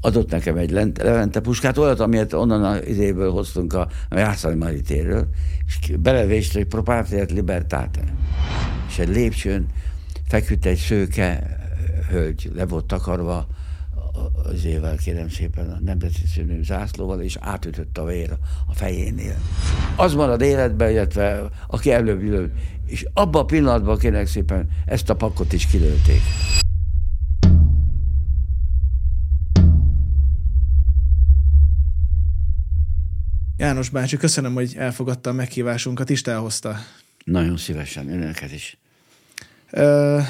adott nekem egy Levente puskát, olyat, amilyet onnan az idéből hoztunk a, a Jászai Maritéről, és belevést, hogy propatriát libertate. És egy lépcsőn feküdt egy szőke hölgy, le volt takarva az évvel, kérem szépen, a nemzeti színű zászlóval, és átütött a vér a fejénél. Az marad életben, illetve aki előbb és abban a pillanatban kérem szépen ezt a pakot is kilőtték. János bácsi, köszönöm, hogy elfogadta a meghívásunkat, is elhozta. Nagyon szívesen, önöket is.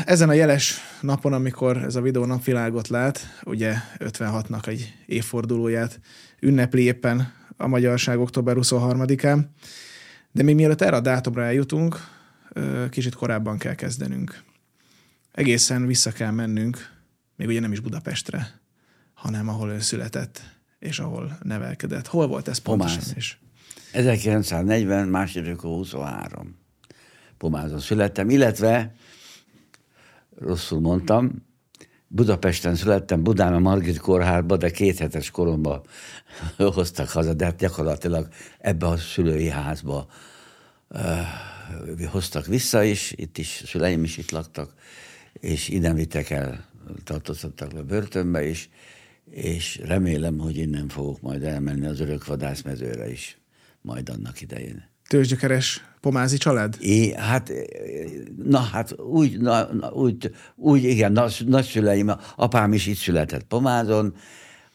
Ezen a jeles napon, amikor ez a videó napvilágot lát, ugye 56-nak egy évfordulóját ünnepli éppen a magyarság október 23-án, de még mielőtt erre a dátumra eljutunk, kicsit korábban kell kezdenünk. Egészen vissza kell mennünk, még ugye nem is Budapestre, hanem ahol ő született, és ahol nevelkedett. Hol volt ez pontosan is? 1940, második 23. Pomázon születtem, illetve rosszul mondtam, Budapesten születtem, Budán a Margit kórházba, de két hetes koromban hoztak haza, de hát gyakorlatilag ebbe a szülői házba uh, hoztak vissza is, itt is, szüleim is itt laktak, és innen vittek el, tartoztattak le börtönbe is, és remélem, hogy innen fogok majd elmenni az örök vadászmezőre is, majd annak idején. Tőzsgyökeres pomázi család? É, hát, na hát úgy, na, úgy, úgy igen, nagy, nagyszüleim, apám is itt született Pomázon,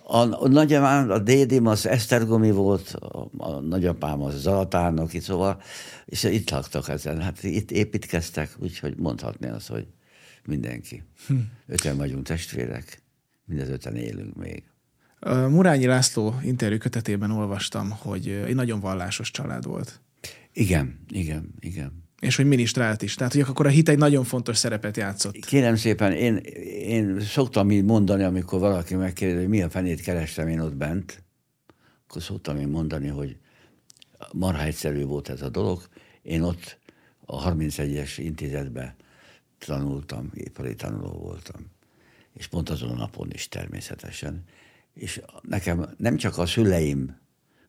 a, a nagyapám, a dédim az Esztergomi volt, a, a nagyapám az Zalatárnoki, szóval, és itt laktak ezen. Hát itt építkeztek, úgyhogy mondhatni azt, hogy mindenki. Hm. Öten vagyunk testvérek mindez öten élünk még. Murányi László interjú kötetében olvastam, hogy egy nagyon vallásos család volt. Igen, igen, igen. És hogy minisztrált is. Tehát, hogy akkor a hit egy nagyon fontos szerepet játszott. Kérem szépen, én, én szoktam így mondani, amikor valaki megkérdezi, hogy mi a fenét kerestem én ott bent, akkor szoktam én mondani, hogy marha egyszerű volt ez a dolog. Én ott a 31-es intézetben tanultam, ipari tanuló voltam és pont azon a napon is természetesen. És nekem nem csak a szüleim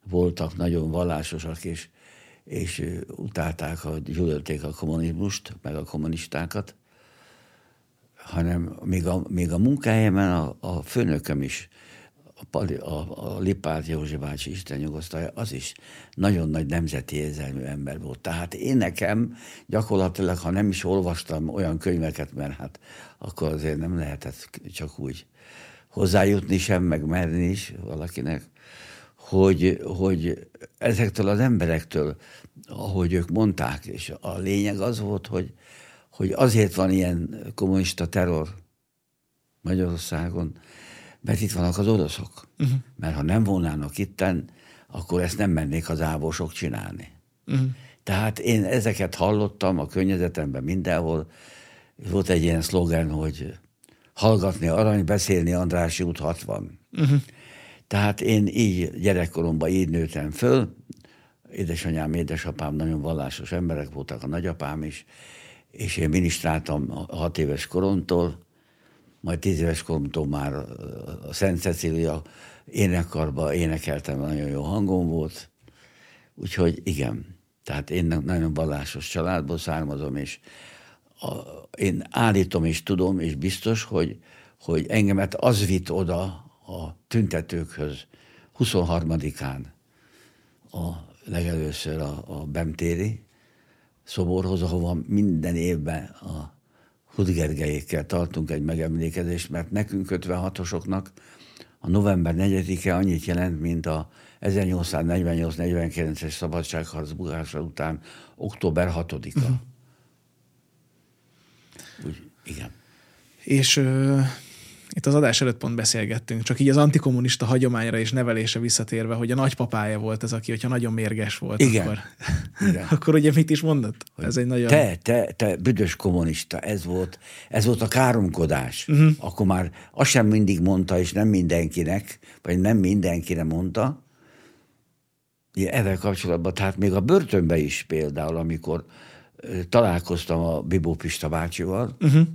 voltak nagyon vallásosak, és, és utálták, a, gyűlölték a kommunizmust, meg a kommunistákat, hanem még a, még a munkahelyemen a, a főnököm is a, a, a Lipát Józsi bácsi Isten nyugosztalja, az is nagyon nagy nemzeti érzelmű ember volt. Tehát én nekem gyakorlatilag, ha nem is olvastam olyan könyveket, mert hát akkor azért nem lehetett csak úgy hozzájutni sem, meg merni is valakinek, hogy, hogy ezektől az emberektől, ahogy ők mondták, és a lényeg az volt, hogy, hogy azért van ilyen kommunista terror Magyarországon, mert itt vannak az oroszok. Uh-huh. Mert ha nem volnának itten, akkor ezt nem mennék az ávosok csinálni. Uh-huh. Tehát én ezeket hallottam a környezetemben mindenhol. Volt egy ilyen szlogen, hogy hallgatni arany, beszélni Andrási út 60. Uh-huh. Tehát én így gyerekkoromban így nőttem föl. Édesanyám, édesapám nagyon vallásos emberek voltak, a nagyapám is, és én minisztráltam hat éves koromtól, majd tíz éves koromtól már a Szent Cecília énekarba énekeltem, nagyon jó hangom volt. Úgyhogy igen, tehát én nagyon vallásos családból származom, és a, én állítom és tudom, és biztos, hogy, hogy engemet az vitt oda a tüntetőkhöz 23-án a legelőször a, a Bemtéri szoborhoz, ahova minden évben a Hudgergelyékkel tartunk egy megemlékezést, mert nekünk 56-osoknak a november 4-e annyit jelent, mint a 1848-49-es szabadságharc bukása után október 6-a. Uh-huh. Úgy, igen. És itt az adás előtt pont beszélgettünk, csak így az antikommunista hagyományra és nevelése visszatérve, hogy a nagypapája volt ez, aki, hogyha nagyon mérges volt, Igen. akkor, Igen. akkor ugye mit is mondott? Ez egy nagyon... Te, te, te büdös kommunista, ez volt, ez volt a káromkodás. Uh-huh. Akkor már azt sem mindig mondta, és nem mindenkinek, vagy nem mindenkire mondta, ezzel kapcsolatban, tehát még a börtönbe is például, amikor találkoztam a Bibó Pista bácsival, uh-huh.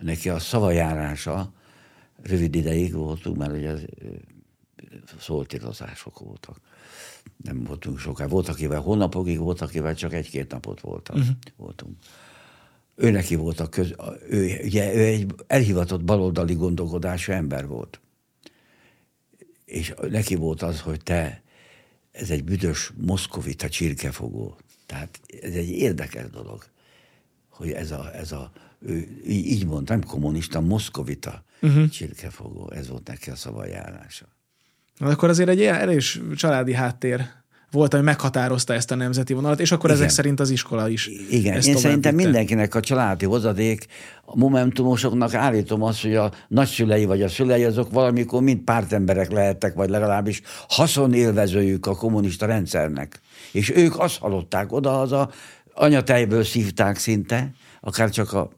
neki a szavajárása rövid ideig voltunk, mert ugye szóltírozások voltak. Nem voltunk soká. Volt, akivel hónapokig, volt, akivel csak egy-két napot voltam, uh-huh. voltunk. Ő neki volt a köz... Ő, ugye, ő egy elhivatott baloldali gondolkodású ember volt. És neki volt az, hogy te, ez egy büdös moszkovita csirkefogó. Tehát ez egy érdekes dolog, hogy ez a, ez a ő így mondta, nem kommunista, moszkovita uh-huh. csirkefogó. Ez volt neki a szavajárása. Akkor azért egy erős családi háttér volt, ami meghatározta ezt a nemzeti vonalat, és akkor Igen. ezek szerint az iskola is. Igen, ezt én szerintem vitte. mindenkinek a családi hozadék, a momentumosoknak állítom azt, hogy a nagyszülei vagy a szülei azok valamikor mind pártemberek lehettek, vagy legalábbis haszonélvezőjük a kommunista rendszernek. És ők azt hallották oda, az a anyatejből szívták szinte, akár csak a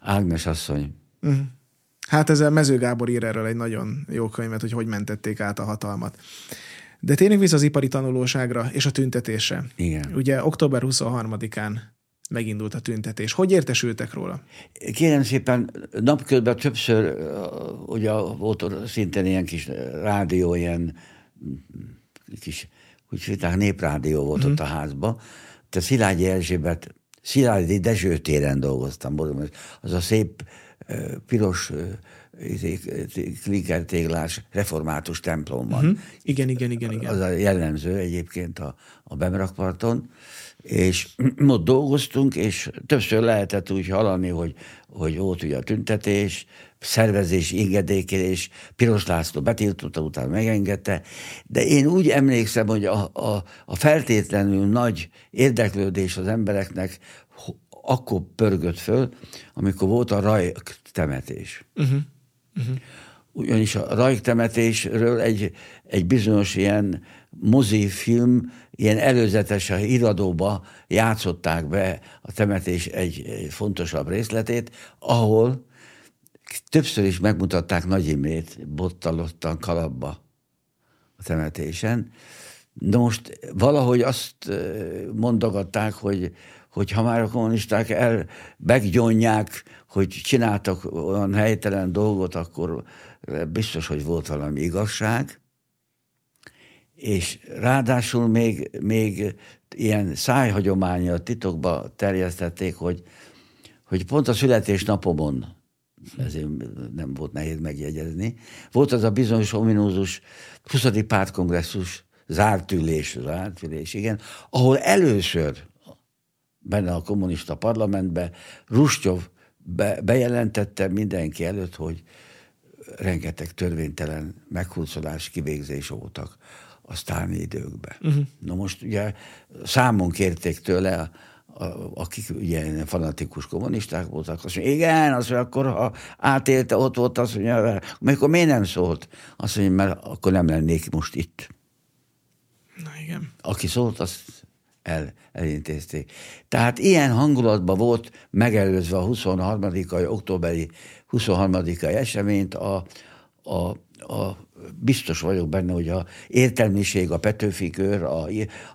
Ágnes asszony. Uh-huh. Hát ezzel Mező Gábor ír erről egy nagyon jó könyvet, hogy hogy mentették át a hatalmat. De tényleg vissza az ipari tanulóságra és a tüntetésre. Igen. Ugye október 23-án megindult a tüntetés. Hogy értesültek róla? Kérem szépen, napközben többször, ugye volt szintén ilyen kis rádió, ilyen kis, úgy hívták, néprádió volt uh-huh. ott a házba. Te Szilágyi Erzsébet, Szilágyi Dezső téren dolgoztam, az a szép piros klinkertéglás református templomban. Uh-huh. Igen, igen, igen, igen. Az a jellemző egyébként a, a Bemrakparton, és ott dolgoztunk, és többször lehetett úgy hallani, hogy, hogy volt ugye a tüntetés, szervezés, ingedékelés, Piros László betiltotta, utána megengedte, de én úgy emlékszem, hogy a, a, a feltétlenül nagy érdeklődés az embereknek akkor pörgött föl, amikor volt a raj temetés. Uh-huh. Uh-huh. Ugyanis a rajk temetésről egy, egy bizonyos ilyen mozifilm, ilyen előzetes a iradóba játszották be a temetés egy fontosabb részletét, ahol többször is megmutatták Nagy Imrét bottalottan kalapba a temetésen. De most valahogy azt mondogatták, hogy, hogy ha már a kommunisták el meggyonják, hogy csináltak olyan helytelen dolgot, akkor biztos, hogy volt valami igazság, és ráadásul még, még ilyen szájhagyománya titokba terjesztették, hogy, hogy pont a születésnapomon, ezért nem volt nehéz megjegyezni, volt az a bizonyos ominózus 20. pártkongresszus zárt ülés, zárt ülés, igen, ahol először benne a kommunista parlamentbe, Rustyov be, bejelentette mindenki előtt, hogy rengeteg törvénytelen meghúzolás, kivégzés voltak a sztáni időkben. Uh-huh. Na most ugye számon kérték tőle, a, a, akik ugye fanatikus kommunisták voltak, azt mondja, igen, azt mondja, akkor ha átélte, ott volt, azt mondja, amikor miért nem szólt? Azt mondja, mert akkor nem lennék most itt. Na igen. Aki szólt, azt el, elintézték. Tehát ilyen hangulatban volt megelőzve a 23. októberi 23. eseményt a, a, a biztos vagyok benne, hogy a értelmiség, a Petőfi kör, a,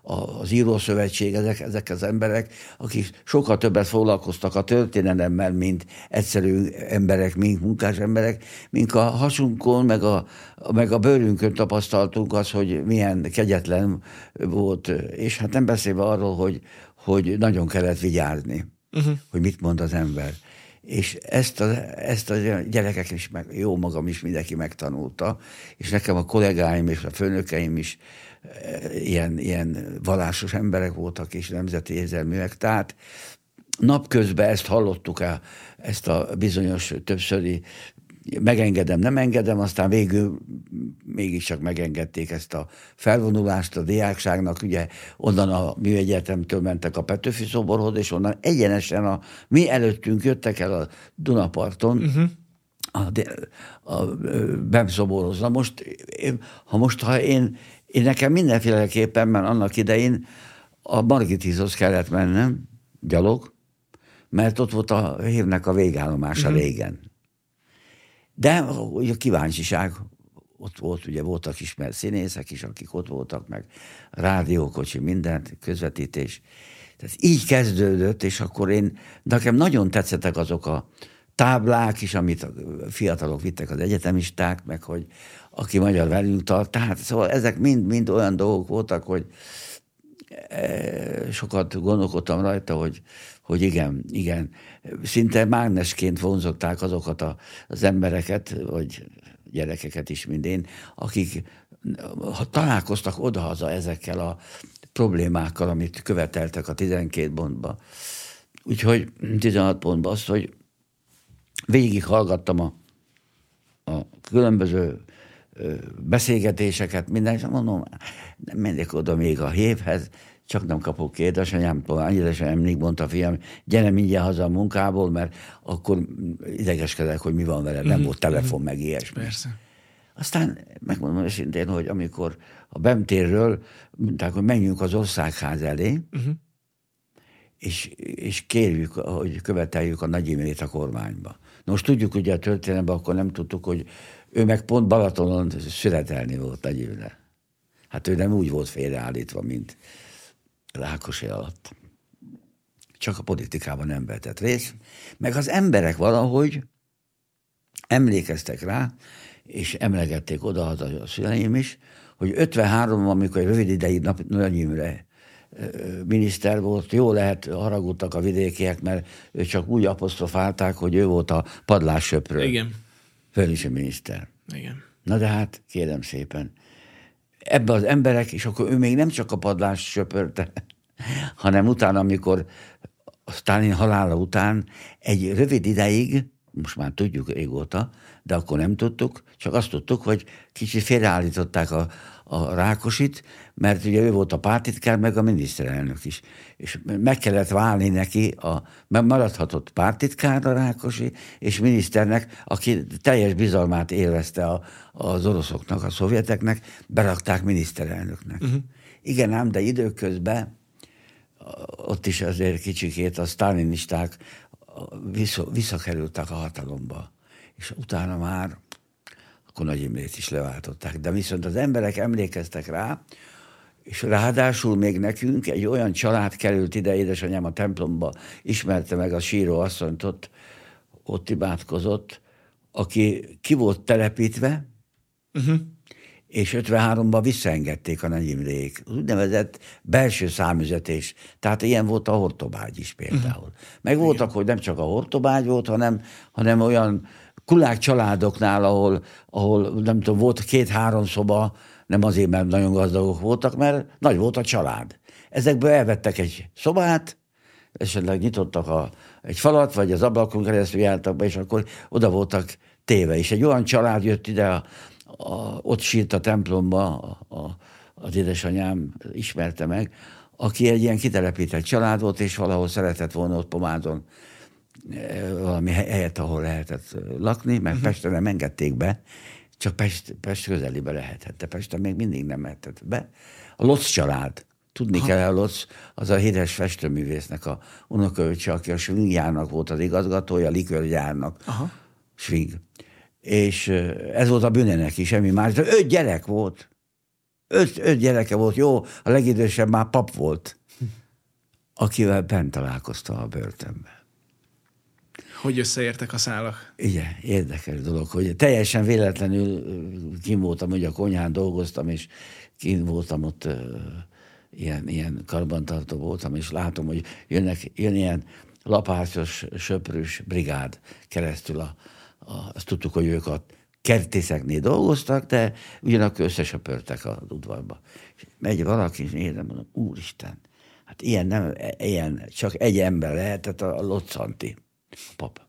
a, az írószövetség, ezek, ezek az emberek, akik sokkal többet foglalkoztak a történelemmel, mint egyszerű emberek, mint munkás emberek, mint a hasunkon, meg a, meg a bőrünkön tapasztaltunk az, hogy milyen kegyetlen volt, és hát nem beszélve arról, hogy, hogy nagyon kellett vigyázni, uh-huh. hogy mit mond az ember és ezt a, ezt a gyerekek is, meg, jó magam is mindenki megtanulta, és nekem a kollégáim és a főnökeim is e, ilyen, ilyen vallásos emberek voltak, és nemzeti érzelműek, tehát napközben ezt hallottuk el, ezt a bizonyos többszöri megengedem, nem engedem, aztán végül mégiscsak megengedték ezt a felvonulást a diákságnak, ugye onnan a műegyetemtől mentek a Petőfi szoborhoz, és onnan egyenesen a mi előttünk jöttek el a Dunaparton, uh-huh a, a bemszoborhoz. Na most, ha most, ha én, én nekem mindenféleképpen, mert annak idején a Margitizhoz kellett mennem, gyalog, mert ott volt a hírnek a végállomása uh-huh. régen. De ugye a kíváncsiság ott volt, ugye voltak ismert színészek is, akik ott voltak, meg rádiókocsi, mindent, közvetítés. Tehát így kezdődött, és akkor én, nekem nagyon tetszettek azok a táblák is, amit a fiatalok vittek az egyetemisták, meg hogy aki magyar velünk tart. Tehát szóval ezek mind-mind olyan dolgok voltak, hogy e, sokat gondolkodtam rajta, hogy, hogy igen, igen, szinte mágnesként vonzották azokat a, az embereket, vagy gyerekeket is, mint én, akik ha találkoztak odahaza ezekkel a problémákkal, amit követeltek a 12 pontba. Úgyhogy 16 pontban azt, hogy végig hallgattam a, a különböző beszélgetéseket, minden, és mondom, nem menjek oda még a hévhez, csak nem kapok édesanyámtól, emlék, mondta a fiam, gyere mindjárt haza a munkából, mert akkor idegeskedek, hogy mi van vele, nem mhm. volt telefon, meg ilyesmi. Persze. Aztán megmondom őszintén, hogy amikor a Bemtérről mondták, hogy menjünk az országház elé, uh-huh. és, és kérjük, hogy követeljük a Nagy Imrét a kormányba. Most tudjuk ugye a történetben, akkor nem tudtuk, hogy ő meg pont Balatonon születelni volt Nagy Imre. Hát ő nem úgy volt félreállítva, mint Rákosi alatt. Csak a politikában nem vetett részt. Meg az emberek valahogy emlékeztek rá, és emlegették oda a szüleim is, hogy 53-ban, amikor egy rövid ideig Nagy Imre miniszter volt, jó lehet haragudtak a vidékiek, mert ő csak úgy apostrofálták, hogy ő volt a padlássöprő. Igen. Fölisi miniszter. Igen. Na de hát, kérem szépen, ebbe az emberek, és akkor ő még nem csak a padlás söpörte, hanem utána, amikor Stalin halála után egy rövid ideig, most már tudjuk régóta, de akkor nem tudtuk, csak azt tudtuk, hogy kicsit félreállították a, a Rákosit, mert ugye ő volt a pártitkár, meg a miniszterelnök is. És meg kellett válni neki, a, maradhatott pártitkár a Rákosi, és miniszternek, aki teljes bizalmát élvezte a, az oroszoknak, a szovjeteknek, berakták miniszterelnöknek. Uh-huh. Igen ám, de időközben ott is azért kicsikét a sztálinisták visszakerültek a hatalomba és utána már akkor Nagy Imrét is leváltották. De viszont az emberek emlékeztek rá, és ráadásul még nekünk egy olyan család került ide, édesanyám a templomba ismerte meg a síró asszonyt, ott, ott imádkozott, aki ki volt telepítve, uh-huh. És 53-ban visszaengedték a Nagy Imrék. Úgynevezett belső számüzetés. Tehát ilyen volt a hortobágy is például. Uh-huh. Meg voltak, hogy nem csak a hortobágy volt, hanem, hanem olyan kulák családoknál, ahol, ahol nem tudom, volt két-három szoba, nem azért, mert nagyon gazdagok voltak, mert nagy volt a család. Ezekből elvettek egy szobát, esetleg nyitottak a, egy falat, vagy az ablakon keresztül jártak be, és akkor oda voltak téve. És egy olyan család jött ide, a, a, ott sírt a templomba, a, a, az édesanyám ismerte meg, aki egy ilyen kitelepített család volt, és valahol szeretett volna ott pomádon valami helyet, ahol lehetett lakni, mert uh-huh. Pestre nem engedték be, csak Pest, Pest közelébe lehetett, de Pesten még mindig nem lehetett be. A Lotz család, tudni Aha. kell, a Lotz, az a híres festőművésznek a unokaöccse, aki a Swingjárnak volt az igazgatója, a likörgyárnak. Aha. Swing. És ez volt a bűnenek is, semmi más. De öt gyerek volt. Öt, öt gyereke volt. Jó, a legidősebb már pap volt, akivel bent találkozta a börtönben. Hogy összeértek a szálak? Igen, érdekes dolog, hogy teljesen véletlenül kim voltam, hogy a konyhán dolgoztam, és kim voltam ott uh, ilyen, ilyen karbantartó voltam, és látom, hogy jönnek, jön ilyen lapácsos, söprős brigád keresztül. A, azt tudtuk, hogy ők a kertészeknél dolgoztak, de ugyanakkor összesöpörtek az udvarba. És megy valaki, és nézem, mondom, úristen, hát ilyen, nem, ilyen, csak egy ember lehetett a Loccanti a pap.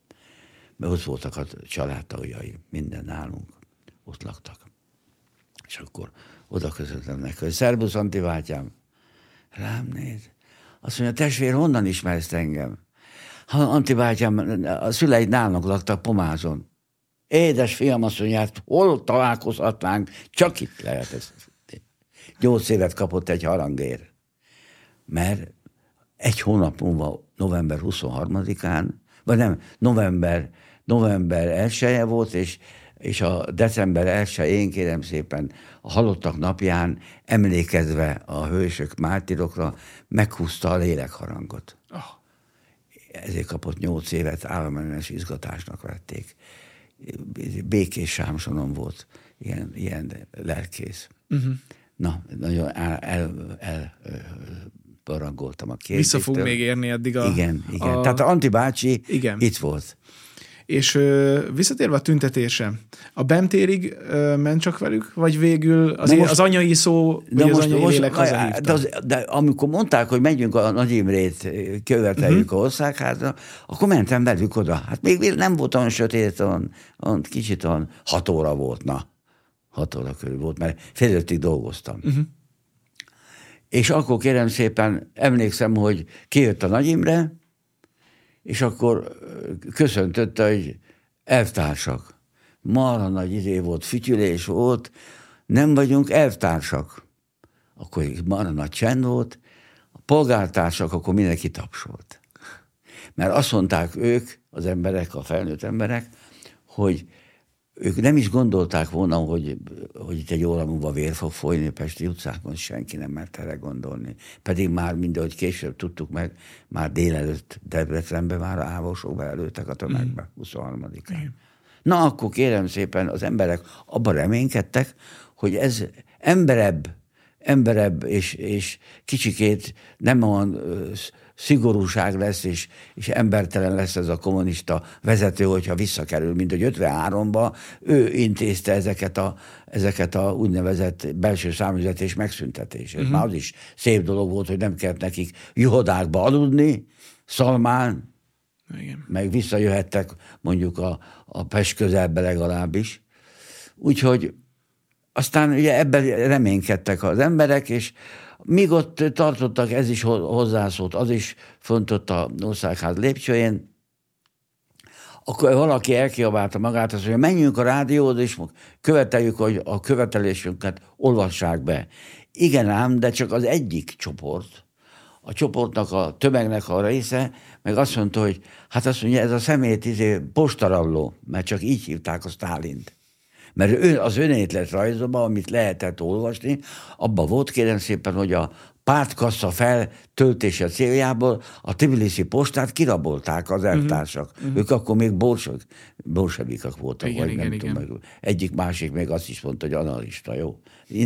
Mert ott voltak a családtagjai, minden nálunk, ott laktak. És akkor oda közöltem neki, hogy szerbusz Antibátyám, rám néz. Azt mondja, testvér, honnan ismersz engem? Ha Antibátyám, a szüleid nálunk laktak Pomázon. Édes fiam, azt mondja, hát hol találkozhatnánk, csak itt lehet ez. Nyolc évet kapott egy harangér. Mert egy hónap múlva, november 23-án vagy nem, november, november 1 volt, és, és a december 1-én kérem szépen a halottak napján emlékezve a hősök mártirokra meghúzta a lélekharangot. Ezért kapott nyolc évet, államellenes izgatásnak vették. Békés Sámsonon volt ilyen, ilyen lelkész. Uh-huh. Na, nagyon el, el, el barangoltam a kérdéstől. Vissza fog még érni eddig a... Igen, igen. A... Tehát a Anti bácsi igen. itt volt. És ö, visszatérve a tüntetése, a Bemtérig ö, ment csak velük, vagy végül az, most, az anyai szó, vagy az most, anyai most, lélek de, az, de amikor mondták, hogy megyünk a Nagy Imrét, követeljük uh-huh. a országhátra, akkor mentem velük oda. Hát még nem volt olyan sötét, olyan, olyan kicsit olyan hat óra volt, na. Hat óra körül volt, mert fél dolgoztam. Uh-huh. És akkor kérem szépen, emlékszem, hogy kijött a Nagy Imre, és akkor köszöntötte, hogy elvtársak. Marha nagy idő volt, fütyülés volt, nem vagyunk elvtársak. Akkor marha nagy csend volt, a polgártársak, akkor mindenki tapsolt. Mert azt mondták ők, az emberek, a felnőtt emberek, hogy ők nem is gondolták volna, hogy, hogy itt egy óra múlva vér fog folyni a Pesti utcákon, senki nem mert erre gondolni. Pedig már mindegy később tudtuk meg, már délelőtt Debrecenbe már ávosok beelőttek a tömegbe, 23-án. Mm. Na akkor kérem szépen, az emberek abban reménykedtek, hogy ez emberebb, emberebb és, és kicsikét nem olyan szigorúság lesz, és, és embertelen lesz ez a kommunista vezető, hogyha visszakerül, mint hogy 53-ba ő intézte ezeket a, ezeket a úgynevezett belső számüzetés megszüntetését. Uh-huh. Már az is szép dolog volt, hogy nem kellett nekik juhodákba aludni, Szalmán, Igen. meg visszajöhettek mondjuk a, a Pest közelbe legalábbis. Úgyhogy aztán ugye ebben reménykedtek az emberek, és Míg ott tartottak, ez is hozzászólt, az is fontott a országház lépcsőjén, akkor valaki elkiabálta magát, azt mondja, menjünk a rádióhoz, és követeljük, hogy a követelésünket olvassák be. Igen ám, de csak az egyik csoport, a csoportnak, a tömegnek a része, meg azt mondta, hogy hát azt mondja, ez a szemét izé, postaralló, mert csak így hívták a Stálint. Mert ő, az önétlet rajzokban, amit lehetett olvasni, abban volt kérem szépen, hogy a pártkassa feltöltése céljából a Tbilisi postát kirabolták az mhm. elvtársak. Uh-huh. Ők akkor még borsok, bolsevikak voltak, igen, vagy igen, nem igen. tudom, meg. Egyik másik még azt is mondta, hogy analista, jó.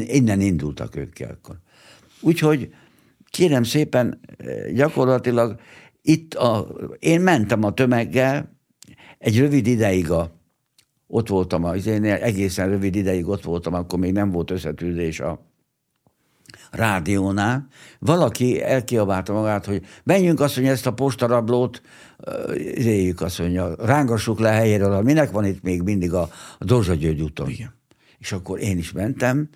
Innen indultak ők ki akkor. Úgyhogy kérem szépen, gyakorlatilag itt a, én mentem a tömeggel egy rövid ideig a ott voltam, az én egészen rövid ideig ott voltam, akkor még nem volt összetűzés a rádiónál. Valaki elkiabálta magát, hogy menjünk azt, hogy ezt a postarablót éljük azt mondja, rángassuk le helyéről, minek van itt még mindig a, a Dózsa György úton. Igen. És akkor én is mentem.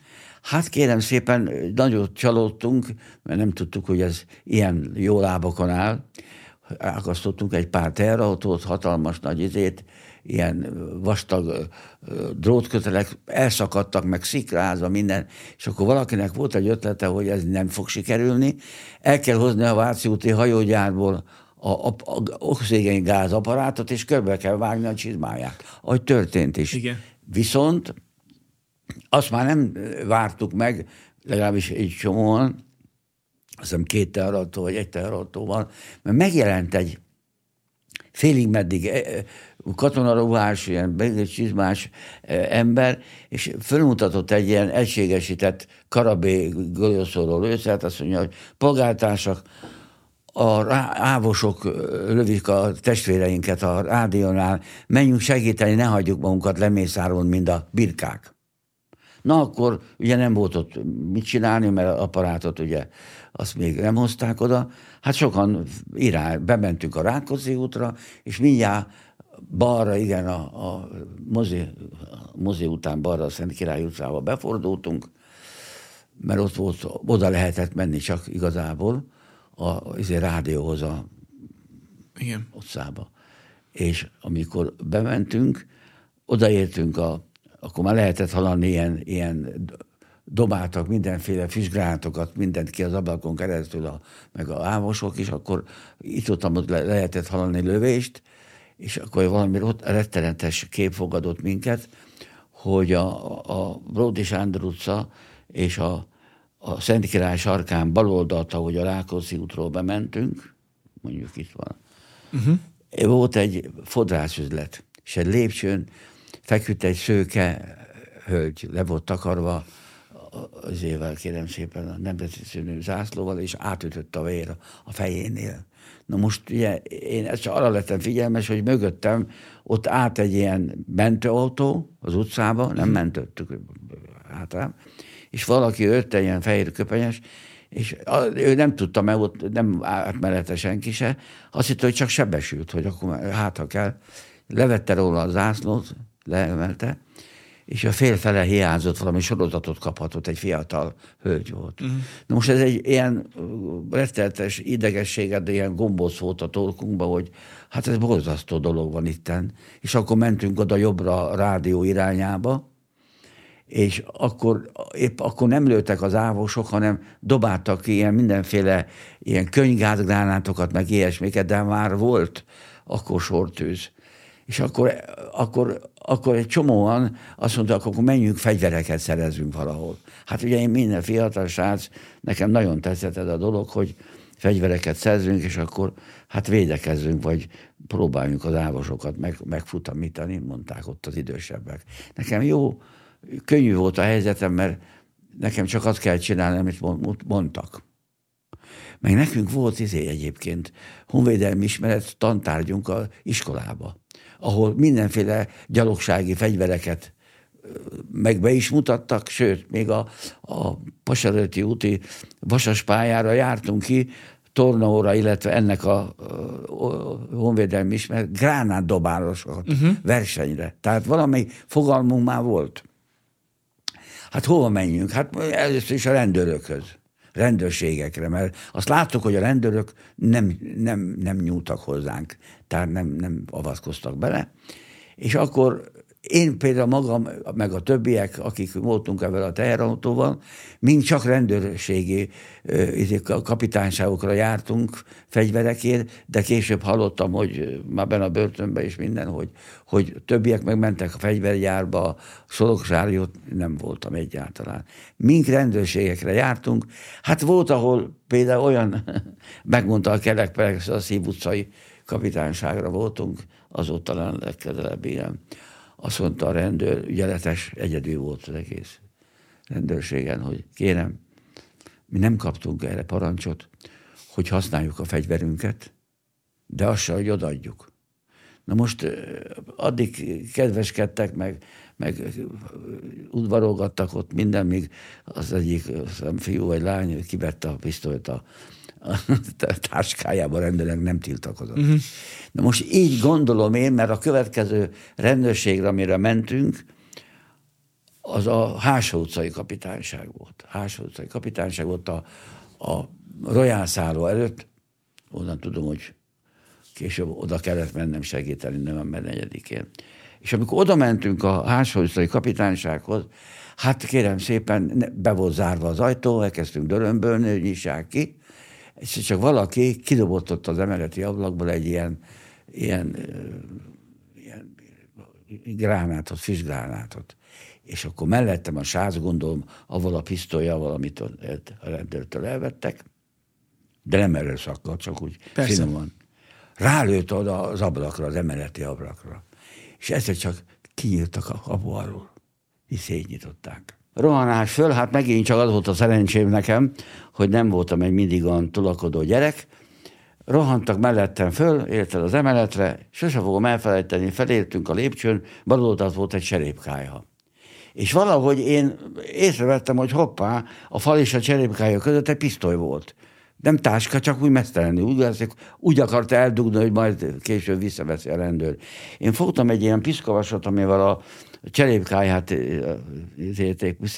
Hát kérem szépen, nagyon csalódtunk, mert nem tudtuk, hogy ez ilyen jó lábakon áll. Elakasztottunk egy pár terrautót, hatalmas nagy izét, ilyen vastag drótkötelek elszakadtak, meg szikrázva minden, és akkor valakinek volt egy ötlete, hogy ez nem fog sikerülni, el kell hozni a Váci úti hajógyárból a, a, a oxigén gázaparátot, és körbe kell vágni a csizmáját, ahogy történt is. Igen. Viszont azt már nem vártuk meg, legalábbis egy csomóan, azt hiszem két teherautó vagy egy teherautó mert megjelent egy félig meddig katonaruhás, ilyen csizmás e, ember, és fölmutatott egy ilyen egységesített karabé golyószóró lőszert, azt mondja, hogy polgártársak, a ávosok lövik a testvéreinket a rádiónál, menjünk segíteni, ne hagyjuk magunkat lemészárolni, mint a birkák. Na akkor ugye nem volt ott mit csinálni, mert apparátot ugye azt még nem hozták oda. Hát sokan irány, bementünk a Rákóczi útra, és mindjárt balra, igen, a, a mozi, a mozi után balra a Szent Király utcába befordultunk, mert ott volt, oda lehetett menni csak igazából a, a rádióhoz a igen. utcába. És amikor bementünk, odaértünk, a, akkor már lehetett hallani ilyen, ilyen dobáltak mindenféle füstgránátokat, mindent ki az ablakon keresztül, a, meg a ámosok is, akkor itt ott le, lehetett hallani lövést, és akkor valami rettenetes kép fogadott minket, hogy a, a Bródi Sándor utca és a, a Szent Király sarkán baloldalt, ahogy a Rákóczi útról bementünk, mondjuk itt van, uh-huh. Volt egy fodrászüzlet, és egy lépcsőn feküdt egy szőke hölgy, le volt takarva az évvel, kérem szépen, a nemzeti színű zászlóval, és átütött a vér a fejénél. Na most ugye én ezt csak arra lettem figyelmes, hogy mögöttem ott át egy ilyen mentőautó az utcába, nem mentőttük általában, és valaki jött egy ilyen fehér köpenyes, és ő nem tudta, mert ott nem átmelete senki se, azt hitte, hogy csak sebesült, hogy akkor hát ha kell. Levette róla a zászlót, leemelte, és a félfele hiányzott, valami sorozatot kaphatott, egy fiatal hölgy volt. Uh-huh. Na most ez egy ilyen retteltes idegességet, ilyen gombóc volt a torkunkba, hogy hát ez borzasztó dolog van itten. És akkor mentünk oda jobbra a rádió irányába, és akkor épp akkor nem lőttek az ávosok, hanem dobáltak ilyen mindenféle ilyen könyvgázgránátokat, meg ilyesmiket, de már volt akkor sortűz. És akkor, akkor, akkor egy csomóan azt mondták, akkor menjünk fegyvereket szerezünk valahol. Hát ugye én minden fiatal srác, nekem nagyon tetszett ez a dolog, hogy fegyvereket szerzünk, és akkor hát védekezzünk, vagy próbáljunk az ávosokat meg, megfutamítani, mondták ott az idősebbek. Nekem jó, könnyű volt a helyzetem, mert nekem csak azt kell csinálni, amit mondtak. Meg nekünk volt izé egyébként honvédelmi ismeret tantárgyunk a iskolába, ahol mindenféle gyalogsági fegyvereket meg be is mutattak, sőt, még a, a Pasaröti úti vasas pályára jártunk ki, tornaóra, illetve ennek a, a, a honvédelmi ismeret gránátdobálosokat uh-huh. versenyre. Tehát valami fogalmunk már volt. Hát hova menjünk? Hát először is a rendőrökhöz, rendőrségekre, mert azt láttuk, hogy a rendőrök nem, nem, nem nyúltak hozzánk, tehát nem, nem avatkoztak bele. És akkor én például magam, meg a többiek, akik voltunk ebben a teherautóval, mind csak rendőrségi izé, kapitányságokra jártunk fegyverekért, de később hallottam, hogy már benne a börtönben is minden, hogy, hogy többiek megmentek a fegyvergyárba, Szoloksáriót nem voltam egyáltalán. Mink rendőrségekre jártunk. Hát volt, ahol például olyan, megmondta a Kelek a Szív utcai kapitányságra voltunk, az ott talán legközelebb ilyen azt mondta a rendőr, ügyeletes, egyedül volt az egész rendőrségen, hogy kérem, mi nem kaptunk erre parancsot, hogy használjuk a fegyverünket, de azt se, hogy odaadjuk. Na most addig kedveskedtek, meg, meg udvarolgattak ott minden, míg az egyik fiú vagy lány kivette a pisztolyt a, táskájában rendőrnek nem tiltakozott. Uh-huh. Na most így gondolom én, mert a következő rendőrségre, amire mentünk, az a Hása utcai kapitányság volt. Hása utcai kapitányság volt a, a Royal szálló előtt, onnan tudom, hogy később oda kellett mennem segíteni november 4-én. És amikor oda mentünk a Hása utcai kapitánysághoz, hát kérem szépen, be volt zárva az ajtó, elkezdtünk dörömbölni, hogy nyissák ki, és csak valaki kidobott ott az emeleti ablakból egy ilyen, ilyen, ilyen gránátot, füstgránátot. És akkor mellettem a sáz, gondolom, avval a pisztolyjal, amit a rendőrtől elvettek, de nem erőszakkal, csak úgy Persze. finoman. Rálőtt oda az ablakra, az emeleti ablakra. És egyszer csak kinyíltak a kapu alól, és szétnyitották rohanás föl, hát megint csak az volt a szerencsém nekem, hogy nem voltam egy mindig olyan tulakodó gyerek, rohantak mellettem föl, érted az emeletre, sose fogom elfelejteni, felértünk a lépcsőn, bal volt egy serépkája. És valahogy én észrevettem, hogy hoppá, a fal és a cserépkája között egy pisztoly volt. Nem táska, csak úgy mesztelenül. Úgy, úgy akarta eldugni, hogy majd később visszaveszi a rendőr. Én fogtam egy ilyen piszkavasot, amivel a cserépkáját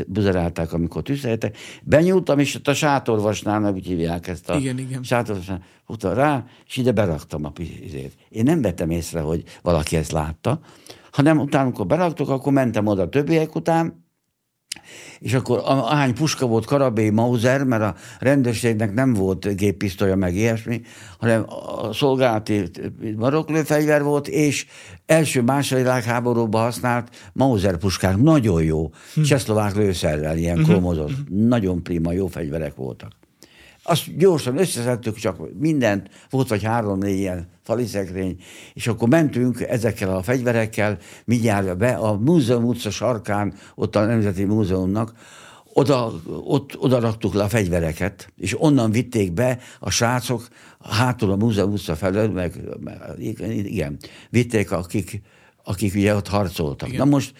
buzerálták, amikor tűzhelyetek. Benyúltam, és ott a sátorvasnál, úgy hívják ezt a igen, igen. sátorvasnál, utal rá, és ide beraktam a pizét. Én nem vettem észre, hogy valaki ezt látta, hanem utána, amikor beraktok, akkor mentem oda a többiek után, és akkor ahány puska volt Karabé Mauser, mert a rendőrségnek nem volt géppisztolya meg ilyesmi, hanem a szolgálati maroklőfegyver volt, és első-második világháborúban használt Mauser puskák, nagyon jó, hm. csehszlovák lőszerrel, ilyen hm. kromozott, hm. nagyon prima, jó fegyverek voltak. azt gyorsan összeszedtük, csak mindent, volt vagy három-négy ilyen faliszekrény, és akkor mentünk ezekkel a fegyverekkel mindjárt be a múzeum utca sarkán, ott a Nemzeti Múzeumnak, oda, ott, oda raktuk le a fegyvereket, és onnan vitték be a srácok hátul a múzeum utca felől, meg, igen, vitték, akik, akik ugye ott harcoltak. Igen. Na most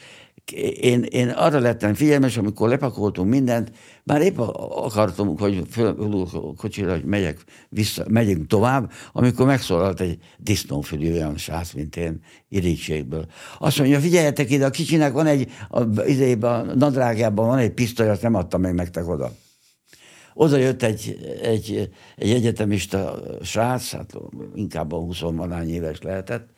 én, én arra lettem figyelmes, amikor lepakoltunk mindent, már épp akartam, hogy föl a kocsira, hogy megyek vissza, megyünk tovább, amikor megszólalt egy disznófülű olyan sász, mint én, irítségből. Azt mondja, figyeljetek ide, a kicsinek van egy, a, a, a nadrágjában van egy pisztoly, azt nem adtam még nektek oda. Oda jött egy, egy, egy egyetemista srác, hát inkább a 20 éves lehetett,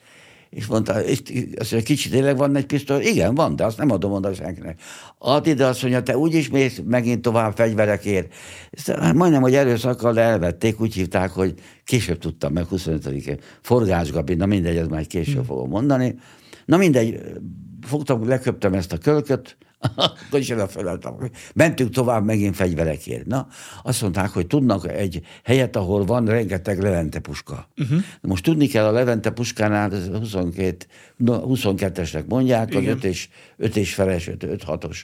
és mondta, és azt mondja, kicsit tényleg van egy pisztoly? Igen, van, de azt nem adom oda senkinek. Add ide, azt mondja, te úgyis mész megint tovább fegyverekért. Hát majdnem, hogy erőszakkal elvették, úgy hívták, hogy később tudtam meg, 25-én. Forgás Gabi, na mindegy, ez már később hmm. fogom mondani. Na mindegy, fogtam, leköptem ezt a kölköt, akkor is odafeleltem. Mentünk tovább megint fegyverekért. Na, azt mondták, hogy tudnak egy helyet, ahol van rengeteg Levente puska. Uh-huh. Most tudni kell a Levente puskánál, ez 22, 22-esnek mondják, az 5 és, 5 és feles, 5-6-os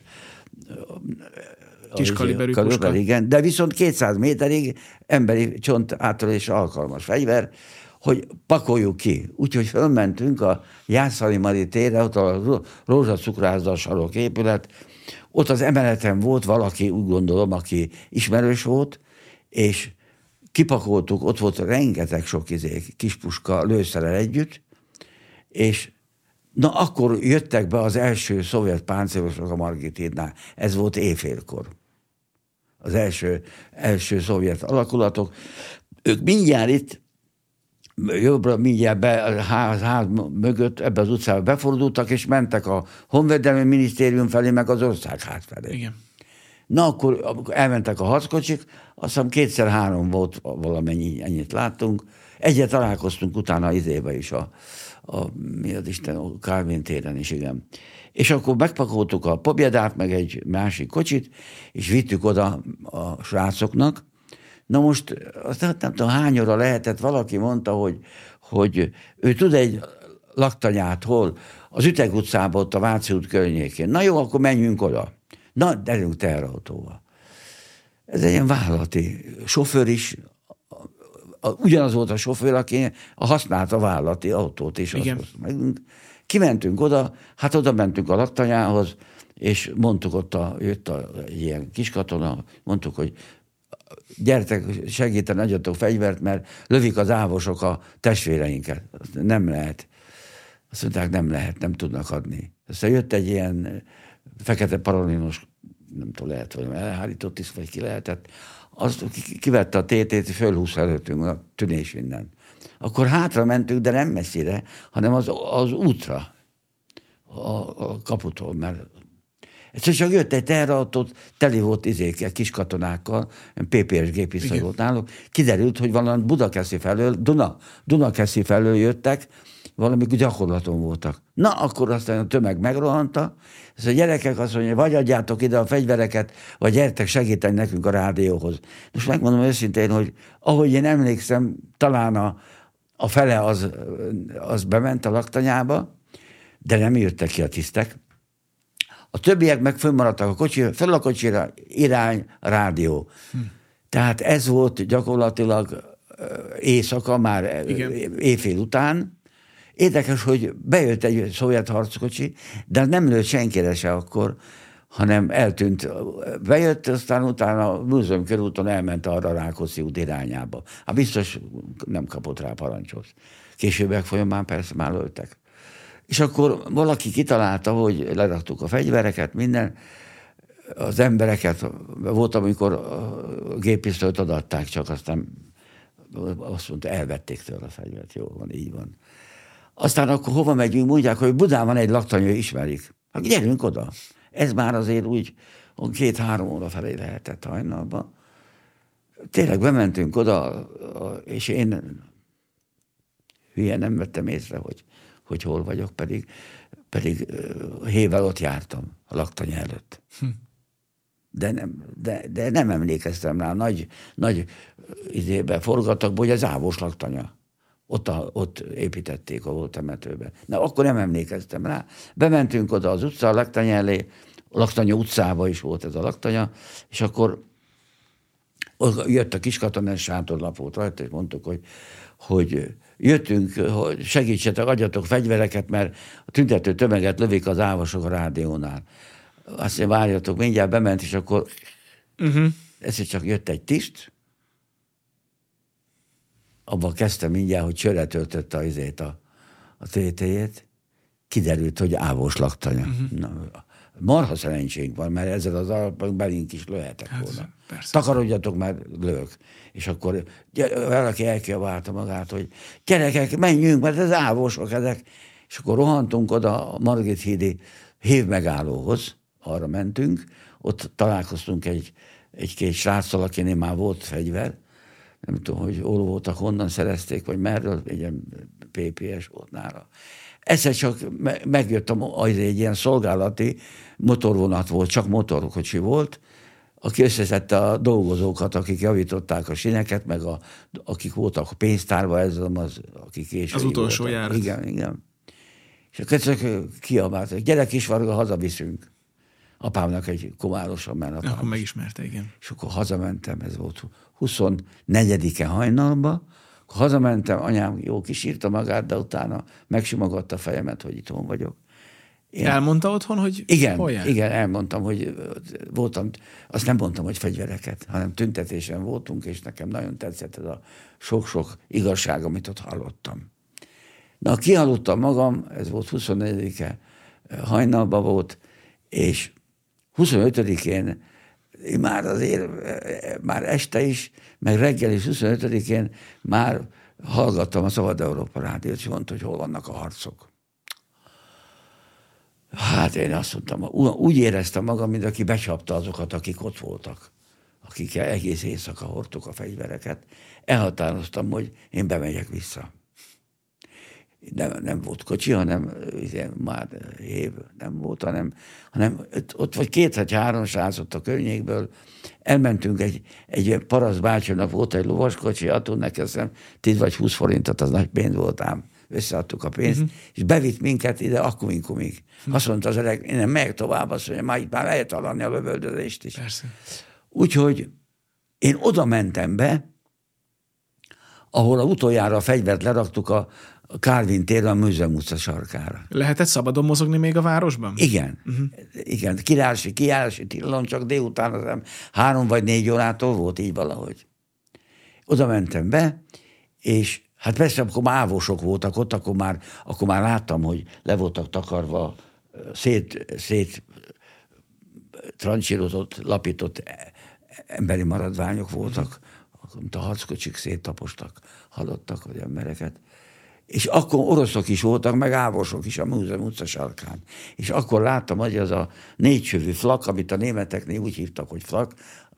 Kis kaliberű puska. Igen, de viszont 200 méterig emberi csont átölés alkalmas fegyver, hogy pakoljuk ki. Úgyhogy fölmentünk a Jászali Mari térre, ott a rózsacukrászda sarok épület, ott az emeleten volt valaki, úgy gondolom, aki ismerős volt, és kipakoltuk, ott volt rengeteg sok izé, kispuska lőszerrel együtt, és na akkor jöttek be az első szovjet páncélosok a Margitidnál. Ez volt éjfélkor. Az első, első szovjet alakulatok. Ők mindjárt itt jobbra mindjárt be a ház, ház mögött ebbe az utcába befordultak, és mentek a Honvédelmi Minisztérium felé, meg az országház felé. Igen. Na, akkor, elmentek a harckocsik, azt hiszem kétszer-három volt valamennyi, ennyit láttunk. Egyet találkoztunk utána izébe is, a, a mi az Isten, a Kálvin téren is, igen. És akkor megpakoltuk a pobjedát, meg egy másik kocsit, és vittük oda a srácoknak, Na most, azt nem, nem tudom, hány óra lehetett, valaki mondta, hogy, hogy ő tud egy laktanyát, hol? Az Üteg utcában, ott a Váci út környékén. Na jó, akkor menjünk oda. Na, derünk teherautóval. Ez egy ilyen vállalati sofőr is, ugyanaz volt a sofőr, aki használta a vállalati autót, és Igen. meg, kimentünk oda, hát oda mentünk a laktanyához, és mondtuk ott, a, jött a, egy ilyen kiskatona, mondtuk, hogy gyertek segíteni, adjatok fegyvert, mert lövik az ávosok a testvéreinket. Nem lehet. Azt mondták, nem lehet, nem tudnak adni. Aztán jött egy ilyen fekete paralinos, nem tudom, lehet, hogy elhárított tiszt, vagy ki lehetett, azt kivette a tétét, és fölhúzta előttünk a tűnés innen. Akkor hátra mentünk, de nem messzire, hanem az, az útra, a, a kaputól, mert Egyszer csak jött egy teherautót, teli volt izékkel, kis katonákkal, PPS gépisztoly volt náluk, kiderült, hogy valami Budakeszi felől, Duna, Dunakeszi felől jöttek, valami gyakorlaton voltak. Na, akkor aztán a tömeg megrohanta, ez a gyerekek azt mondja, vagy adjátok ide a fegyvereket, vagy gyertek segíteni nekünk a rádióhoz. Most megmondom őszintén, hogy ahogy én emlékszem, talán a, a fele az, az bement a laktanyába, de nem jöttek ki a tisztek. A többiek meg fönnmaradtak a kocsi, fel a kocsira, irány, rádió. Hm. Tehát ez volt gyakorlatilag éjszaka, már Igen. éjfél után. Érdekes, hogy bejött egy szovjet harckocsi, de nem lőtt senkire se akkor, hanem eltűnt. Bejött, aztán utána a múzeum körúton elment arra a Rákoszi út irányába. Hát biztos nem kapott rá parancsot. Későbbek folyamán persze már lőttek. És akkor valaki kitalálta, hogy leraktuk a fegyvereket, minden, az embereket, volt, amikor a gépisztolyt adatták, csak aztán azt mondta, elvették tőle a fegyvert. Jó van, így van. Aztán akkor hova megyünk? Mondják, hogy Budán van egy laktanya, ismerik. Hát gyerünk oda. Ez már azért úgy két-három óra felé lehetett hajnalban. Tényleg bementünk oda, és én hülye nem vettem észre, hogy hogy hol vagyok, pedig, pedig hével ott jártam a laktanya előtt. Hm. de nem, de, de nem emlékeztem rá. Nagy, nagy izébe forgattak, hogy az ávós laktanya. Ott, a, ott építették a volt temetőben. Na, akkor nem emlékeztem rá. Bementünk oda az utca, a laktanya elé, a laktanya utcába is volt ez a laktanya, és akkor jött a kiskatonás sátorlap volt rajta, és mondtuk, hogy, hogy jöttünk, hogy segítsetek, adjatok fegyvereket, mert a tüntető tömeget lövik az ávosok a rádiónál. Azt mondja, várjatok, mindjárt bement, és akkor uh-huh. ezért csak jött egy tiszt, abban kezdtem mindjárt, hogy csöre töltötte a, a, a tétéjét, kiderült, hogy ávós laktanya. Uh-huh. Na, marha szerencsénk van, mert ezzel az alapon belink is lőhetek hát, volna. Persze. Takarodjatok, mert lők. És akkor valaki elkiabálta magát, hogy gyerekek, menjünk, mert ez ávosok ezek. És akkor rohantunk oda a Margit hídi hévmegállóhoz, arra mentünk, ott találkoztunk egy, egy-két sráccal, akinél már volt fegyver, nem tudom, hogy hol voltak, honnan szerezték, vagy merről, egy PPS volt nála. Egyszer csak megjött a, az egy ilyen szolgálati motorvonat volt, csak motorkocsi volt, aki összeszedte a dolgozókat, akik javították a sineket, meg a, akik voltak a pénztárban, ez az, akik később Az utolsó járat. Igen, igen. És akkor csak kiabáltak, gyere Kisvarga, hazaviszünk. Apámnak egy komárosan ment. Apám. Akkor megismerte, igen. És akkor hazamentem, ez volt 24-e hajnalba, akkor hazamentem, anyám jó kisírta magát, de utána megsimogatta a fejemet, hogy itthon vagyok. Én... Elmondta otthon, hogy igen, hol jár? Igen, elmondtam, hogy voltam, azt nem mondtam, hogy fegyvereket, hanem tüntetésen voltunk, és nekem nagyon tetszett ez a sok-sok igazság, amit ott hallottam. Na, kihaludtam magam, ez volt 24-e hajnalban volt, és 25-én már azért, már este is, meg reggel is 25-én már hallgattam a Szabad Európa Rádiót, és mondta, hogy hol vannak a harcok. Hát én azt mondtam, úgy éreztem magam, mint aki becsapta azokat, akik ott voltak, akik egész éjszaka hordtuk a fegyvereket. Elhatároztam, hogy én bemegyek vissza nem, nem volt kocsi, hanem ugye, már év nem volt, hanem, hanem ott vagy két vagy három srác ott a környékből, elmentünk egy, egy parasz bácsinak volt egy lovaskocsi, attól nekem 10 vagy 20 forintot, az nagy pénz volt ám összeadtuk a pénzt, uh-huh. és bevitt minket ide Akuinkumig. Uh-huh. Azt mondta az öreg, én nem megyek tovább, azt mondja, már itt már lehet hallani a lövöldözést is. Persze. Úgyhogy én oda mentem be, ahol a utoljára a fegyvert leraktuk a, a Kálvin térre a Múzeum utca sarkára. Lehetett szabadon mozogni még a városban? Igen. Uh-huh. Igen. Királysi, királysi tilalom, csak délután az három vagy négy órától volt így valahogy. Oda mentem be, és hát persze, akkor már ávosok voltak ott, akkor már, akkor már láttam, hogy le voltak takarva, szét, szét trancsírozott, lapított emberi maradványok voltak, mint a harckocsik széttapostak, halottak, vagy embereket és akkor oroszok is voltak, meg ávosok is a Múzeum utca sarkán. És akkor láttam, hogy az a négycsövű flak, amit a németeknél úgy hívtak, hogy flak,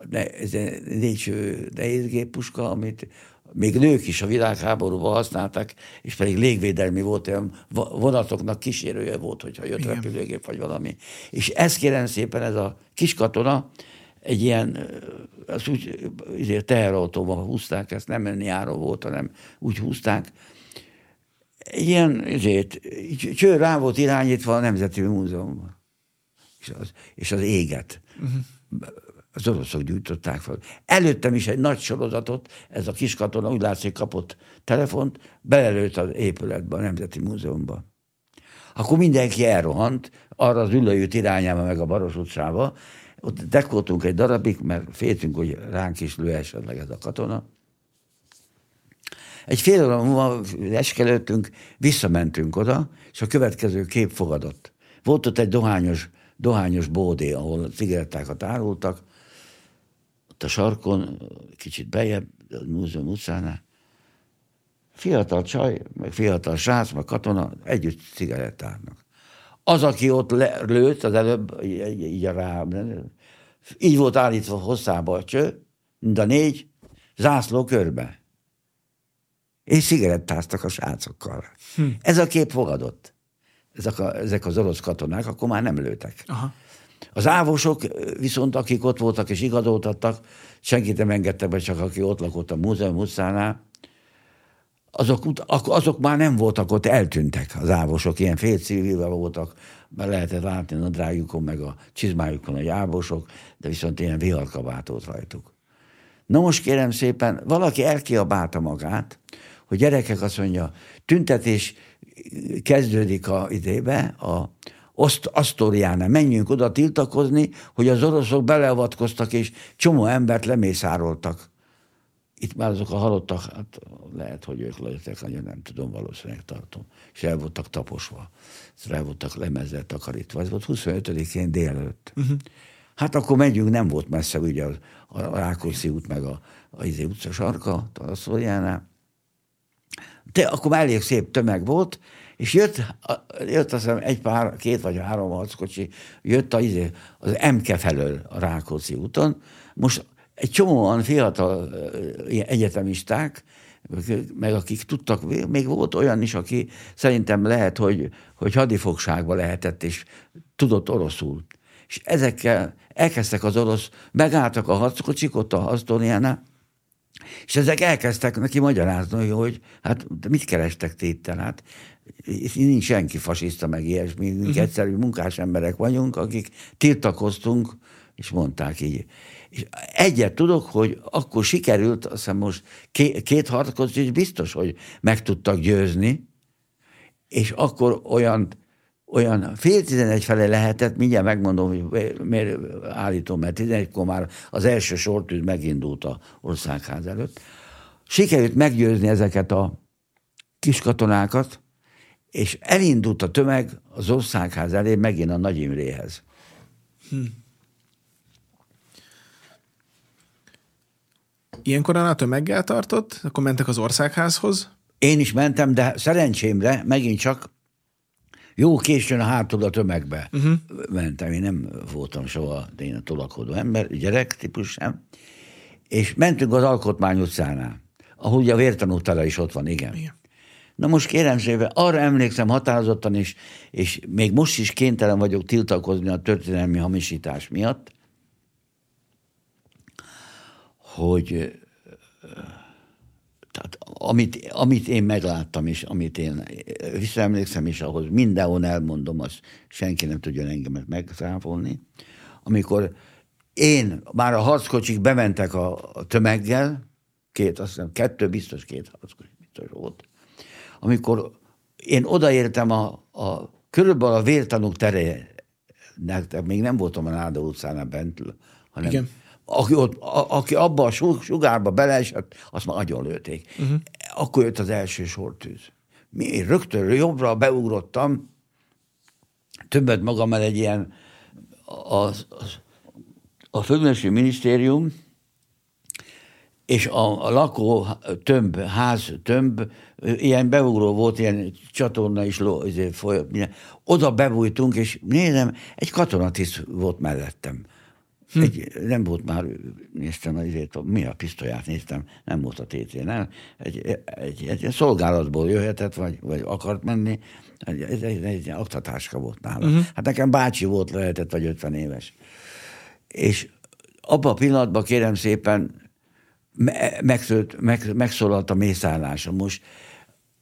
de ez egy négycsövű nehézgéppuska, amit még nők is a világháborúban használták, és pedig légvédelmi volt, olyan vonatoknak kísérője volt, hogyha jött Igen. repülőgép vagy valami. És ezt kérem szépen, ez a kis katona, egy ilyen, az úgy izé, teherautóban húzták, ezt nem nyáron volt, hanem úgy húzták, ilyen ezért, csőr rá volt irányítva a Nemzeti Múzeumban. És az, és az éget. Uh-huh. Az oroszok gyújtották fel. Előttem is egy nagy sorozatot, ez a kis katona úgy látszik kapott telefont, belelőtt az épületbe, a Nemzeti Múzeumba. Akkor mindenki elrohant, arra az ülőjűt irányába, meg a Baros utcába. Ott dekoltunk egy darabig, mert féltünk, hogy ránk is lő esetleg ez a katona. Egy fél óra múlva eskelődtünk, visszamentünk oda, és a következő kép fogadott. Volt ott egy dohányos, dohányos bódé, ahol cigarettákat árultak, ott a sarkon, kicsit bejebb, a múzeum utcánál, fiatal csaj, meg fiatal srác, meg katona együtt cigarettárnak. Az, aki ott le, lőtt, az előbb így, így rá, így volt állítva hosszába a cső, mind a négy, zászló körbe és cigarettáztak a srácokkal. Hm. Ez a kép fogadott. Ezek, a, ezek az orosz katonák akkor már nem lőtek. Aha. Az ávosok viszont, akik ott voltak és igazoltattak, senkit nem engedtek be, csak aki ott lakott a múzeum utcánál, azok, azok már nem voltak ott, eltűntek az ávosok, ilyen félcivilvel voltak, mert lehetett látni a drágjukon, meg a csizmájukon a ávosok, de viszont ilyen viharkabátot rajtuk. Na most kérem szépen, valaki elkiabálta magát, hogy gyerekek azt mondja, tüntetés kezdődik a idébe, a Oszt, Asztóriánál, menjünk oda tiltakozni, hogy az oroszok beleavatkoztak, és csomó embert lemészároltak. Itt már azok a halottak, hát lehet, hogy ők lőttek, annyira nem tudom, valószínűleg tartom. És el voltak taposva, el voltak lemezzel takarítva. Ez volt 25-én délelőtt. Uh-huh. Hát akkor megyünk, nem volt messze ugye a, a Rákóczi út, meg a, a Izé utca sarka, a Szóljánál. De akkor már elég szép tömeg volt, és jött, jött azt hiszem egy pár, két vagy három harckocsi, jött az, izé, az MK felől a Rákóczi úton. Most egy csomóan fiatal egyetemisták, meg akik tudtak, még volt olyan is, aki szerintem lehet, hogy, hogy hadifogságba lehetett, és tudott oroszul. És ezekkel elkezdtek az orosz, megálltak a harckocsik ott a Hasztóniánál, és ezek elkezdtek neki magyarázni, hogy hát mit kerestek tétel, hát nincs senki fasiszta, meg ilyesmi, mi uh-huh. egyszerű munkás emberek vagyunk, akik tiltakoztunk, és mondták így. És egyet tudok, hogy akkor sikerült, azt hiszem most két, két harcot is biztos, hogy meg tudtak győzni, és akkor olyan olyan fél tizenegy felé lehetett, mindjárt megmondom, hogy miért állítom, mert tizenegykor már az első sortűz megindult a országház előtt. Sikerült meggyőzni ezeket a kis katonákat, és elindult a tömeg az országház elé megint a Nagy Imréhez. Hm. Ilyenkor a tömeggel tartott, akkor mentek az országházhoz? Én is mentem, de szerencsémre megint csak jó későn a hátul a tömegbe uh-huh. mentem. Én nem voltam soha én a tolakodó ember, gyerek típus sem. És mentünk az Alkotmány utcánál, ahol ugye a vértanú is ott van, igen. igen. Na most kérem szépen, arra emlékszem határozottan, és, és még most is kénytelen vagyok tiltakozni a történelmi hamisítás miatt, hogy tehát amit, amit én megláttam, és amit én visszaemlékszem, és ahhoz mindenhol elmondom, azt senki nem tudja engemet megszáfolni, amikor én, már a harckocsik bementek a, a tömeggel, két, azt hiszem, kettő, biztos két harckocsik biztos volt, amikor én odaértem a, a körülbelül a vértanúk terének, még nem voltam a Náda utcánál bent, hanem Igen aki, ott, a, aki abba a sugárba beleesett, azt már agyon lőtték. Uh-huh. Akkor jött az első sortűz. Mi rögtön jobbra beugrottam, többet magam el egy ilyen a, a, a Földművelési Minisztérium és a, a lakó tömb, ház tömb, ilyen beugró volt, ilyen csatorna is ló, izé, folyott, oda bebújtunk, és nézem, egy katonatiszt volt mellettem Hm. Egy, nem volt már, néztem, azért, mi a pisztolyát néztem, nem volt a TT-nál. Egy, egy, egy, egy szolgálatból jöhetett, vagy, vagy akart menni, egy, egy, egy, egy aktatáska volt nála. Uh-huh. Hát nekem bácsi volt, lehetett, vagy 50 éves. És abban a pillanatban kérem szépen megszólt, meg, megszólalt a mészállása. Most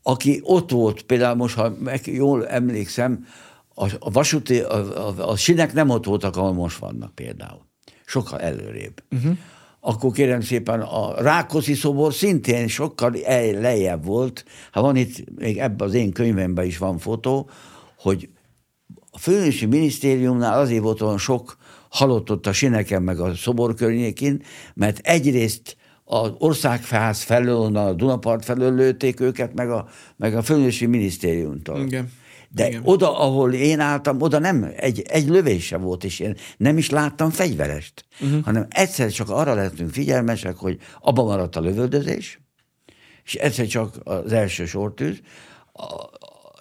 aki ott volt, például most, ha meg, jól emlékszem, a, a vasúti, a, a, a sinek nem ott voltak, ahol most vannak például sokkal előrébb. Uh-huh. Akkor kérem szépen a Rákosi szobor szintén sokkal lejjebb volt. Ha van itt, még ebben az én könyvemben is van fotó, hogy a főnösi minisztériumnál azért volt olyan sok halott ott a sineken meg a szobor környékén, mert egyrészt az országfáz felől, a Dunapart felől lőtték őket, meg a, meg a főnösi minisztériumtól. Igen. De Igen. oda, ahol én álltam, oda nem, egy, egy lövése volt, és én nem is láttam fegyverest, uh-huh. hanem egyszer csak arra lettünk figyelmesek, hogy abba maradt a lövöldözés, és egyszer csak az első sortűz,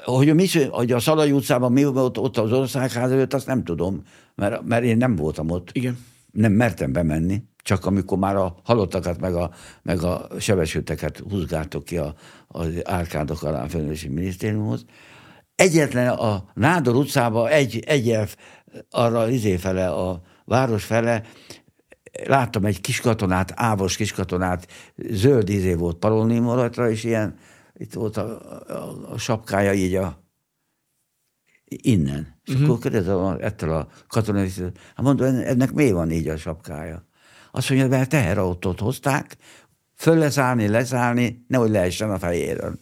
hogy, mi, hogy a Szalai utcában mi volt ott az országház előtt, azt nem tudom, mert, mert én nem voltam ott. Igen. Nem mertem bemenni, csak amikor már a halottakat, meg a, meg a sebesülteket húzgáltok ki a, az árkádok alá a Minisztériumhoz, egyetlen a Nádor utcában egy, egy elf arra izé fele, a város fele, láttam egy kis katonát, ávos kis katonát, zöld izé volt parolnémoratra, és ilyen, itt volt a, a, a sapkája így a innen. És uh-huh. akkor kérdezem ettől a katonai, hát mondom, ennek miért van így a sapkája? Azt mondja, mert teherautót hozták, föl leszállni, leszállni, nehogy lehessen a fejéről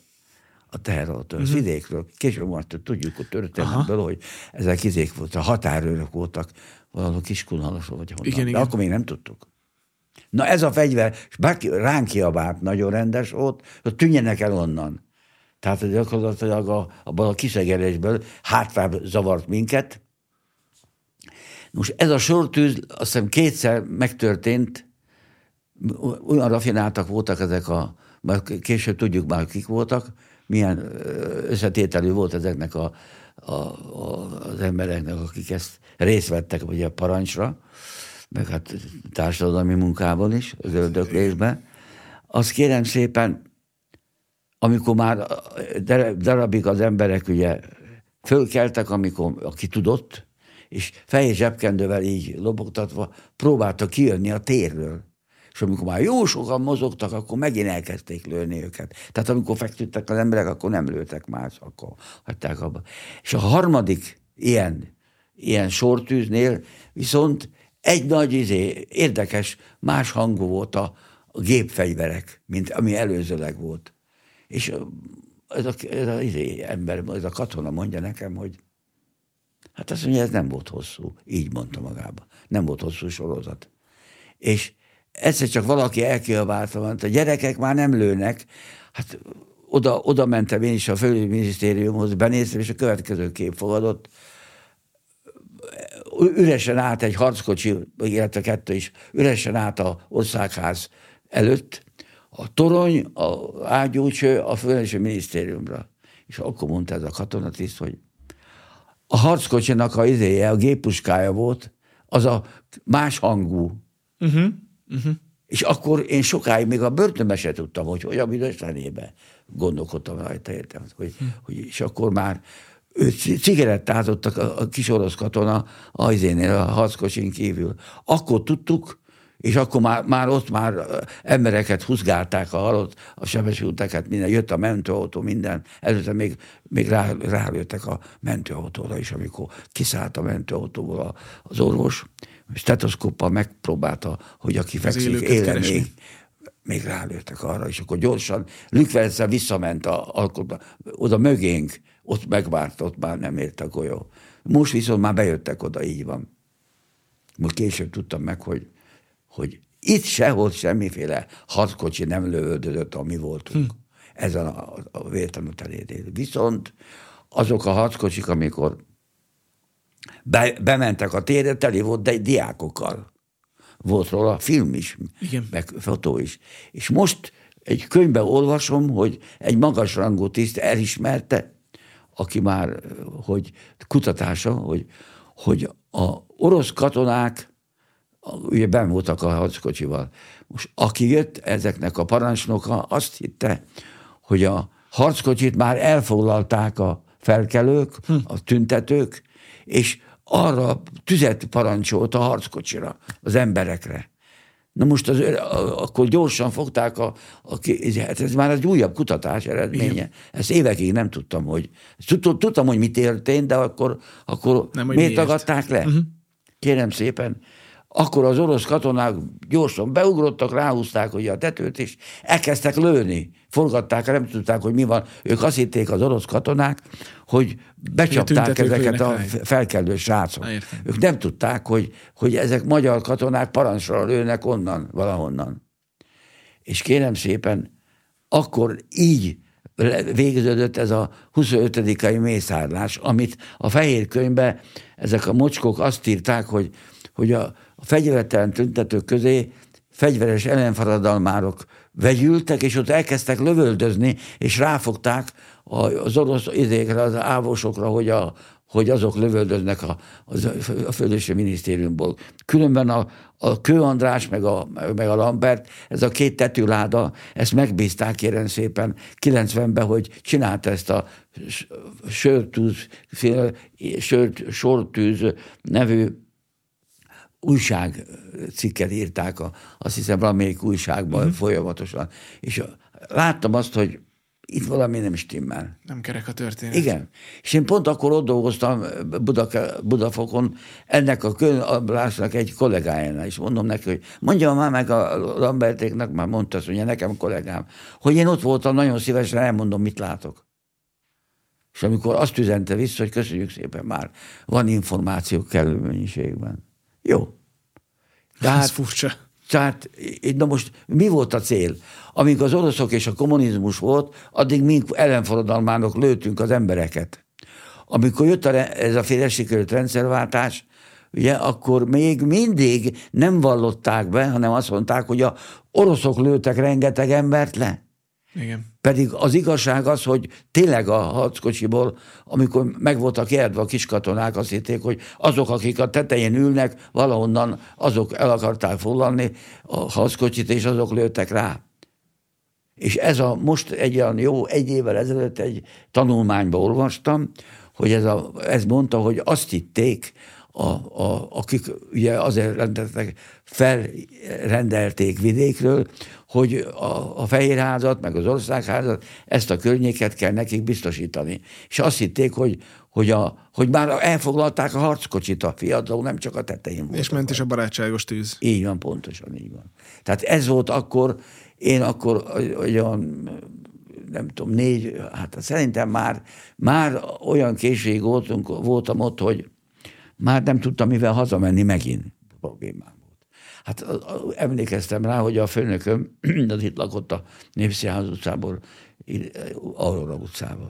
a teherautó, uh-huh. vidékről. Később majd tudjuk a történetből, hogy ezek izék voltak, határőrök voltak, valahol Kiskunhalasról, vagy honnan. Igen, De igen. akkor még nem tudtuk. Na ez a fegyver, és bárki ránk kiabált, nagyon rendes volt, hogy tűnjenek el onnan. Tehát gyakorlatilag a, abban a kisegerésből hátrább zavart minket. Most ez a sortűz azt hiszem kétszer megtörtént, olyan rafináltak voltak ezek a, mert később tudjuk már, kik voltak, milyen összetételű volt ezeknek a, a, a, az embereknek, akik ezt részt vettek vagy a parancsra, meg hát társadalmi munkában is, az öldöklésben. Azt kérem szépen, amikor már darabig az emberek ugye fölkeltek, amikor, aki tudott, és fehér zsebkendővel így lobogtatva próbáltak kijönni a térről. És amikor már jó sokan mozogtak, akkor megint elkezdték lőni őket. Tehát amikor feküdtek az emberek, akkor nem lőttek más, akkor hagyták abba. És a harmadik ilyen, ilyen sortűznél viszont egy nagy izé, érdekes, más hangú volt a, a gépfegyverek, mint ami előzőleg volt. És ez a, ez a izé, ember, ez a katona mondja nekem, hogy hát azt mondja, ez nem volt hosszú. Így mondta magába. Nem volt hosszú sorozat. És egyszer csak valaki elkiabálta, mondta, gyerekek már nem lőnek. Hát oda, oda mentem én is a fölügyminisztériumhoz, benéztem, és a következő kép fogadott. Üresen át egy harckocsi, illetve kettő is, üresen át a országház előtt, a torony, a ágyúcső, a főnösi minisztériumra. És akkor mondta ez a katonatiszt, hogy a harckocsinak a izéje, a géppuskája volt, az a más hangú. Uh-huh. Uh-huh. És akkor én sokáig még a börtönbe se tudtam, hogy hogy a büdös fenébe gondolkodtam rajta, értem. Hogy, uh-huh. hogy, és akkor már ő cigarettázott a, a kis orosz katona a, a harckocsin kívül. Akkor tudtuk, és akkor már, már ott már embereket húzgálták a halott, a sebesülteket, minden, jött a mentőautó, minden. Előtte még, még rá, rálőttek a mentőautóra is, amikor kiszállt a mentőautóból az orvos, stetoszkóppal megpróbálta, hogy aki fekszik, éle még, még rálőttek arra, és akkor gyorsan Lükvelce visszament a, a, oda mögénk, ott megvárt, ott már nem ért a golyó. Most viszont már bejöttek oda, így van. Most később tudtam meg, hogy, hogy itt sehol semmiféle harckocsi nem lövöldözött, ami voltunk. Hm. Ezen a, a terénél. Viszont azok a harckocsik, amikor be, bementek a térre, teli volt de diákokkal. Volt róla film is, Igen. meg fotó is. És most egy könyvben olvasom, hogy egy magasrangú tiszt elismerte, aki már, hogy kutatása, hogy, hogy a orosz katonák ugye ben voltak a harckocsival. Most aki jött, ezeknek a parancsnoka azt hitte, hogy a harckocsit már elfoglalták a felkelők, hm. a tüntetők, és arra tüzet parancsolt a harckocsira, az emberekre. Na most az, akkor gyorsan fogták a, a hát ez már egy újabb kutatás eredménye. Igen. Ezt évekig nem tudtam, hogy tudtam, hogy mit történt, de akkor, akkor nem, miért, miért tagadták le? Uh-huh. Kérem szépen, akkor az orosz katonák gyorsan beugrottak, ráhúzták hogy a tetőt, és elkezdtek lőni. Forgatták, nem tudták, hogy mi van. Ők azt hitték az orosz katonák, hogy becsapták ezeket a felkelő srácok. Ők nem tudták, hogy, hogy ezek magyar katonák parancsra lőnek onnan, valahonnan. És kérem szépen, akkor így végződött ez a 25. mészárlás, amit a fehér könyvben ezek a mocskok azt írták, hogy, hogy a, a fegyvertelen tüntetők közé fegyveres ellenfaradalmárok vegyültek, és ott elkezdtek lövöldözni, és ráfogták az orosz idékre, az ávosokra, hogy, a, hogy azok lövöldöznek a, a, Földösi Minisztériumból. Különben a, a Kő András meg a, meg a Lambert, ez a két tetőláda, ezt megbízták kérem szépen 90-ben, hogy csinálta ezt a sörtűz, sört, sortűz nevű újság cikket írták, a, azt hiszem valamelyik újságban uh-huh. folyamatosan. És láttam azt, hogy itt valami nem stimmel. Nem kerek a történet. Igen. És én pont akkor ott dolgoztam Budaka, Budafokon, ennek a Lászlónak egy kollégájánál, és mondom neki, hogy mondja már meg a Lambertéknek, már mondta azt, mondja nekem kollégám, hogy én ott voltam, nagyon szívesen elmondom, mit látok. És amikor azt üzente vissza, hogy köszönjük szépen, már van információ kellő mennyiségben. Jó. Tehát, Ez furcsa. Tehát, na most mi volt a cél? Amíg az oroszok és a kommunizmus volt, addig mink ellenforradalmánok lőttünk az embereket. Amikor jött a, ez a féles sikerült rendszerváltás, ugye, akkor még mindig nem vallották be, hanem azt mondták, hogy a oroszok lőttek rengeteg embert le. Igen. Pedig az igazság az, hogy tényleg a harckocsiból, amikor meg voltak érdve a kiskatonák, azt hitték, hogy azok, akik a tetején ülnek, valahonnan azok el akarták foglalni a harckocsit, és azok lőttek rá. És ez a most egy olyan jó, egy évvel ezelőtt egy tanulmányba olvastam, hogy ez, a, ez mondta, hogy azt hitték, a, a, akik ugye azért rendeltek, felrendelték vidékről, hogy a, a Fehérházat, meg az Országházat, ezt a környéket kell nekik biztosítani. És azt hitték, hogy, hogy, a, hogy már elfoglalták a harckocsit a fiatal, nem csak a tetején volt. És ment is a barátságos tűz. Így van, pontosan így van. Tehát ez volt akkor, én akkor olyan nem tudom, négy, hát szerintem már, már olyan készség voltunk, voltam ott, hogy már nem tudtam mivel hazamenni megint. Problémám. Hát emlékeztem rá, hogy a főnököm, az itt lakott a Népszínház utcából, Aurora utcába.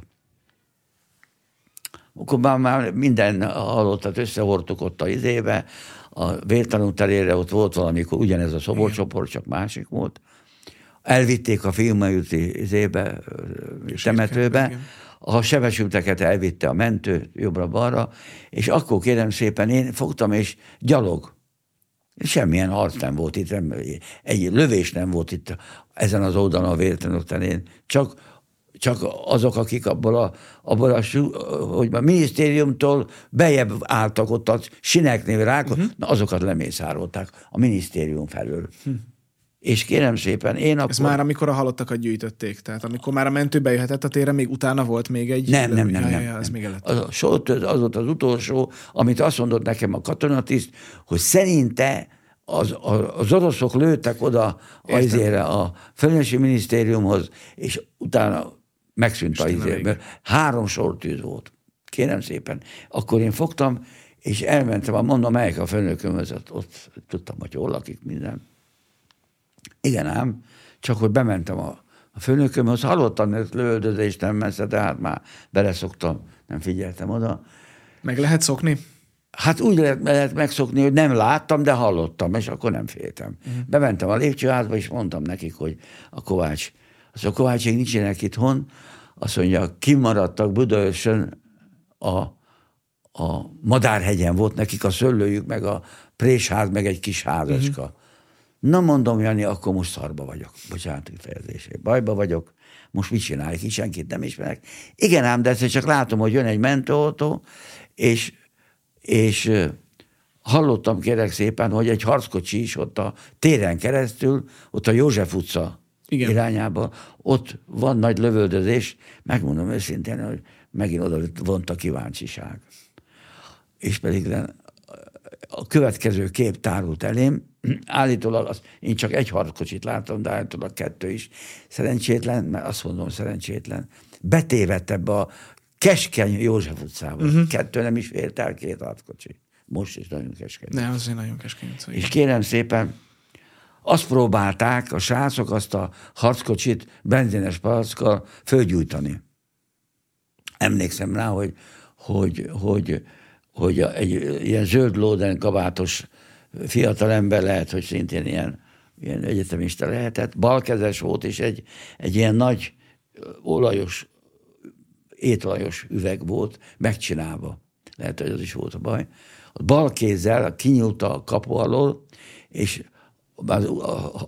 Akkor már, már minden halottat összehordtuk ott a izébe, a vértanú terére ott volt valamikor ugyanez a szoborcsoport, csak másik volt. Elvitték a filmajúti izébe, temetőbe, igen a sebesülteket elvitte a mentő jobbra-balra, és akkor kérem szépen én fogtam, és gyalog. Semmilyen harc nem volt itt, nem, egy lövés nem volt itt ezen az oldalon a véletlenül csak, csak azok, akik abból a, abból a hogy a minisztériumtól bejebb álltak ott a sineknél rák, uh-huh. na azokat lemészárolták a minisztérium felől. Uh-huh. És kérem szépen, én akkor... Ez már amikor a halottakat gyűjtötték, tehát amikor már a mentő bejöhetett a térre, még utána volt még egy... Nem, nem, nem. nem, ez még az, az, az volt az utolsó, amit azt mondott nekem a katonatiszt, hogy szerinte az, az oroszok lőttek oda azért a főnösi minisztériumhoz, és utána megszűnt a izérből. Három sortűz volt. Kérem szépen. Akkor én fogtam, és elmentem, mondom, melyik a főnökömhöz, ott, ott tudtam, hogy hol lakik minden igen ám, csak hogy bementem a, a főnökömhöz, hallottam ezt lövöldözést nem messze, de hát már beleszoktam, nem figyeltem oda. Meg lehet szokni? Hát úgy lehet, lehet megszokni, hogy nem láttam, de hallottam, és akkor nem féltem. Uh-huh. Bementem a lépcsőházba, és mondtam nekik, hogy a Kovács, az a Kovácsék nincsenek itthon, azt mondja, kimaradtak Budaörsön a, a Madárhegyen volt nekik a szöllőjük, meg a présház, meg egy kis házacska. Uh-huh. Na mondom, Jani, akkor most szarba vagyok. Bocsánat, kifejezésé. Bajba vagyok. Most mit csinálják? Itt senkit nem ismerek. Igen ám, de ezt csak látom, hogy jön egy mentőautó, és, és hallottam kérek szépen, hogy egy harckocsi is ott a téren keresztül, ott a József utca Igen. irányába, ott van nagy lövöldözés, megmondom őszintén, hogy megint oda vont a kíváncsiság. És pedig a következő kép tárult elém, állítólag az, én csak egy harckocsit láttam, de állítólag kettő is. Szerencsétlen, mert azt mondom szerencsétlen, betévedt ebbe a keskeny József utcába. Uh-huh. Kettő nem is fért el két harckocsi. Most is nagyon keskeny. Ne, azért nagyon keskeny utca. És kérem szépen, azt próbálták a srácok azt a harckocsit benzines palackkal fölgyújtani. Emlékszem rá, hogy, hogy, hogy, hogy egy ilyen zöld lóden kabátos fiatal ember lehet, hogy szintén ilyen, ilyen egyetemista lehetett. Balkezes volt, és egy, egy ilyen nagy olajos, étolajos üveg volt megcsinálva. lehet, hogy az is volt a baj, a bal kézzel kinyúlt a kapu alól, és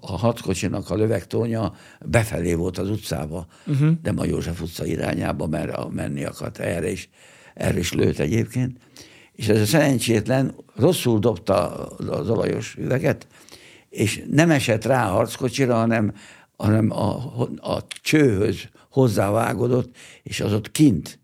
a hat kocsinak a lövegtónya befelé volt az utcába, uh-huh. nem a József utca irányába, mert menni akart erre is, erre is lőtt egyébként. És ez a szerencsétlen rosszul dobta az olajos üveget, és nem esett rá a harckocsira, hanem, hanem a, a csőhöz hozzávágodott, és az ott kint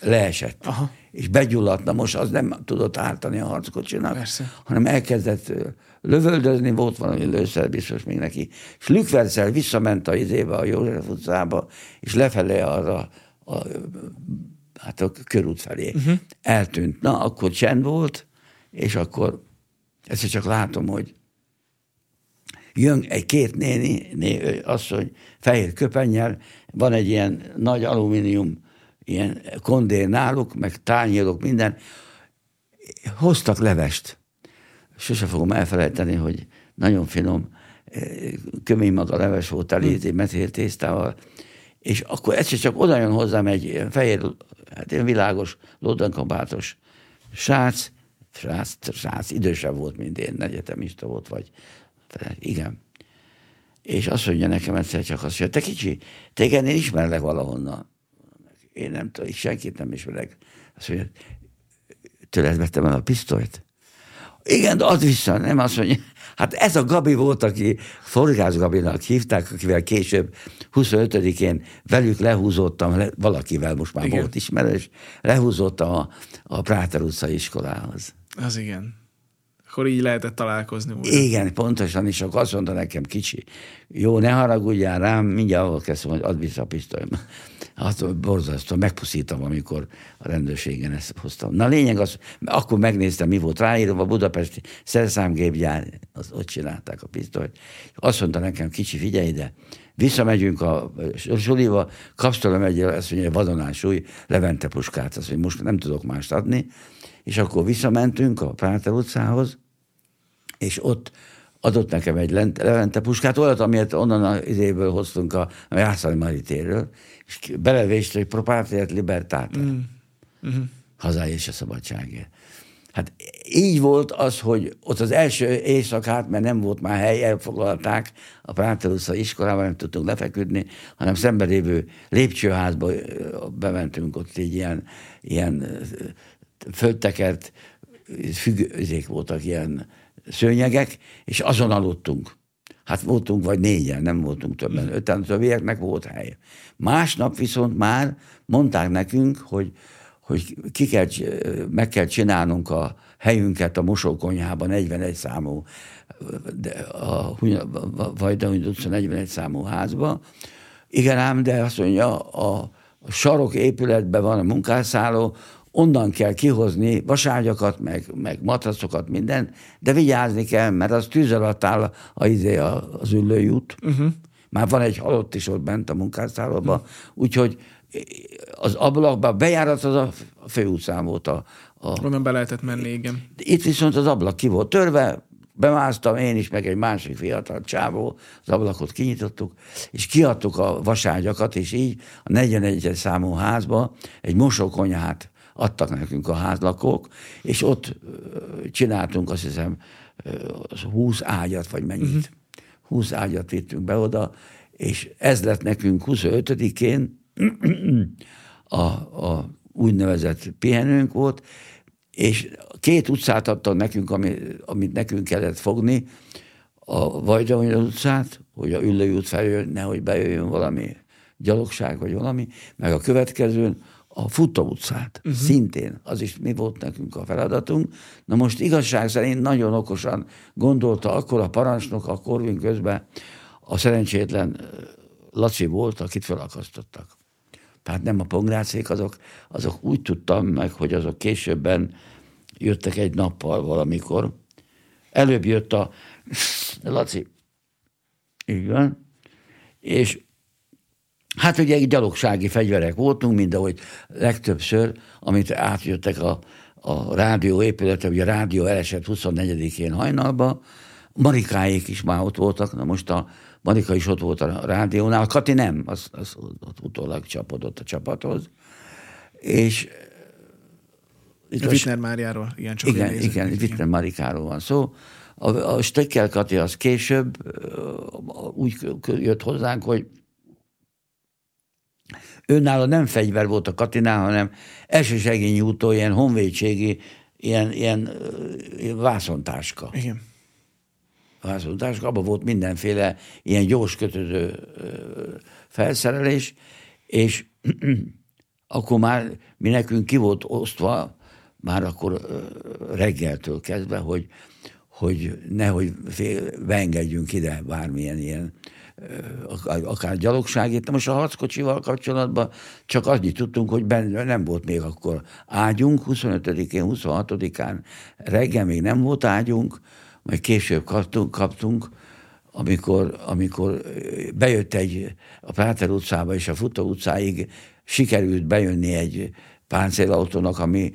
leesett. Aha. És begyulladt, na most az nem tudott ártani a harckocsinak, Persze. hanem elkezdett lövöldözni, volt valami lőszer biztos még neki, és lükverszel visszament a izébe, a József utcába, és lefelé arra a, hát a körút felé uh-huh. eltűnt. Na, akkor csend volt, és akkor ezt csak látom, hogy jön egy két néni, né, asszony, fehér köpennyel, van egy ilyen nagy alumínium ilyen kondér náluk, meg tányérok, minden. Hoztak levest. Sose fogom elfelejteni, hogy nagyon finom, eh, kömény maga leves volt telíti hm. metér tésztával, és akkor egyszer csak oda jön hozzám egy fehér, hát ilyen világos, lódankabátos srác, srác, srác, idősebb volt, mint én, egyetemista volt, vagy igen. És azt mondja nekem egyszer csak azt, hogy te kicsi, téged én ismerlek valahonnan. Én nem tudom, senkit nem ismerek. Azt mondja, tőled vettem el a pisztolyt? Igen, de az vissza, nem azt mondja. Hát ez a Gabi volt, aki Forgász Gabinak hívták, akivel később 25-én velük lehúzottam, le, valakivel most már igen. volt ismerős, lehúzottam a, a Práter utca iskolához. Az igen. Akkor így lehetett találkozni újra. Igen, pontosan, és akkor azt mondta nekem kicsi, jó, ne haragudjál rám, mindjárt ahol kezdtem, hogy add vissza a pisztolyom. Hát borzasztó, megpuszítam, amikor a rendőrségen ezt hoztam. Na lényeg az, akkor megnéztem, mi volt ráírva, a budapesti szerszámgépgyár, az, ott csinálták a pisztolyt. Azt mondta nekem, kicsi, figyelj ide, visszamegyünk a suliba, kapsz tőlem egy, azt mondja, vadonás új Levente puskát, azt mondja, most nem tudok mást adni, és akkor visszamentünk a Práter utcához, és ott adott nekem egy Levente puskát, olyat, amilyet onnan az izéből hoztunk a, a Jászai Maritéről, és belevést, hogy propátriát libertát. Mm. Mm-hmm. Hazáj és a szabadságért. Hát így volt az, hogy ott az első éjszakát, mert nem volt már hely, elfoglalták a Práter utca iskolában, nem tudtunk lefeküdni, hanem szembelévő lépcsőházba bementünk, ott így ilyen, ilyen földtekert függőzék voltak ilyen szőnyegek, és azon aludtunk. Hát voltunk vagy négyen, nem voltunk többen. Mm. Öten többieknek volt hely. Másnap viszont már mondták nekünk, hogy, hogy ki kell, meg kell csinálnunk a helyünket a mosókonyhában 41 számú, a Vajdahuny utca 41 számú házba. Igen ám, de azt mondja, a, a sarok épületben van a munkásszálló, onnan kell kihozni vaságyakat, meg, meg matracokat, minden, de vigyázni kell, mert az tűz alatt áll a, izé, az út. Uh-huh. Már van egy halott is ott bent a munkásszállóban, uh-huh. úgyhogy az ablakban bejárat az a főutcán volt a, a... Onnan be lehetett menni, igen. Itt viszont az ablak ki volt törve, bemásztam én is, meg egy másik fiatal csávó, az ablakot kinyitottuk, és kiadtuk a vaságyakat, és így a 41 számú házba egy mosókonyhát adtak nekünk a házlakók, és ott csináltunk azt hiszem 20 ágyat, vagy mennyit. Uh-huh. Mhm. 20 ágyat vittünk be oda, és ez lett nekünk 25-én a, a úgynevezett pihenőnk volt, és két utcát adtak nekünk, ami, amit nekünk kellett fogni, a Vajdahogy utcát, hogy a Üllői út felől nehogy bejöjjön valami gyalogság vagy valami, meg a következőn a Futó utcát, uh-huh. szintén, az is mi volt nekünk a feladatunk. Na most igazság szerint nagyon okosan gondolta akkor a parancsnok a Korvin közben a szerencsétlen Laci volt, akit felakasztottak. Tehát nem a pongrácék, azok, azok úgy tudtam meg, hogy azok későbben jöttek egy nappal valamikor. Előbb jött a Laci, igen, és Hát ugye egy gyalogsági fegyverek voltunk, mind ahogy legtöbbször, amit átjöttek a, a rádió épülete, ugye a rádió elesett 24-én hajnalba, Marikáék is már ott voltak, na most a Marika is ott volt a rádiónál, Kati nem, az, az, az utólag csapodott a csapathoz, és Itt Wittner Máriáról, igen, csak igen, igen, igen, Wittner Marikáról van szó. A, a Stöckel Kati az később úgy jött hozzánk, hogy őnála nem fegyver volt a Katinál, hanem elsősegényújtó, ilyen honvédségi, ilyen, ilyen, vászontáska. Igen. Vászontáska, abban volt mindenféle ilyen gyors kötődő felszerelés, és akkor már mi nekünk ki volt osztva, már akkor reggeltől kezdve, hogy, hogy nehogy fél, beengedjünk ide bármilyen ilyen akár gyalogságét. Most a harckocsival kapcsolatban csak annyit tudtunk, hogy benne nem volt még akkor ágyunk, 25-én, 26-án reggel még nem volt ágyunk, majd később kaptunk, kaptunk amikor, amikor bejött egy a Práter utcába és a Futó utcáig sikerült bejönni egy páncélautónak, ami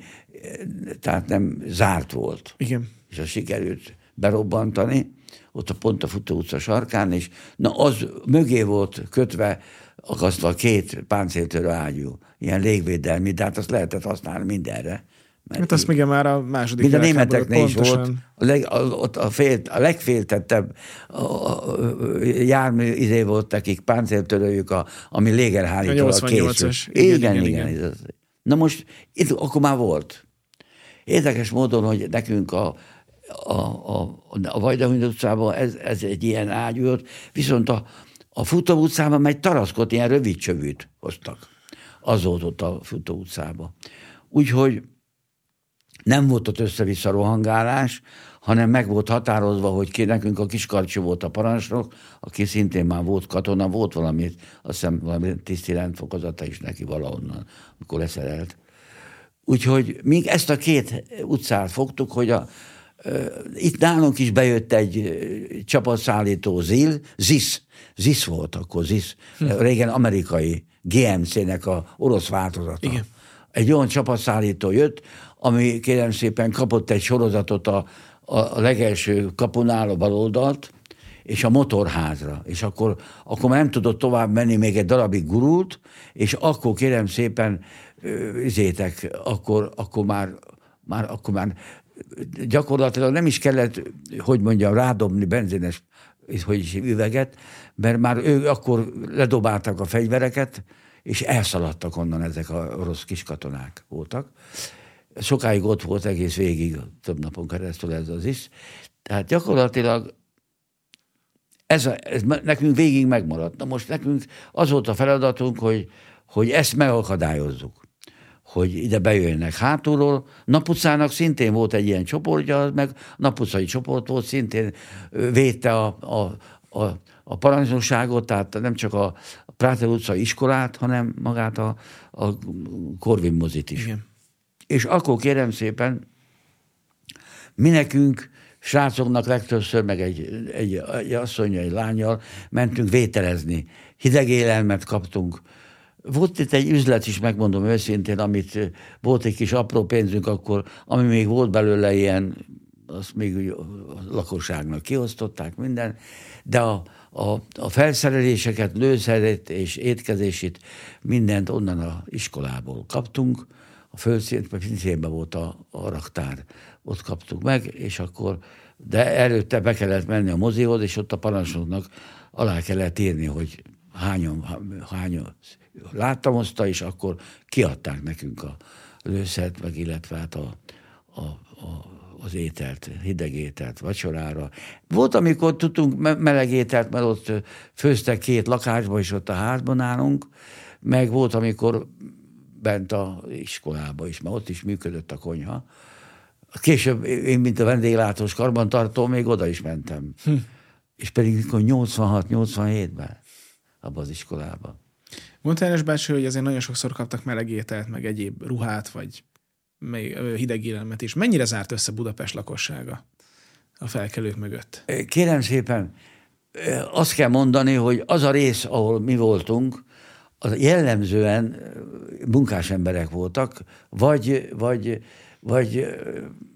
tehát nem zárt volt. Igen. És a sikerült berobbantani, ott a pont a Futó utca sarkán, és na az mögé volt kötve akasztva két páncéltörő ágyú, ilyen légvédelmi, de hát azt lehetett használni mindenre. Mert hát azt még már a második Mind a németeknél is volt. A, leg, a, ott a, fél, a legféltettebb a, a, jármű izé volt nekik, páncéltörőjük, a, ami légerhárítól készült. Igen, igen, igen. igen. Na most itt akkor már volt. Érdekes módon, hogy nekünk a, a, a, a Vajdahuny utcában ez, ez egy ilyen ágy volt, viszont a, a Futó utcában egy taraszkot, ilyen rövid csövűt hoztak. Az volt ott a Futó utcában. Úgyhogy nem volt ott össze-vissza rohangálás, hanem meg volt határozva, hogy ki, nekünk a kiskarcsú volt a parancsnok, aki szintén már volt katona, volt valami, azt hiszem valami tiszti rendfokozata is neki valahonnan, amikor leszerelt. Úgyhogy még ezt a két utcát fogtuk, hogy a, itt nálunk is bejött egy csapatszállító ZIL, ZIS, ZIS volt akkor, ZIS, hm. régen amerikai GMC-nek a orosz változata. Igen. Egy olyan csapatszállító jött, ami kérem szépen kapott egy sorozatot a, a legelső kapunál a baloldalt, és a motorházra, és akkor, akkor már nem tudott tovább menni, még egy darabig gurult, és akkor kérem szépen, izétek, akkor, akkor már, már, akkor már gyakorlatilag nem is kellett, hogy mondjam, rádobni benzines hogy is üveget, mert már ő akkor ledobáltak a fegyvereket, és elszaladtak onnan ezek a orosz kiskatonák voltak. Sokáig ott volt egész végig, több napon keresztül ez az is. Tehát gyakorlatilag ez, a, ez nekünk végig megmaradt. Na most nekünk az volt a feladatunk, hogy, hogy ezt megakadályozzuk hogy ide bejönnek hátulról. Napucának szintén volt egy ilyen csoportja, meg napucai csoport volt, szintén védte a, a, a, a parancsnokságot, tehát nem csak a Práter utca iskolát, hanem magát a, a Korvin mozit is. Igen. És akkor kérem szépen, mi nekünk, srácoknak legtöbbször, meg egy, egy, egy asszony, egy lányjal mentünk vételezni. Hideg élelmet kaptunk, volt itt egy üzlet is, megmondom őszintén, amit volt egy kis apró pénzünk akkor, ami még volt belőle ilyen, azt még a lakosságnak kiosztották minden, de a, a, a felszereléseket, lőszeret és étkezését mindent onnan a iskolából kaptunk, a földszintben volt a, a raktár, ott kaptuk meg, és akkor, de előtte be kellett menni a mozihoz, és ott a parancsnoknak alá kellett írni, hogy hányan, hányan láttam azt, és akkor kiadták nekünk a lőszert, meg illetve hát a, a, a az ételt, hideg ételt vacsorára. Volt, amikor tudtunk meleg ételt, mert ott főztek két lakásba, és ott a házban állunk, meg volt, amikor bent a iskolába is, mert ott is működött a konyha. Később én, mint a vendéglátós karbantartó, még oda is mentem. Hm. És pedig 86-87-ben abban az iskolában. Mondta Enes bácsi, hogy azért nagyon sokszor kaptak meleg ételt, meg egyéb ruhát, vagy hideg élelmet is. Mennyire zárt össze Budapest lakossága a felkelők mögött? Kérem szépen, azt kell mondani, hogy az a rész, ahol mi voltunk, az jellemzően munkás emberek voltak, vagy, vagy vagy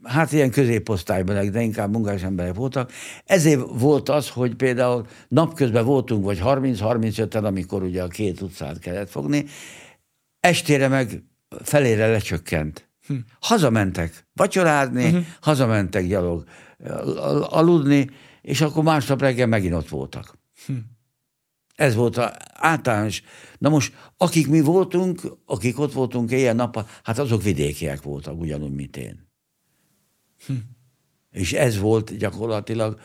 hát ilyen középosztályban, de inkább munkás emberek voltak. Ezért volt az, hogy például napközben voltunk, vagy 30-35-en, amikor ugye a két utcát kellett fogni, estére meg felére lecsökkent. Hm. Hazamentek vacsorázni, uh-huh. hazamentek gyalog aludni, és akkor másnap reggel megint ott voltak. Hm. Ez volt a általános. Na most, akik mi voltunk, akik ott voltunk ilyen nap, hát azok vidékiek voltak, ugyanúgy, mint én. Hm. És ez volt gyakorlatilag,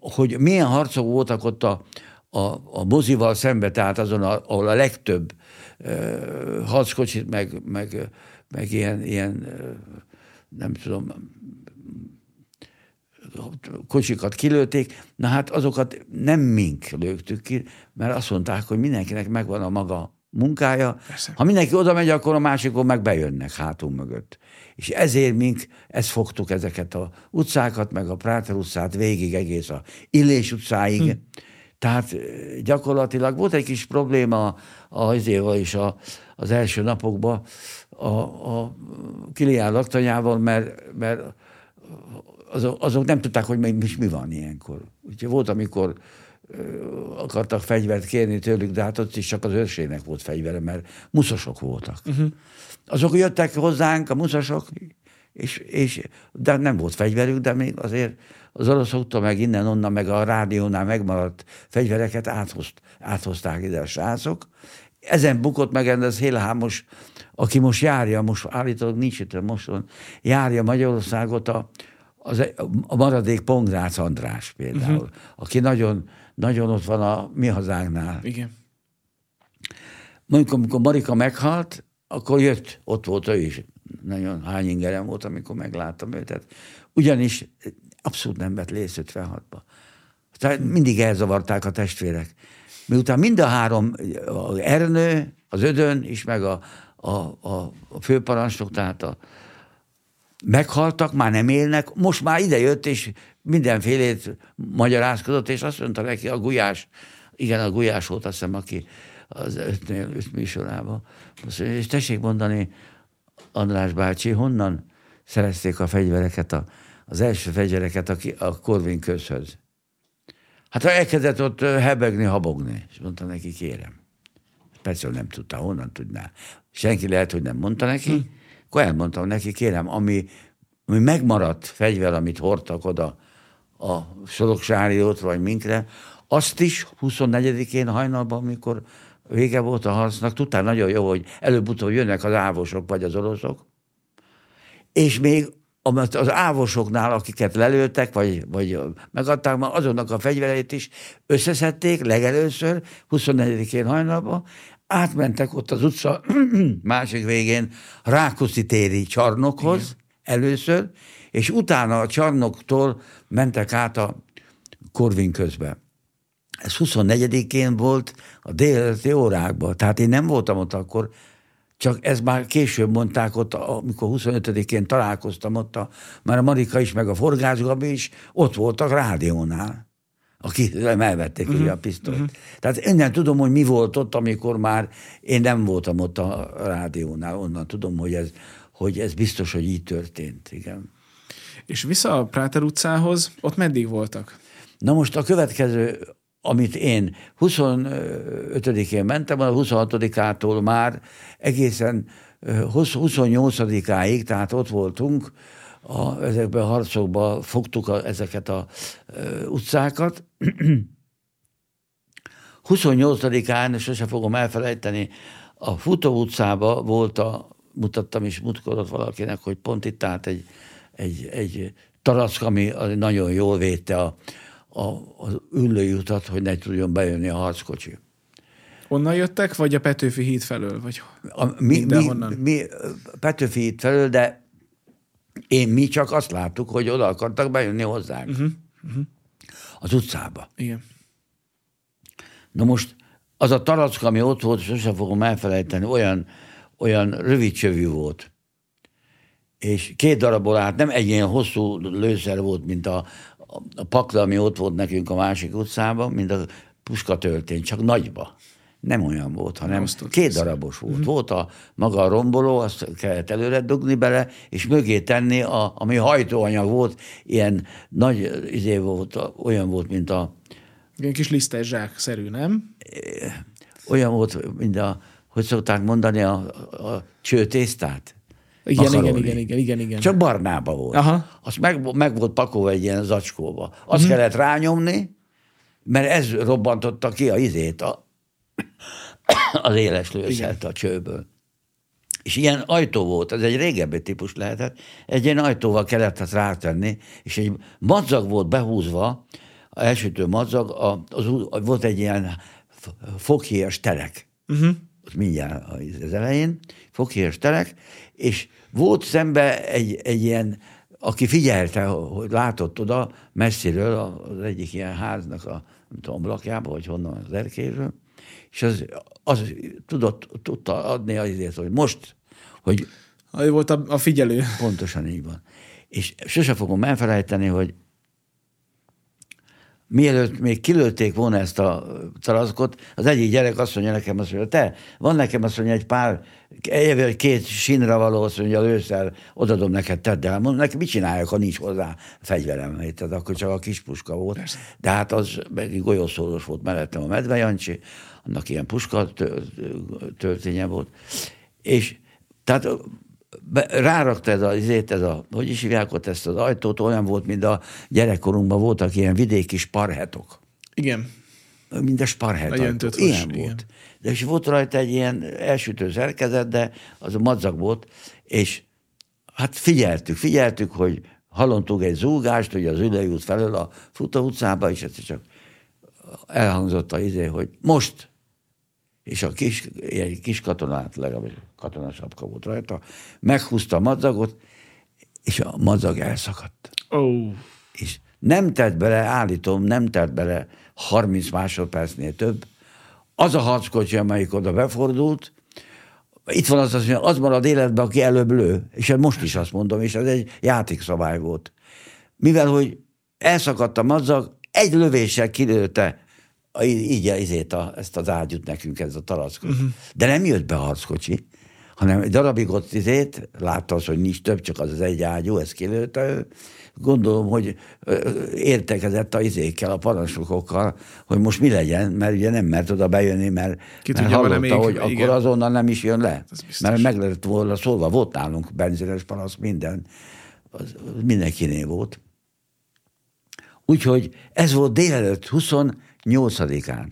hogy milyen harcok voltak ott a, a, a mozival szembe, tehát azon, a, ahol a legtöbb uh, harckocsit, meg, meg, meg ilyen, ilyen uh, nem tudom, kocsikat kilőtték, na hát azokat nem mink lőttük ki, mert azt mondták, hogy mindenkinek megvan a maga munkája. Persze. Ha mindenki oda megy, akkor a másikon meg bejönnek hátunk mögött. És ezért mink, ezt fogtuk ezeket a utcákat, meg a Práter utcát végig egész a Illés utcáig. Hm. Tehát gyakorlatilag volt egy kis probléma azért is a, az első napokban a, a Kilián laktanyával, mert, mert azok, azok nem tudták, hogy mi, mi van ilyenkor. Úgyhogy volt, amikor akartak fegyvert kérni tőlük, de hát ott is csak az őrségnek volt fegyvere, mert muszosok voltak. Uh-huh. Azok jöttek hozzánk, a muszosok, és, és, de nem volt fegyverük, de még azért az oroszoktól meg innen-onnan, meg a rádiónál megmaradt fegyvereket áthozt, áthozták ide a srácok. Ezen bukott meg ez Hélhámos, aki most járja, most állítólag nincs itt, most járja Magyarországot a, az, a maradék Pongrác András például, uh-huh. aki nagyon, nagyon ott van a mi hazánknál. Igen. Mondjuk, amikor Marika meghalt, akkor jött, ott volt ő is. Nagyon hány ingerem volt, amikor megláttam őt. ugyanis abszolút nem vett lész 56-ba. Tehát mindig elzavarták a testvérek. Miután mind a három, az Ernő, az Ödön is, meg a, a, a, a főparancsnok, tehát a, meghaltak, már nem élnek, most már idejött, és mindenfélét magyarázkodott, és azt mondta neki a gulyás, igen, a gulyás volt azt hiszem, aki az ötnél, öt műsorában. és tessék mondani, András bácsi, honnan szerezték a fegyvereket, a, az első fegyvereket a, a Korvin közhöz? Hát ha elkezdett ott hebegni, habogni, és mondta neki, kérem. Persze nem tudta, honnan tudná. Senki lehet, hogy nem mondta neki, hm akkor elmondtam neki, kérem, ami, ami megmaradt fegyver, amit hordtak oda a Soroksáriót, vagy minkre, azt is 24-én hajnalban, amikor vége volt a harcnak, tudtál nagyon jó, hogy előbb-utóbb jönnek az ávosok vagy az oroszok, és még az ávosoknál, akiket lelőttek, vagy, vagy megadták, már azonnak a fegyvereit is összeszedték legelőször, 24-én hajnalban, átmentek ott az utca másik végén Rákoszi téri csarnokhoz Igen. először, és utána a csarnoktól mentek át a Korvin közbe. Ez 24-én volt a délelőtti órákban, tehát én nem voltam ott akkor, csak ez már később mondták ott, amikor 25-én találkoztam ott, a, már a Marika is, meg a Forgász Gabi is ott voltak rádiónál aki elvették uh-huh. ugye a pisztolyt. Uh-huh. Tehát innen tudom, hogy mi volt ott, amikor már én nem voltam ott a rádiónál, onnan tudom, hogy ez, hogy ez biztos, hogy így történt, igen. És vissza a Práter utcához, ott meddig voltak? Na most a következő, amit én 25-én mentem, a 26-ától már egészen 28-áig, tehát ott voltunk, a, ezekben a harcokban fogtuk a, ezeket a e, utcákat. 28-án, sose fogom elfelejteni, a Futó utcába volt a, mutattam is mutkodott valakinek, hogy pont itt állt egy, egy, egy tarack, ami nagyon jól védte a, a, az ülőjutat, hogy ne tudjon bejönni a harckocsi. Onnan jöttek, vagy a Petőfi híd felől? Vagy a, mi, mi, mi, Petőfi híd felől, de én mi csak azt láttuk, hogy oda akartak bejönni hozzánk. Uh-huh. Uh-huh. Az utcába. Igen. Na most az a taracka, ami ott volt, sosem fogom elfelejteni, olyan, olyan rövid csövű volt. És két darabból át, nem egy ilyen hosszú lőszer volt, mint a, a pakla, ami ott volt nekünk a másik utcában, mint a puska töltény, csak nagyba nem olyan volt, hanem két darabos volt. Mm-hmm. Volt a maga a romboló, azt kellett előre dugni bele, és mögé tenni, a, ami hajtóanyag volt, ilyen nagy izé volt, olyan volt, mint a... Ilyen kis lisztes zsák-szerű, nem? Olyan volt, mint a, hogy szokták mondani, a, a csőtésztát. Igen, igen, makaroni. igen, igen, igen, igen. Csak barnába volt. Aha. Az meg, meg volt pakolva egy ilyen zacskóba. Azt Mhm. kellett rányomni, mert ez robbantotta ki a izét, a, az éles lőszert a csőből. És ilyen ajtó volt, ez egy régebbi típus lehetett, egy ilyen ajtóval kellett ezt rátenni, és egy madzag volt behúzva, a elsütő madzag, a, az, volt egy ilyen f- foghíjas terek, Uh-huh. ott mindjárt az- elején, foghíjas terek, és volt szembe egy, egy ilyen, aki figyelte, hogy látott oda messziről az egyik ilyen háznak a nem tudom, ablakjába, vagy honnan az erkéről, és az, az tudott, tudta adni azért, hogy most, hogy Ő volt a, a figyelő. Pontosan így van. És sose fogom elfelejteni, hogy mielőtt még kilőtték volna ezt a tarackot, az egyik gyerek azt mondja nekem, azt mondja, te, van nekem azt mondja egy pár, egy két sínra való, azt mondja, lőszer, odadom neked, tedd el. Mondom, nekem mit csináljak, ha nincs hozzá fegyverem, tehát akkor csak a kis puska volt. Persze. De hát az meg golyószóros volt mellettem a Medve Jancsi, annak ilyen puska tö- történye volt. És tehát be, rárakta ez a, ezért ez a, hogy is hívják ott ezt az ajtót, olyan volt, mint a gyerekkorunkban voltak ilyen vidéki sparhetok. Igen. Mint a sparhet. Ilyen igen. volt. De és volt rajta egy ilyen elsütő szerkezet, de az a madzag volt, és hát figyeltük, figyeltük, hogy hallottunk egy zúgást, hogy az Ülei út felől a Futa utcába, és ez csak elhangzott a izé, hogy most, és a kis, egy kis katonát, legalábbis katonasapka volt rajta, meghúzta a madzagot, és a madzag elszakadt. Oh. És nem tett bele, állítom, nem tett bele 30 másodpercnél több. Az a harckocsi, amelyik oda befordult, itt van az, hogy az marad életben, aki előbb lő. És most is azt mondom, és ez egy játékszabály volt. Mivel, hogy elszakadt a madzag, egy lövéssel kilőtte így izét a, ezt az ágyút nekünk, ez a tarackot. Uh-huh. De nem jött be a harckocsi, hanem egy darabig ott izét, látta az, hogy nincs több, csak az az egy ágyú, ezt kilőtte. Gondolom, hogy értekezett a izékkel, a parancsnokokkal, hogy most mi legyen, mert ugye nem mert oda bejönni, mert, Ki mert tudja, hallotta, még- hogy igen. akkor azonnal nem is jön le. Mert meg lett volna szólva, volt nálunk benzines panasz, minden, az, mindenkinél volt. Úgyhogy ez volt délelőtt 28-án.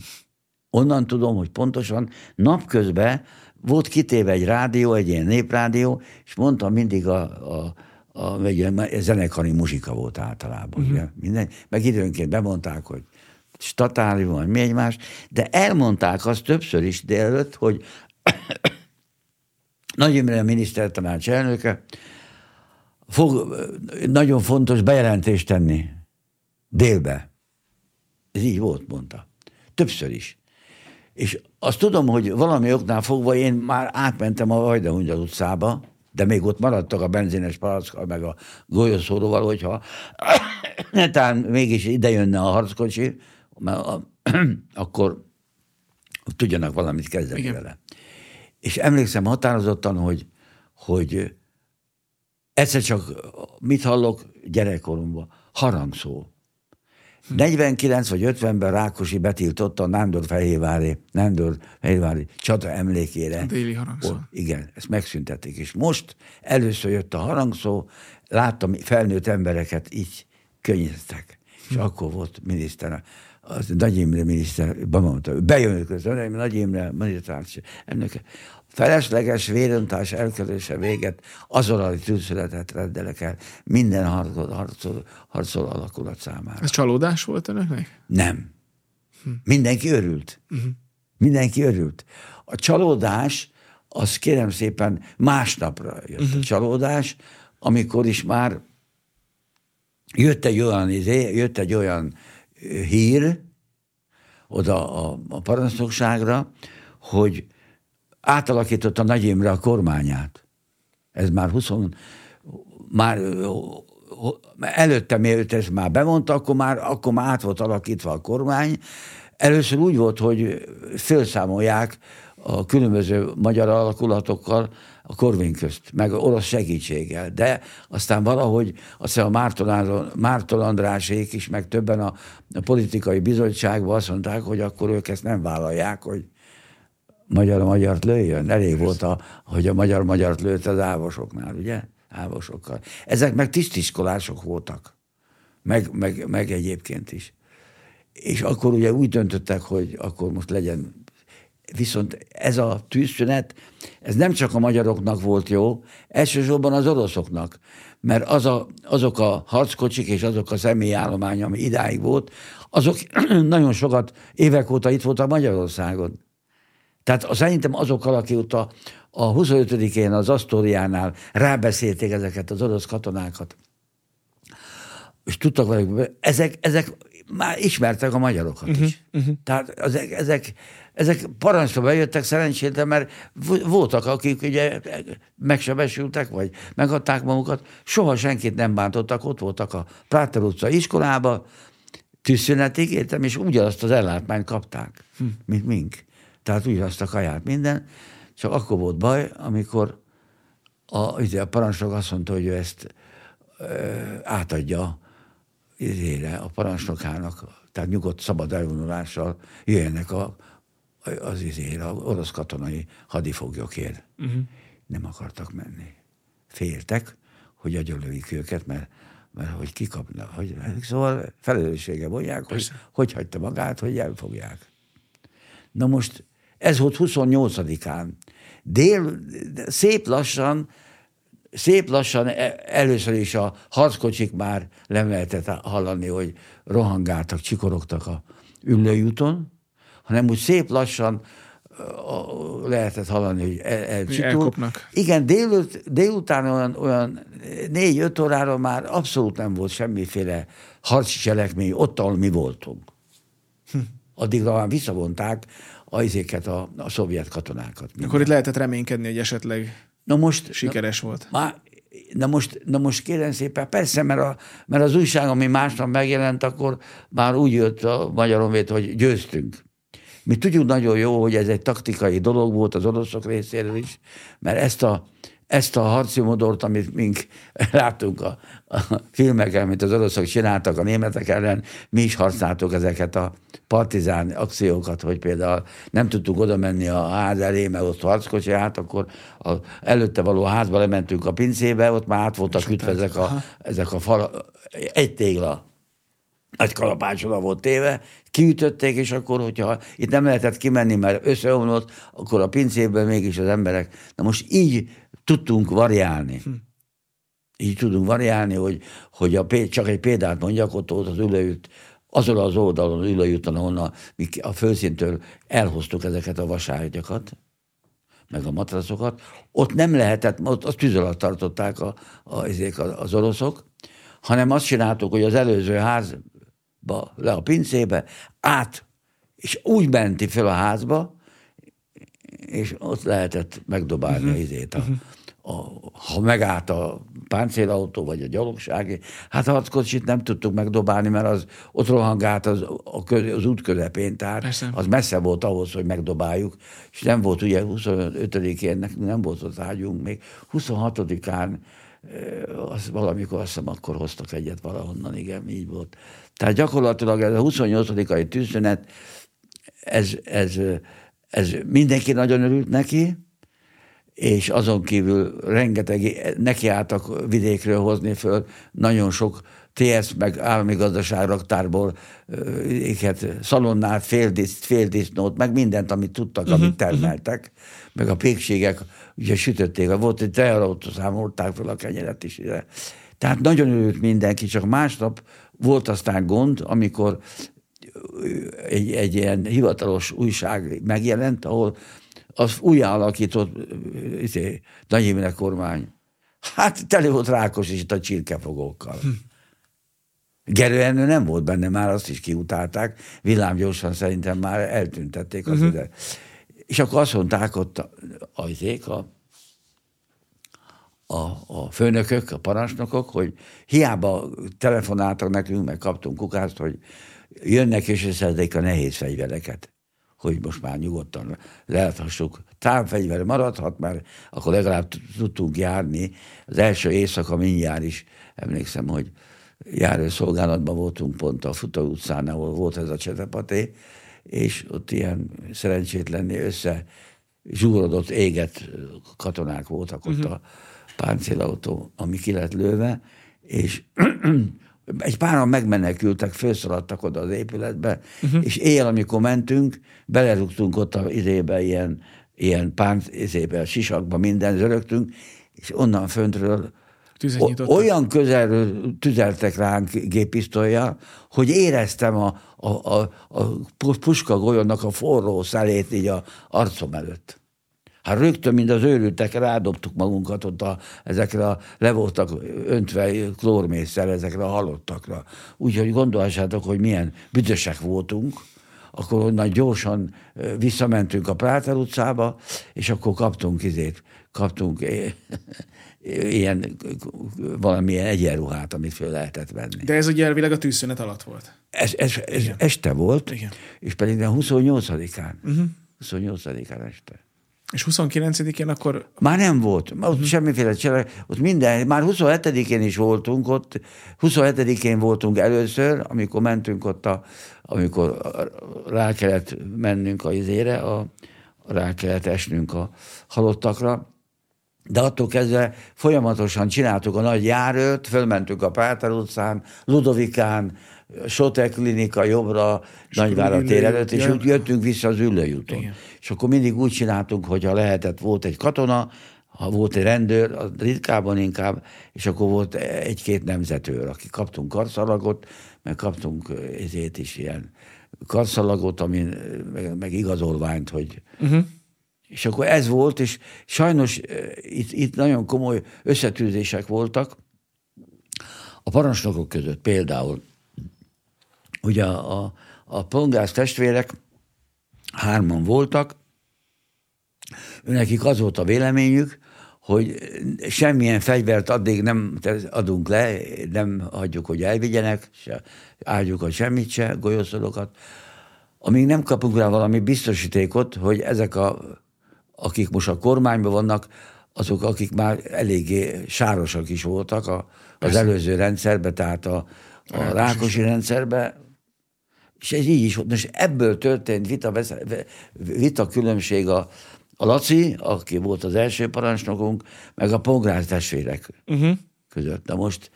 Onnan tudom, hogy pontosan napközben volt kitéve egy rádió, egy ilyen néprádió, és mondta mindig a, a, a, egy ilyen zenekari muzsika volt általában. Uh-huh. Ugye? Minden, meg időnként bemondták, hogy statáli van, mi egymás, de elmondták azt többször is délelőtt, hogy Nagy Imre minisztertanács elnöke fog nagyon fontos bejelentést tenni délbe. Ez így volt, mondta. Többször is. És azt tudom, hogy valami oknál fogva én már átmentem a Vajdahunyad utcába, de még ott maradtak a benzines palackkal, meg a golyószóróval, hogyha netán mégis ide jönne a harckocsi, mert a, akkor tudjanak valamit kezdeni Igen. vele. És emlékszem határozottan, hogy, hogy egyszer csak mit hallok gyerekkoromban? Harangszó. 49 vagy 50-ben Rákosi betiltotta a Nándor Fehérvári, Nándor Fehérvári csata emlékére. Déli harangszó. Ó, igen, ezt megszüntették. És most először jött a harangszó, láttam felnőtt embereket így könnyeztek. És Hm. akkor volt miniszter, az Nagy Imre miniszter, bemondta, bejön közben, Nagy Imre miniszter, elnöke, felesleges vérontás elkerülése véget, azonnali tűzszületet rendelek el minden harcol, harcol, harcol alakulat számára. Ez csalódás volt önöknek? Nem. Mindenki örült. Mindenki örült. A csalódás, az kérem szépen másnapra jött a csalódás, amikor is már jött egy olyan, izé, jött egy olyan hír oda a, a parancsnokságra, hogy átalakította Nagy Imre a kormányát. Ez már 20, már előtte, mielőtt ezt már bemondta, akkor már, akkor már át volt alakítva a kormány. Először úgy volt, hogy felszámolják a különböző magyar alakulatokkal a Korvin közt, meg orosz segítséggel. De aztán valahogy azt hiszem a Márton, Márton Andrásék is, meg többen a, a politikai bizottságban azt mondták, hogy akkor ők ezt nem vállalják, hogy magyar magyart lőjön. Elég volt, a, hogy a magyar magyart lőtt az ávosoknál, ugye? Ávosokkal. Ezek meg tisztiskolások voltak. Meg, meg, meg egyébként is. És akkor ugye úgy döntöttek, hogy akkor most legyen Viszont ez a tűzszünet, ez nem csak a magyaroknak volt jó, elsősorban az oroszoknak, mert az a, azok a harckocsik és azok a személyállomány, ami idáig volt, azok nagyon sokat évek óta itt voltak Magyarországon. Tehát szerintem azokkal, akik ott a, a 25-én az Asztóriánál rábeszélték ezeket az orosz katonákat, és tudtak velük, ezek, ezek már ismertek a magyarokat uh-huh, is. Uh-huh. Tehát ezek, ezek, ezek parancsra bejöttek szerencsétlen, mert voltak, akik ugye megsebesültek, vagy megadták magukat, soha senkit nem bántottak, ott voltak a Práter utca iskolába, tűzszünetig értem, és ugyanazt az ellátmányt kapták, hm. mint mink. Tehát ugyanazt a kaját, minden. Csak akkor volt baj, amikor a, a parancsnok azt mondta, hogy ő ezt ö, átadja izére, a parancsnokának, tehát nyugodt, szabad elvonulással jöjjenek a, az izére, a orosz katonai hadifoglyokért. Uh-huh. Nem akartak menni. Féltek, hogy agyonlövik őket, mert, mert hogy kikapna. Hogy, szóval felelőssége mondják, hogy hogy hagyta magát, hogy elfogják. Na most ez volt 28-án. Dél, szép lassan szép lassan e, először is a harckocsik már nem lehetett hallani, hogy rohangáltak, csikorogtak a ülőjúton, hanem úgy szép lassan lehetett hallani, hogy el, elcsitul. Igen, délut, délután olyan, olyan négy-öt órára már abszolút nem volt semmiféle harci cselekmény ott, ahol mi voltunk. Hm. Addigra már visszavonták a, a, a szovjet katonákat. Akkor itt lehetett reménykedni, hogy esetleg Na most, Sikeres na, volt. Má, na most, na most kérem szépen, persze, mert, a, mert az újság, ami másnap megjelent, akkor már úgy jött a Magyar hogy győztünk. Mi tudjuk nagyon jó, hogy ez egy taktikai dolog volt az oroszok részéről is, mert ezt a, ezt a harci modort, amit mink láttunk a, a filmeken, amit az oroszok csináltak a németek ellen, mi is használtuk ezeket a partizán akciókat, hogy például nem tudtuk oda menni a ház elé, mert ott harckocsi át, akkor a, előtte való házba lementünk a pincébe, ott már át voltak ütve ezek a, ezek a fal, egy tégla. Nagy kalapácsola volt téve, kiütötték, és akkor, hogyha itt nem lehetett kimenni, mert összeomlott, akkor a pincében mégis az emberek, na most így tudtunk variálni. Hm. Így tudunk variálni, hogy, hogy a, csak egy példát mondjak, ott, ott az ülőjút, azon az oldalon, az ülőjúton, ahonnan a főszintől elhoztuk ezeket a vaságyakat, meg a matracokat, ott nem lehetett, ott az tűz alatt tartották a, a, az oroszok, hanem azt csináltuk, hogy az előző házba, le a pincébe, át, és úgy menti fel a házba, és ott lehetett megdobálni uh-huh. izét a, uh-huh a, ha megállt a páncélautó, vagy a gyalogsági, hát a harckocsit nem tudtuk megdobálni, mert az ott rohangált az, a köz, az út közepén, tehát Persze. az messze volt ahhoz, hogy megdobáljuk, és nem volt ugye 25-én, nem volt az ágyunk még, 26-án eh, az valamikor azt hiszem akkor hoztak egyet valahonnan, igen, így volt. Tehát gyakorlatilag ez a 28-ai tűzszünet, ez, ez, ez mindenki nagyon örült neki, és azon kívül rengeteg nekiálltak vidékről hozni föl nagyon sok TS meg állami gazdaságraktárból éket, szalonnát, féldiszt, féldisznót, meg mindent, amit tudtak, uh-huh, amit termeltek, uh-huh. meg a pékségek ugye sütötték, volt egy teherautó, számolták fel a kenyeret is ide. Tehát nagyon örült mindenki, csak másnap volt aztán gond, amikor egy, egy ilyen hivatalos újság megjelent, ahol az újjáalakított izé, Nagy kormány. Hát tele volt rákos is itt a csirkefogókkal. Hm. Gerő Ernő nem volt benne, már azt is kiutálták, villámgyorsan szerintem már eltüntették az uh-huh. ide. És akkor azt mondták ott a, a, a, a főnökök, a parancsnokok, hogy hiába telefonáltak nekünk, meg kaptunk kukást, hogy jönnek és összedik a nehéz fegyvereket hogy most már nyugodtan lehethassuk. Támfegyver maradhat, mert akkor legalább tudtunk járni. Az első éjszaka mindjárt is emlékszem, hogy járőszolgálatban voltunk pont a Futó utcán, ahol volt ez a csetepaté, és ott ilyen szerencsétlenni össze zsúrodott, égett katonák voltak ott uh-huh. a páncélautó, ami ki lett lőve, és egy páran megmenekültek, felszaladtak oda az épületbe, uh-huh. és éjjel, amikor mentünk, belerúgtunk ott a izébe ilyen, ilyen pánc, izébe, sisakba, minden zörögtünk, és onnan föntről olyan közelről tüzeltek ránk gépisztolya, hogy éreztem a, a, a, a puska golyónak a forró szelét így a arcom előtt. Hát rögtön, mint az őrültek, rádobtuk magunkat ott a, ezekre a, le voltak öntve klórmészsel ezekre a halottakra. Úgyhogy gondolhassátok, hogy milyen büdösek voltunk, akkor onnan gyorsan visszamentünk a Práter utcába, és akkor kaptunk izét, kaptunk ilyen valamilyen egyenruhát, amit föl lehetett venni. De ez ugye elvileg a tűzszünet alatt volt. Ez, ez, ez este volt, Igen. és pedig a 28-án. Uh-huh. 28-án este. És 29-én akkor... Már nem volt. Ott semmiféle csere, ott minden, már 27-én is voltunk ott, 27-én voltunk először, amikor mentünk ott, a, amikor rá kellett mennünk a izére, a, rá kellett esnünk a halottakra, de attól kezdve folyamatosan csináltuk a nagy járőt, fölmentünk a Páter utcán, Ludovikán, Sotek klinika jobbra, Nagyvárat tér előtt, és úgy jöttünk vissza az ülőjúton. Igen. És akkor mindig úgy csináltunk, hogy ha lehetett, volt egy katona, ha volt egy rendőr, az ritkában inkább, és akkor volt egy-két nemzetőr, aki kaptunk karszalagot, meg kaptunk ezért is ilyen karszalagot, amin, meg, meg igazolványt, hogy uh-huh. És akkor ez volt, és sajnos itt, itt nagyon komoly összetűzések voltak a parancsnokok között. Például ugye a, a, a pongász testvérek hárman voltak, nekik az volt a véleményük, hogy semmilyen fegyvert addig nem adunk le, nem hagyjuk, hogy elvigyenek, se áldjuk semmit se, golyószolokat, amíg nem kapunk rá valami biztosítékot, hogy ezek a, akik most a kormányban vannak, azok, akik már eléggé sárosak is voltak a, az előző rendszerbe, tehát a, a Rákosi rendszerbe, és ez így is volt. És ebből történt vita, vita különbség a, a Laci, aki volt az első parancsnokunk, meg a Pongrász testvérek uh-huh. között. Na most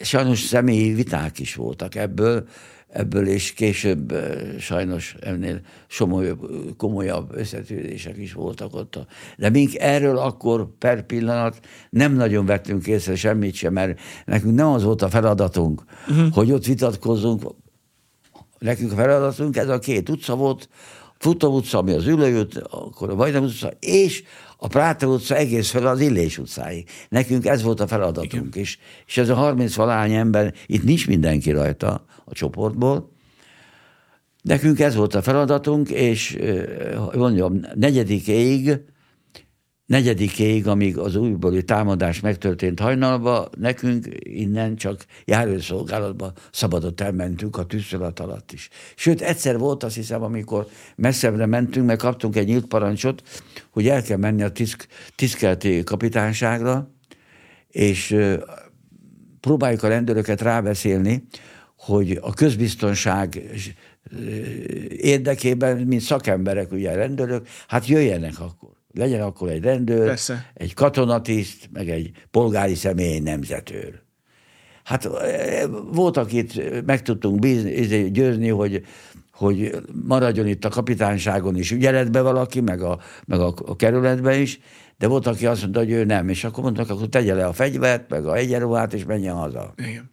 sajnos személyi viták is voltak ebből, ebből és később sajnos ennél somolyabb, komolyabb összetűzések is voltak ott. De mink erről akkor per pillanat nem nagyon vettünk észre semmit sem, mert nekünk nem az volt a feladatunk, uh-huh. hogy ott vitatkozzunk, nekünk a feladatunk, ez a két utca volt, Futó utca, ami az Ülő út, akkor a Vajdam utca, és a Práta utca egész fel az Illés utcáig. Nekünk ez volt a feladatunk, és, és ez a 30 valány ember, itt nincs mindenki rajta a csoportból, Nekünk ez volt a feladatunk, és mondjam, negyedikéig negyedikéig, amíg az újbóli támadás megtörtént hajnalba, nekünk innen csak járőszolgálatba szabadott elmentünk a tűzszolat alatt is. Sőt, egyszer volt azt hiszem, amikor messzebbre mentünk, mert kaptunk egy nyílt parancsot, hogy el kell menni a tiszk, tiszkelti kapitányságra, és próbáljuk a rendőröket rábeszélni, hogy a közbiztonság érdekében, mint szakemberek, ugye rendőrök, hát jöjjenek akkor legyen akkor egy rendőr, Persze. egy katonatiszt, meg egy polgári személy nemzetőr. Hát volt, akit meg tudtunk bízni, izé, győzni, hogy, hogy maradjon itt a kapitányságon is ügyeletbe valaki, meg a, meg a, a kerületben is, de volt, aki azt mondta, hogy ő nem, és akkor mondtak, akkor tegye le a fegyvert, meg a egyenruhát, és menjen haza. Igen.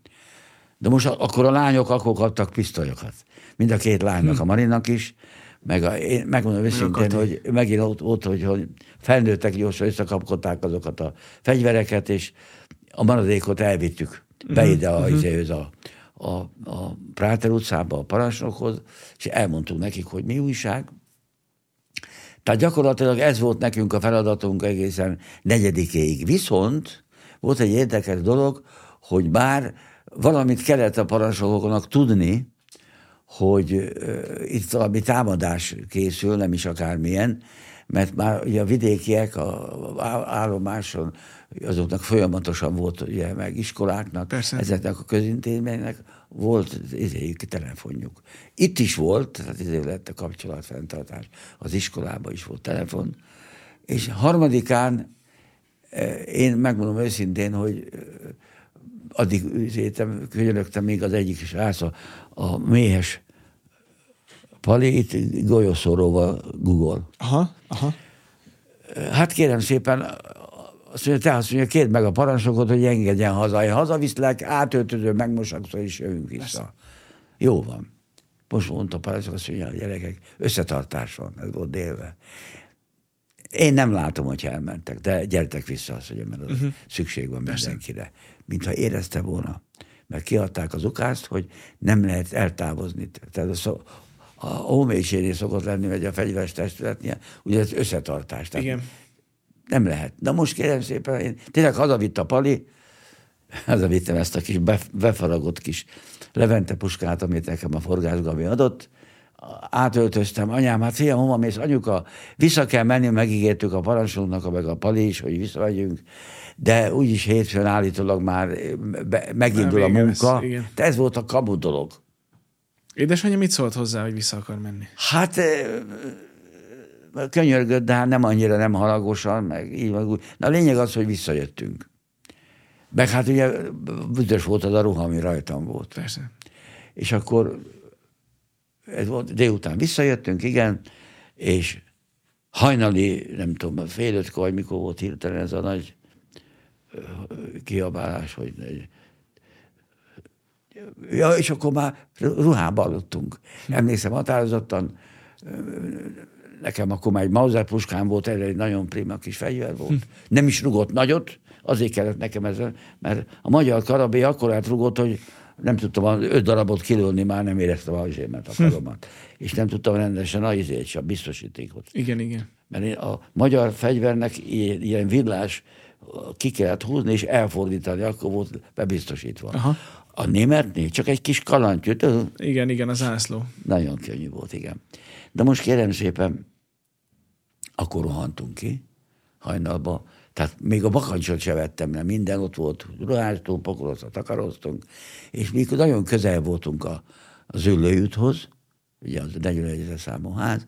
De most akkor a lányok akkor kaptak pisztolyokat. Mind a két lánynak, hm. a Marinak is, meg a, én megmondom őszintén, hogy megint ott, ott hogy, hogy felnőttek gyorsan összekapkodták azokat a fegyvereket, és a maradékot elvittük be mhm, ide a, uh-huh. a, a, a Práter utcába, a parancsnokhoz, és elmondtuk nekik, hogy mi újság. Tehát gyakorlatilag ez volt nekünk a feladatunk egészen negyedikéig. Viszont volt egy érdekes dolog, hogy bár valamit kellett a parancsnokoknak tudni, hogy itt valami támadás készül, nem is akármilyen, mert már ugye a vidékiek a állomáson azoknak folyamatosan volt ugye meg iskoláknak, Persze. ezeknek a közintézménynek volt izé, telefonjuk. Itt is volt, tehát izé lett a kapcsolatfenntartás. Az iskolában is volt telefon. És harmadikán én megmondom őszintén, hogy addig üzétem, könyörögtem még az egyik srác, a, a méhes Pali, itt golyószoróval Google. Aha, aha. Hát kérem szépen, azt mondja, te azt mondja, kérd meg a parancsnokot, hogy engedjen haza. Én hazaviszlek, átöltöző, megmosakszor, és jövünk vissza. Persze. Jó van. Most mondta a parancsnok, azt mondja, a gyerekek, összetartás van, ez volt délve. Én nem látom, hogy elmentek, de gyertek vissza, azt mondja, mert uh-huh. szükség van Persze. mindenkire. Mintha érezte volna. Mert kiadták az ukázt, hogy nem lehet eltávozni. Tehát a, szó, a ómélységnél szokott lenni, vagy a fegyveres testületnél, ugye ez összetartás. Tehát Igen. Nem lehet. Na most kérem szépen, én tényleg hazavitt a Pali, hazavittem ezt a kis befaragott kis Levente puskát, amit nekem a forgászgabi adott, átöltöztem, anyám, hát fiam, hova mész, anyuka, vissza kell menni, megígértük a parancsnoknak, meg a Pali is, hogy visszamegyünk, de úgyis hétfőn állítólag már be, megindul a munka. Lesz, de ez volt a kamu dolog. Édesanyja mit szólt hozzá, hogy vissza akar menni? Hát könyörgött, de hát nem annyira nem halagosan, meg így meg úgy. Na a lényeg az, hogy visszajöttünk. Meg hát ugye büdös volt az a ruha, ami rajtam volt. Persze. És akkor ez volt, délután visszajöttünk, igen, és hajnali, nem tudom, fél ötkor, vagy mikor volt hirtelen ez a nagy kiabálás, hogy ja, és akkor már ruhába aludtunk. Emlékszem határozottan, nekem akkor már egy Mauser puskám volt, erre egy nagyon prima kis fegyver volt. Hm. Nem is rugott nagyot, azért kellett nekem ez, mert a magyar karabé akkor átrugott, hogy nem tudtam öt darabot kilőni, már nem éreztem a zsémet, a karomat. Hm. És nem tudtam rendesen a izét, a biztosítékot. Igen, igen. Mert a magyar fegyvernek ilyen villás ki kellett húzni és elfordítani, akkor volt bebiztosítva. Aha. A németnél csak egy kis kalantyú. Igen, igen, az ászló. Nagyon könnyű volt, igen. De most kérem szépen, akkor rohantunk ki hajnalba, tehát még a bakancsot se vettem le, minden ott volt, ruháztunk, pakolozva takaroztunk, és mikor nagyon közel voltunk a, az ülőjúthoz, ugye az 41 számú ház,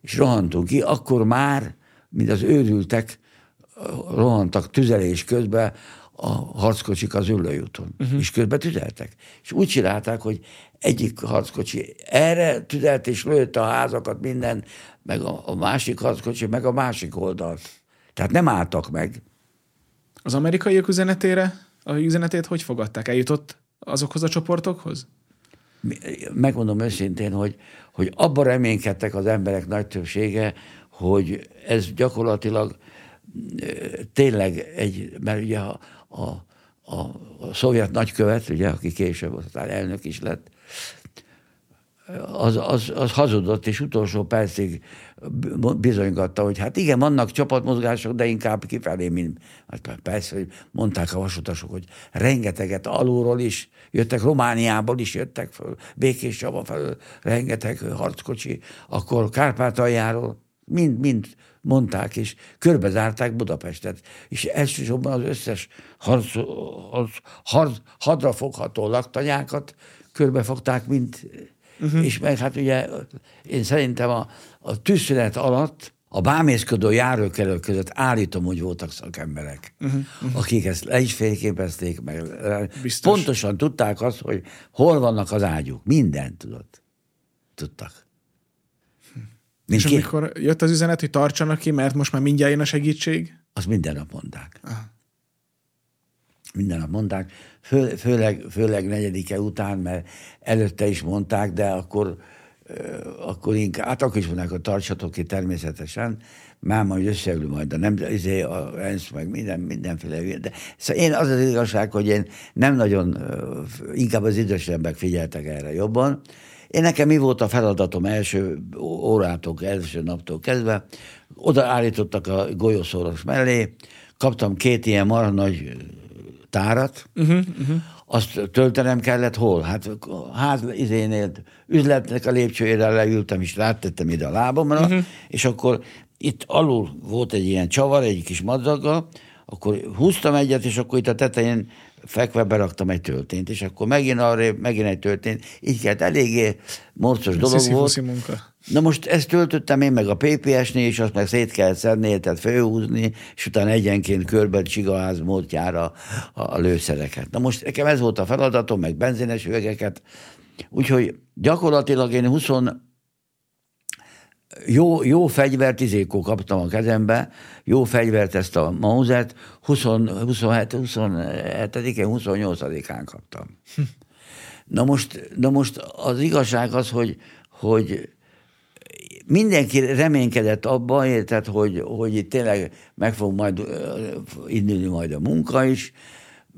és rohantunk ki, akkor már, mint az őrültek, rohantak tüzelés közben a harckocsik az ülőjúton, uh-huh. és közben tüzeltek. És úgy csinálták, hogy egyik harckocsi erre tüzelt és lőtt a házakat minden, meg a, a másik harckocsi, meg a másik oldalt. Tehát nem álltak meg. Az amerikaiak üzenetére, a üzenetét hogy fogadták? Eljutott azokhoz a csoportokhoz? Megmondom őszintén, hogy, hogy abban reménykedtek az emberek nagy többsége, hogy ez gyakorlatilag tényleg egy, mert ugye a, a, a, a szovjet nagykövet, ugye, aki később aztán elnök is lett, az, az, az hazudott, és utolsó percig bizonygatta, hogy hát igen, vannak csapatmozgások, de inkább kifelé, mint hát persze, hogy mondták a vasutasok, hogy rengeteget alulról is jöttek, Romániából is jöttek föl, Békés Csaba felől, rengeteg harckocsi, akkor Kárpátaljáról, mind, mind mondták, és körbezárták Budapestet. És elsősorban az összes harc, harc, harc, hadrafogható laktanyákat körbefogták, mint Uh-huh. És meg hát ugye én szerintem a, a tűzszünet alatt a bámészkodó járókelők között állítom, hogy voltak szakemberek, uh-huh. Uh-huh. akik ezt le is fényképezték, meg Biztos. pontosan tudták azt, hogy hol vannak az ágyuk. Mindent tudott. Tudtak. Nincs és ki? amikor jött az üzenet, hogy tartsanak ki, mert most már mindjárt jön a segítség? Azt minden nap mondták. Aha. Minden nap mondták, fő, főleg, főleg negyedike után, mert előtte is mondták, de akkor, akkor inkább, hát akkor is mondták, hogy tartsatok ki természetesen, már majd összeül majd a, nem, izé, a ENSZ, meg minden, mindenféle. De, szóval én az az igazság, hogy én nem nagyon, inkább az idősebbek figyeltek erre jobban, én nekem mi volt a feladatom első órától, első naptól kezdve? Oda állítottak a golyószoros mellé, kaptam két ilyen marha nagy tárat, uh-huh, uh-huh. azt töltenem kellett hol? Hát ház izénél, üzletnek a lépcsőjére leültem, és rátettem ide a lábamra, uh-huh. és akkor itt alul volt egy ilyen csavar, egy kis madzaggal, akkor húztam egyet, és akkor itt a tetején fekve beraktam egy töltényt, és akkor megint arra, megint egy töltényt. Így kellett, eléggé morcos dolog volt. munka. Na most ezt töltöttem én meg a PPS-nél, és azt meg szét kellett szedni, tehát főhúzni, és utána egyenként körbe csigaház módjára a lőszereket. Na most nekem ez volt a feladatom, meg benzines üvegeket, úgyhogy gyakorlatilag én 20 jó, jó fegyvert, izékó kaptam a kezembe, jó fegyvert, ezt a Mausert, 20, 27, 27-én, 28-án kaptam. Na most, na most az igazság az, hogy, hogy mindenki reménykedett abban, tehát, hogy, hogy itt tényleg meg fog majd indulni majd a munka is,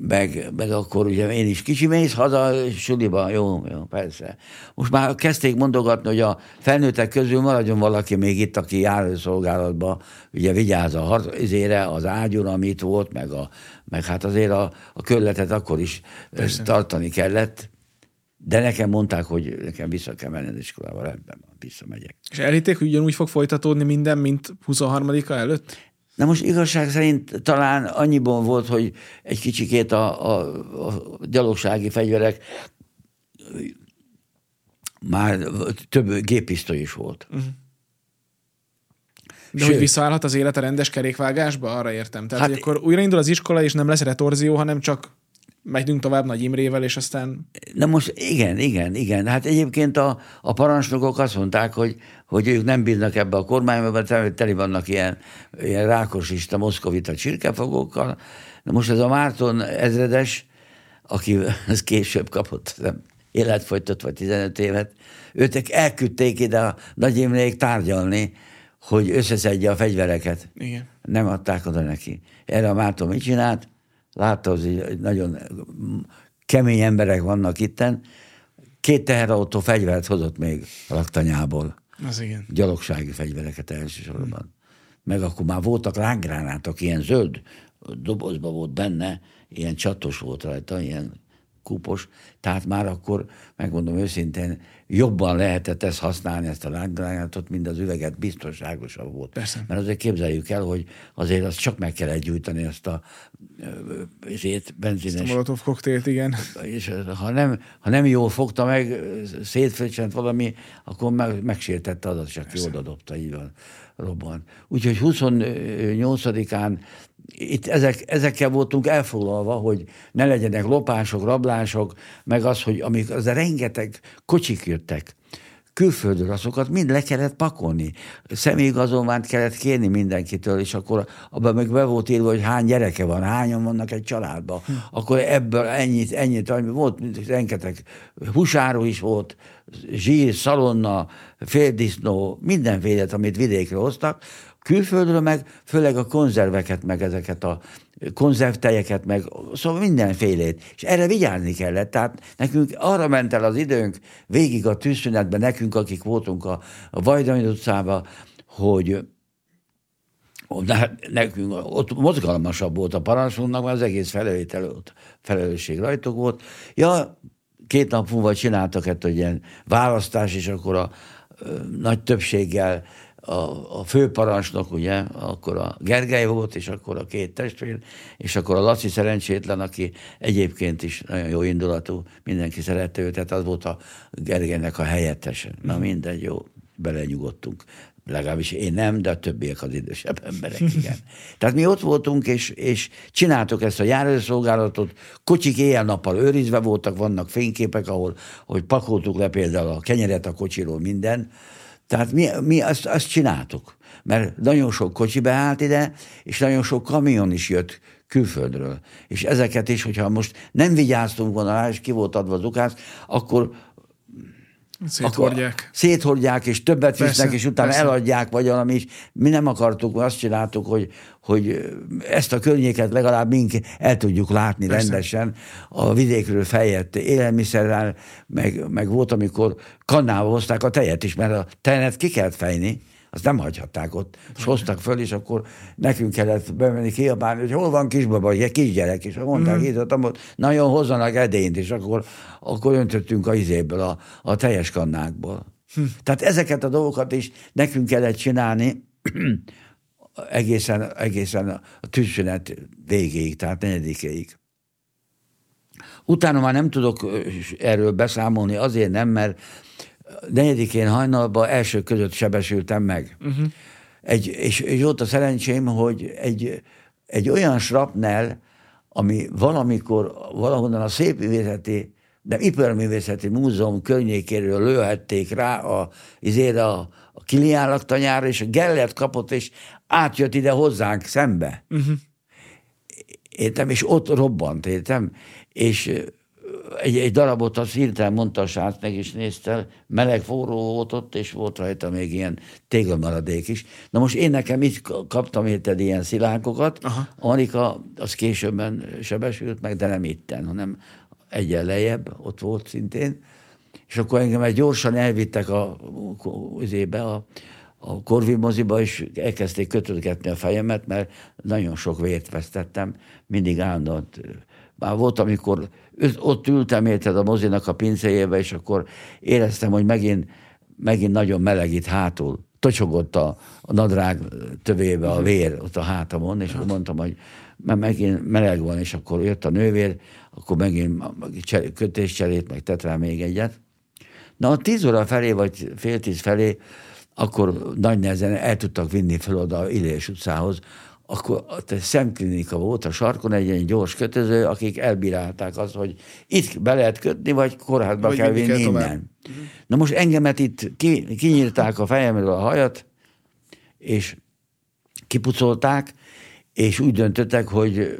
meg, meg akkor ugye én is kicsi mész haza, suliba, jó, jó, persze. Most már kezdték mondogatni, hogy a felnőttek közül maradjon valaki még itt, aki járőszolgálatban, ugye vigyáz a harcére, az ágyúra, amit volt, meg, a, meg hát azért a, a körletet akkor is persze. tartani kellett. De nekem mondták, hogy nekem vissza kell menni az iskolába, rendben van, visszamegyek. És elhitték, hogy ugyanúgy fog folytatódni minden, mint 23-a előtt? Na most igazság szerint talán annyiban volt, hogy egy kicsikét a, a, a gyalogsági fegyverek már több géppisztoly is volt. Uh-huh. De Sőt, hogy visszaállhat az élet a rendes kerékvágásba? Arra értem. Tehát, hát, hogy akkor újraindul az iskola, és nem lesz retorzió, hanem csak megyünk tovább Nagy Imrével, és aztán... Na most igen, igen, igen. Hát egyébként a, a parancsnokok azt mondták, hogy, hogy ők nem bíznak ebbe a kormányba, mert teli vannak ilyen, ilyen rákosista, moszkovita csirkefogókkal. Na most ez a Márton ezredes, aki ez később kapott nem, életfolytott, vagy 15 évet, őt elküldték ide a Nagy Imrék tárgyalni, hogy összeszedje a fegyvereket. Igen. Nem adták oda neki. Erre a Márton mit csinált? látta, hogy nagyon kemény emberek vannak itten, két teherautó fegyvert hozott még a laktanyából. Az igen. Gyalogsági fegyvereket elsősorban. Hmm. Meg akkor már voltak lángránátok, ilyen zöld dobozba volt benne, ilyen csatos volt rajta, ilyen kupos, tehát már akkor, megmondom őszintén, jobban lehetett ezt használni, ezt a lángránátot, mint az üveget, biztonságosabb volt. Persze. Mert azért képzeljük el, hogy azért azt csak meg kellett gyújtani, ezt a ezért benzines... Ezt a molotov koktélt, igen. És ha nem, ha nem jól fogta meg, szétfröccsent valami, akkor meg, megsértette az, csak jól dobta, így van, robban. Úgyhogy 28-án itt ezek, ezekkel voltunk elfoglalva, hogy ne legyenek lopások, rablások, meg az, hogy amik az a rengeteg kocsik jöttek, külföldről azokat mind le kellett pakolni. Személyigazolványt kellett kérni mindenkitől, és akkor abban meg be volt írva, hogy hány gyereke van, hányan vannak egy családban. Hm. Akkor ebből ennyit, ennyit, volt rengeteg húsáról is volt, zsír, szalonna, féldisznó, mindenféle, amit vidékre hoztak, Külföldről meg főleg a konzerveket, meg ezeket a konzervtejeket, meg szóval mindenfélét. És erre vigyázni kellett. Tehát nekünk arra ment el az időnk végig a tűzszünetben, nekünk, akik voltunk a, a Vajdani utcában, hogy nekünk ott mozgalmasabb volt a parancsunknak, mert az egész felelőtel, felelősség rajtuk volt. Ja, két nap múlva csináltak egy ilyen választás, és akkor a nagy többséggel a, a főparancsnok, ugye, akkor a Gergely volt, és akkor a két testvér, és akkor a Laci szerencsétlen, aki egyébként is nagyon jó indulatú, mindenki szerette őt, tehát az volt a Gergelynek a helyettese. Na mhm. mindegy, jó, belenyugodtunk. Legalábbis én nem, de a többiek az idősebb emberek, igen. Tehát mi ott voltunk, és, és csináltuk ezt a járőszolgálatot, kocsik éjjel-nappal őrizve voltak, vannak fényképek, ahol hogy pakoltuk le például a kenyeret a kocsiról, minden, tehát mi, mi azt, azt csináltuk, mert nagyon sok kocsi beállt ide, és nagyon sok kamion is jött külföldről. És ezeket is, hogyha most nem vigyáztunk volna rá, és ki volt adva az ukász, akkor Széthordják. széthordják, és többet persze, visznek, és utána persze. eladják, vagy valami is. Mi nem akartuk, azt csináltuk, hogy, hogy ezt a környéket legalább mink el tudjuk látni persze. rendesen. A vidékről fejett élelmiszerrel, meg, meg volt, amikor kannával hozták a tejet is, mert a tejet ki kellett fejni azt nem hagyhatták ott. És hoztak föl, és akkor nekünk kellett bemenni kiabálni, hogy hol van kisbaba, egy kisgyerek, és mondták, mm. itt ott, nagyon hozzanak edényt, és akkor, akkor öntöttünk a izéből, a, a teljes kannákból. Hm. Tehát ezeket a dolgokat is nekünk kellett csinálni, egészen, egészen a tűzsünet végéig, tehát negyedikéig. Utána már nem tudok erről beszámolni, azért nem, mert negyedikén hajnalban első között sebesültem meg. Uh-huh. Egy, és, és ott a szerencsém, hogy egy, egy olyan srapnel, ami valamikor valahonnan a szépművészeti, de iparművészeti múzeum környékéről lőhették rá a, izére a, a Kilián tanyára, és a Gellert kapott, és átjött ide hozzánk szembe. Uh-huh. Értem, és ott robbant, értem, és egy, egy darabot az hirtelen mondta a srác, meg is nézte, meleg, forró volt ott, és volt rajta még ilyen téglalmaradék is. Na most én nekem így kaptam érted ilyen szilánkokat, Aha. Anika az későbben sebesült meg, de nem itten, hanem egyen lejjebb, ott volt szintén, és akkor engem egy gyorsan elvittek a, a, a, a Corvin moziba, és elkezdték kötözgetni a fejemet, mert nagyon sok vért vesztettem, mindig állandóan. Már volt, amikor ott ültem érted a mozinak a pincéjébe, és akkor éreztem, hogy megint, megint nagyon meleg itt hátul. Tocsogott a, a nadrág tövébe a vér ott a hátamon, és akkor mondtam, hogy mert megint meleg van, és akkor jött a nővér, akkor megint kötéscserét, meg tett rá még egyet. Na, a tíz óra felé, vagy fél tíz felé, akkor nagy nehezen el tudtak vinni fel oda Illés utcához, akkor egy szemklinika volt a sarkon, egy ilyen gyors kötöző, akik elbírálták azt, hogy itt be lehet kötni, vagy kórházba vagy kell vinni innen. Na most engemet itt ki, kinyírták a fejemről a hajat, és kipucolták, és úgy döntöttek, hogy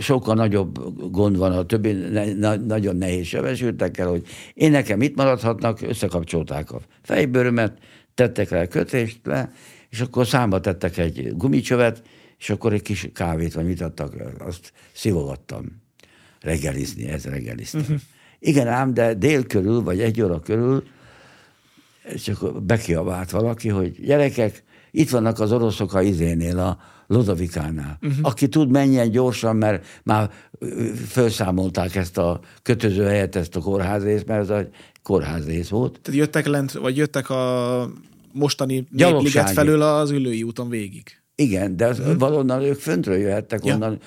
sokkal nagyobb gond van a többi, na, nagyon nehéz sebesültekkel, hogy én nekem itt maradhatnak, összekapcsolták a fejbőrömet, tettek rá kötést le, és akkor számba tettek egy gumicsövet, és akkor egy kis kávét, vagy mit adtak, azt szivogattam reggelizni, ez reggeliztem. Uh-huh. Igen ám, de dél körül, vagy egy óra körül csak bekiabált valaki, hogy gyerekek, itt vannak az oroszok a izénél, a Lodovikánál. Uh-huh. Aki tud, menjen gyorsan, mert már felszámolták ezt a kötöző helyet, ezt a kórházrészt, mert ez a kórházrész volt. Tehát jöttek lent, vagy jöttek a mostani liget felől az ülői úton végig. Igen, de az, uh-huh. valonnan ők föntről jöhettek, ja. onnan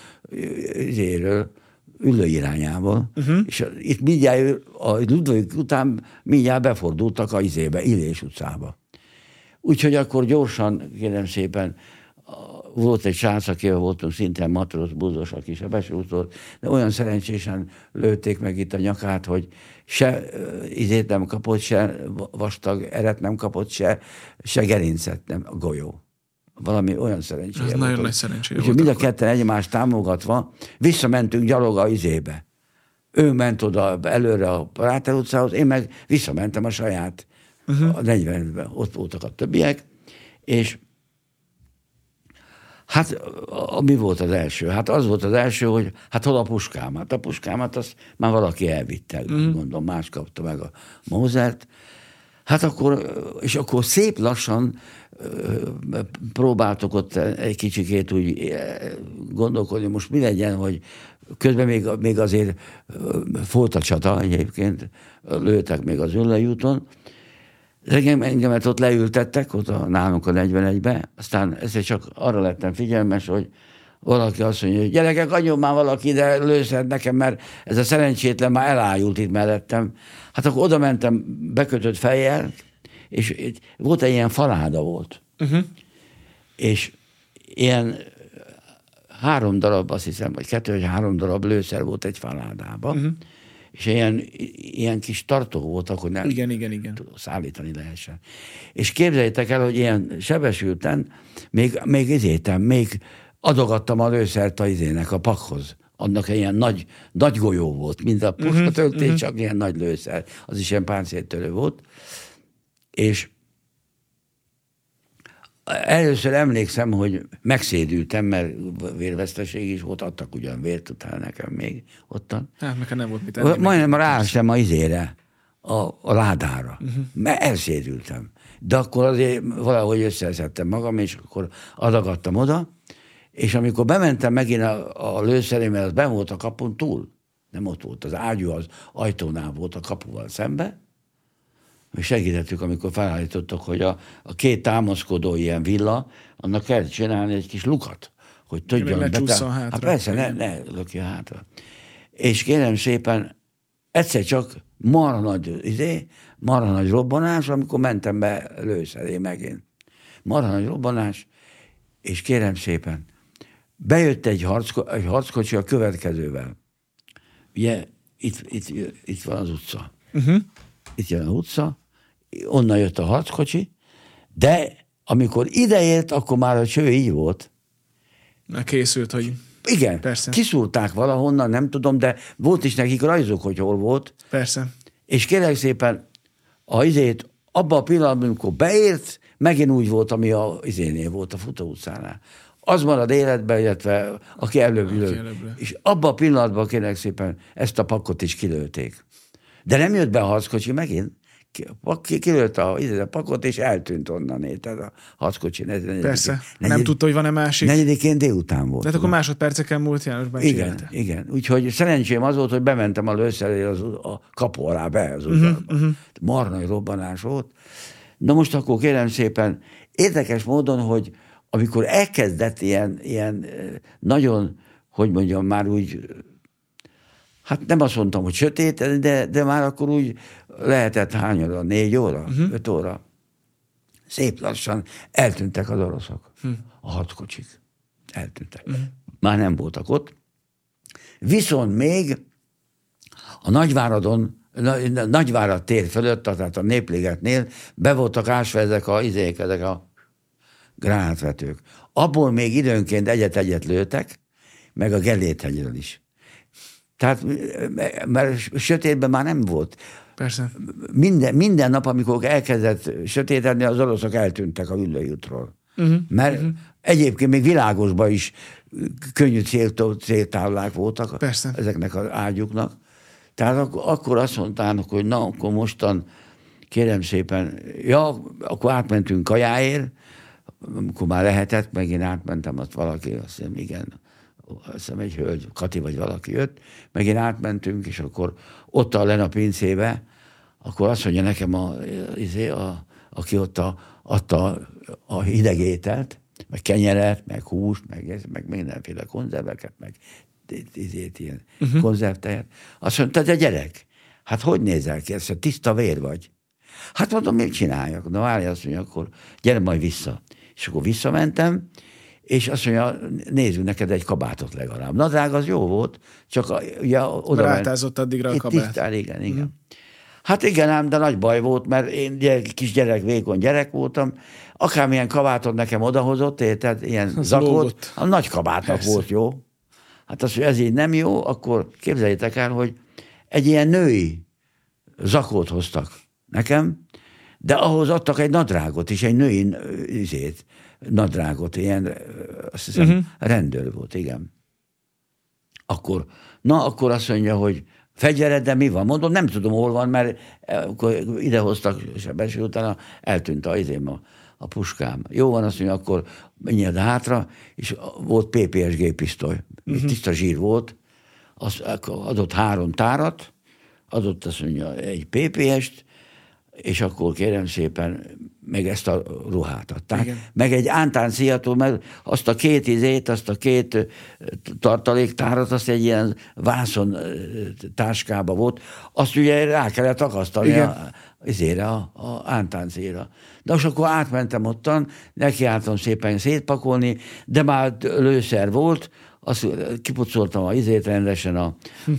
izéről, ülő irányából, uh-huh. és itt mindjárt a Ludwig után mindjárt befordultak a izébe, Illés utcába. Úgyhogy akkor gyorsan, kérem szépen, volt egy srác, akivel voltunk szintén matróz, buzos, aki sebesült de olyan szerencsésen lőtték meg itt a nyakát, hogy se izét nem kapott, se vastag eret nem kapott, se, se gerincet nem, a golyó. Valami olyan szerencséje Ez nagyon nagy szerencséje Úgyhogy mind a ketten egymást támogatva visszamentünk gyalog a izébe. Ő ment oda előre a Ráter utcához, én meg visszamentem a saját uh-huh. a 40-ben. Ott voltak a többiek, és Hát mi volt az első? Hát az volt az első, hogy hát hol a puskám? Hát a puskámat azt már valaki elvitte, mm. gondolom, más kapta meg a Mozert. Hát akkor, és akkor szép lassan próbáltok ott egy kicsikét úgy gondolkodni, most mi legyen, hogy közben még, még azért volt a csata egyébként, lőttek még az Üllei úton, Engem, engemet ott leültettek, ott a, nálunk a 41-be, aztán ezért csak arra lettem figyelmes, hogy valaki azt mondja, hogy gyerekek, adjon már valaki ide lőszert nekem, mert ez a szerencsétlen már elájult itt mellettem. Hát akkor oda mentem bekötött fejjel, és volt egy ilyen faláda volt. Uh-huh. És ilyen három darab, azt hiszem, vagy kettő vagy három darab lőszer volt egy faládában. Uh-huh és ilyen, ilyen kis tartó voltak, hogy nem igen, igen, igen. szállítani lehessen. És képzeljétek el, hogy ilyen sebesülten, még, még izétem, még adogattam a lőszert a izének, a pakhoz. Annak ilyen nagy, nagy golyó volt, mint a puskatöltés, uh-huh, uh-huh. csak ilyen nagy lőszer. Az is ilyen páncéltörő volt. És Először emlékszem, hogy megszédültem, mert vérveszteség is volt, adtak ugyan vért utána nekem még ottan. Hát, meg nem volt mit enni. Majdnem ráestem a izére, a, a ládára, uh-huh. mert elszédültem. De akkor azért valahogy összeszedtem magam, és akkor adagadtam oda, és amikor bementem megint a, a lőszerémmel, az ben volt a kapun túl. Nem ott volt, az ágyú az ajtónál volt a kapuval szembe, mi segítettük, amikor felállítottak, hogy a, a két támaszkodó ilyen villa, annak kell csinálni egy kis lukat, hogy tudjon betáll... hátra. Hát persze, ne, ne lökje hátra. és kérem szépen, egyszer csak marha nagy, izé, marha nagy robbanás, amikor mentem be lőszeré megint. Marha nagy robbanás, és kérem szépen, bejött egy, harcko, egy harckocsi a következővel. Ugye itt, itt, itt van az utca. Uh-huh. Itt jön az utca, onnan jött a harckocsi, de amikor ideért, akkor már a cső így volt. Na készült, hogy... Igen, Persze. kiszúrták valahonnan, nem tudom, de volt is nekik rajzok, hogy hol volt. Persze. És kérlek szépen, a izét, abban a pillanatban, amikor beért, megint úgy volt, ami a izénél volt, a futó utcánál. Az marad életben, illetve aki előbb lő. És abban a pillanatban kérlek szépen ezt a pakot is kilőtték. De nem jött be a harckocsi megint. Ki- ki- Kilőtt a, izé, a pakot, és eltűnt onnan. Tehát a harckocsi. negyedikén- Persze. Nem negyedik- tudta, hogy van-e másik. Negyedikén délután volt. De hát akkor másodperceken múlt János bácsi Igen, élete. igen. Úgyhogy szerencsém az volt, hogy bementem a lőszerére az, a kapu alá be az udvarba. Uh-huh, Marnai robbanás volt. Na most akkor kérem szépen, érdekes módon, hogy amikor elkezdett ilyen, ilyen nagyon, hogy mondjam, már úgy, hát nem azt mondtam, hogy sötét, de, de már akkor úgy lehetett hányra, négy óra, uh-huh. öt óra. Szép lassan eltűntek az oroszok, a harckocsik. Eltűntek. Uh-huh. Már nem voltak ott. Viszont még a Nagyváradon, Na- Nagyvárad tér fölött, tehát a Népligetnél be voltak ásva ezek a, izék, ezek a gránátvetők. Abból még időnként egyet-egyet lőtek, meg a Geléthegyről is. Tehát, mert sötétben már nem volt. Persze. Minden, minden nap, amikor elkezdett sötétedni, az oroszok eltűntek a ülőjútról. Uh-huh. Mert uh-huh. egyébként még világosban is könnyű céltáblák voltak Persze. ezeknek az ágyuknak. Tehát ak- akkor azt mondtának, hogy na, akkor mostan kérem szépen, ja, akkor átmentünk kajáért, amikor már lehetett, megint átmentem, azt valaki, azt hiszem, igen, azt hiszem egy hölgy, Kati vagy valaki jött, megint átmentünk, és akkor ott a len a pincébe, akkor azt mondja nekem, a, izé, a, aki ott a, adta a hideg ételt, meg kenyeret, meg húst, meg, ez- meg mindenféle konzerveket, meg izét, ilyen uh-huh. konzervtejet. Azt mondta, te gyerek, hát hogy nézel ki, ezt tiszta vér vagy. Hát mondom, mit csináljak? Na várj, azt mondja, akkor gyere majd vissza. És akkor visszamentem, és azt mondja, nézzünk neked egy kabátot legalább. Nadrág az jó volt, csak a, ugye oda Mert ment- átázott addigra a kabát. Tisztán, igen, igen. Mm. Hát igen, ám, de nagy baj volt, mert én gyerek, kis gyerek, vékony gyerek voltam, akármilyen kabátot nekem odahozott, érted, ilyen Az zakot, lógott. a nagy kabátnak Persze. volt jó. Hát az, hogy ez így nem jó, akkor képzeljétek el, hogy egy ilyen női zakót hoztak nekem, de ahhoz adtak egy nadrágot is, egy női izét, nadrágot, ilyen, azt hiszem, uh-huh. rendőr volt, igen. Akkor, na, akkor azt mondja, hogy fegyvered, de mi van? Mondom, nem tudom, hol van, mert eh, akkor idehoztak sebesül, utána eltűnt a, izém, a, a puskám. Jó van, azt mondja, akkor menjél hátra, és volt PPSG pisztoly. Uh-huh. Tiszta zsír volt, akkor adott három tárat, adott azt mondja egy PPS-t, és akkor kérem szépen meg ezt a ruhát adták. Igen. Meg egy ántán sziató, mert azt a két izét, azt a két tartaléktárat, azt egy ilyen vászon táskába volt, azt ugye rá kellett akasztani Igen. a, izére, a, a ántáncéra. De most akkor átmentem ottan, nekiálltam szépen szétpakolni, de már lőszer volt, azt kipucoltam a izét rendesen a,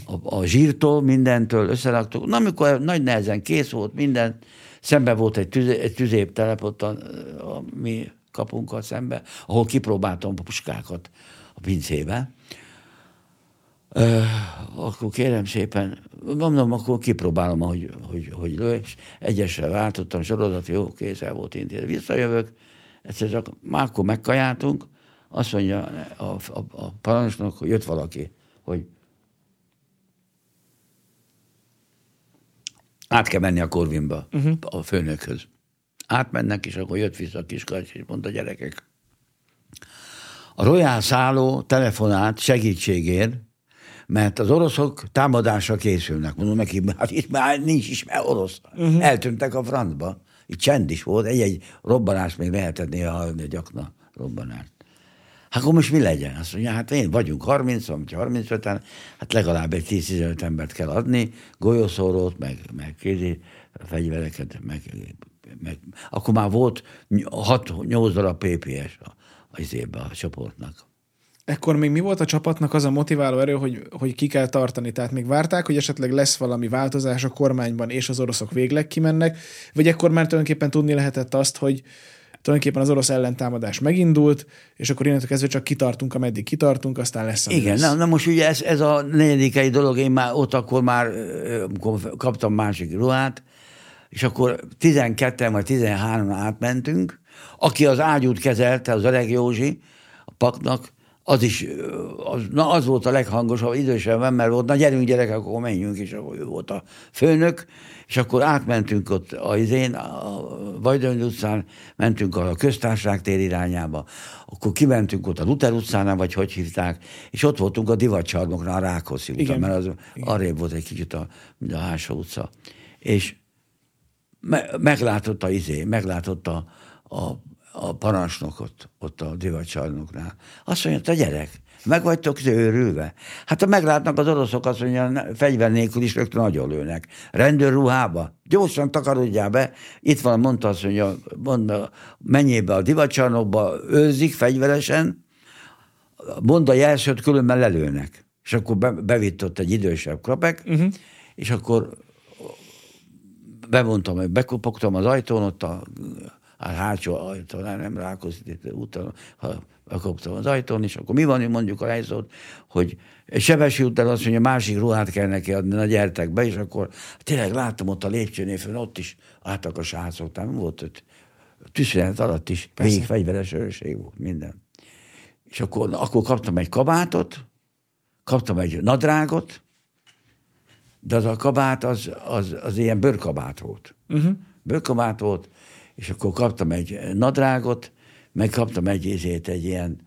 a, a zsírtól, mindentől, összeraktuk. Na, amikor nagy nehezen kész volt minden, szembe volt egy, tüzé, egy tüzéptelep ott a, a mi kapunkkal szembe, ahol kipróbáltam a puskákat a pincébe. Ö, akkor kérem szépen, mondom, akkor kipróbálom, hogy, hogy, hogy lő, és egyesre váltottam, sorozat, jó, kész, el volt intézve. Visszajövök, egyszer csak már akkor megkajáltunk, azt mondja a, a, a parancsnok, hogy jött valaki, hogy át kell menni a Korvinba, uh-huh. a főnökhöz. Átmennek, és akkor jött vissza a kiskás, és mondta, gyerekek, a Royal szálló telefonált segítségért, mert az oroszok támadásra készülnek. Mondom neki, hát itt már nincs is már orosz. Uh-huh. Eltűntek a francba. Itt csend is volt, egy-egy robbanást még lehetett néha hallani, egy akna robbanást. Hát akkor most mi legyen? Azt mondja, hát én vagyunk 30 vagy 35-en, hát legalább egy 10-15 embert kell adni, golyószórót, meg, meg kézi fegyvereket, meg, meg, akkor már volt 6-8 darab PPS a, a, a csoportnak. Ekkor még mi volt a csapatnak az a motiváló erő, hogy, hogy ki kell tartani? Tehát még várták, hogy esetleg lesz valami változás a kormányban, és az oroszok végleg kimennek, vagy ekkor már tulajdonképpen tudni lehetett azt, hogy tulajdonképpen az orosz ellentámadás megindult, és akkor innentől kezdve csak kitartunk, ameddig kitartunk, aztán lesz. Igen, lesz. Na, na most ugye ez, ez a negyedikei dolog, én már ott akkor már kaptam másik ruhát, és akkor 12 vagy 13 átmentünk, aki az ágyút kezelte, az öreg Józsi, a paknak, az is, az, na az volt a leghangosabb, idősebben, mert volt, na gyerünk gyerekek, akkor menjünk, és akkor ő volt a főnök, és akkor átmentünk ott a izén, a Vajdony utcán, mentünk a köztársaság tér irányába, akkor kimentünk ott a Luther utcánál, vagy hogy hívták, és ott voltunk a divatcsarnoknál, a Rákoszi utcán, mert az Igen. arrébb volt egy kicsit a, a Hása utca. És me, meglátott a izé, meglátott a, a a parancsnokot ott a divatcsarnoknál. Azt mondja, te gyerek, meg vagytok őrülve. Hát ha meglátnak az oroszok, azt mondja, fegyver nélkül is rögtön nagyon lőnek. Rendőrruhába, gyorsan takarodjál be. Itt van, mondta azt mondja, mondta, menjél be a divatcsarnokba, őrzik fegyveresen, mondd a különben lelőnek. És akkor be, bevitt ott egy idősebb krapek, uh-huh. és akkor bemondtam, hogy bekopogtam az ajtón, ott a a hátsó ajtón, nem rákozik úton, ha bekoptam az ajtón, és akkor mi van, mondjuk a helyzet, hogy Sebesi után azt mondja, másik ruhát kell neki adni, na gyertek be, és akkor tényleg láttam ott a lépcsőnél fönn, ott is álltak a srácok, tehát volt ott tűzszünet alatt is, végig fegyveres őrség volt, minden. És akkor, akkor kaptam egy kabátot, kaptam egy nadrágot, de az a kabát az, az, az ilyen bőrkabát volt. Uh-huh. Bőrkabát volt, és akkor kaptam egy nadrágot, meg kaptam egy izét, egy ilyen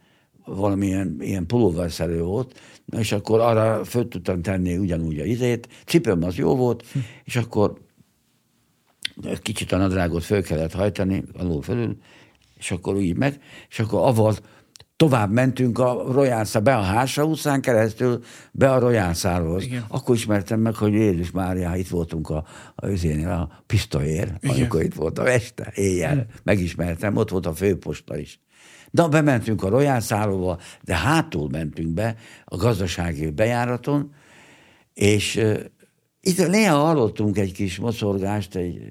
valamilyen ilyen pulóverszerű volt, és akkor arra föl tudtam tenni ugyanúgy a izét, cipőm az jó volt, hm. és akkor kicsit a nadrágot föl kellett hajtani, alul fölül, és akkor úgy meg, és akkor avval tovább mentünk a Royálszá, be a Hása utcán keresztül, be a Royálszáról. Akkor ismertem meg, hogy Jézus Mária, itt voltunk a, a, a, a pisztolyér, amikor itt voltam este, éjjel. Igen. Megismertem, ott volt a főposta is. De bementünk a Royálszállóba, de hátul mentünk be a gazdasági bejáraton, és itt néha hallottunk egy kis mocorgást, egy,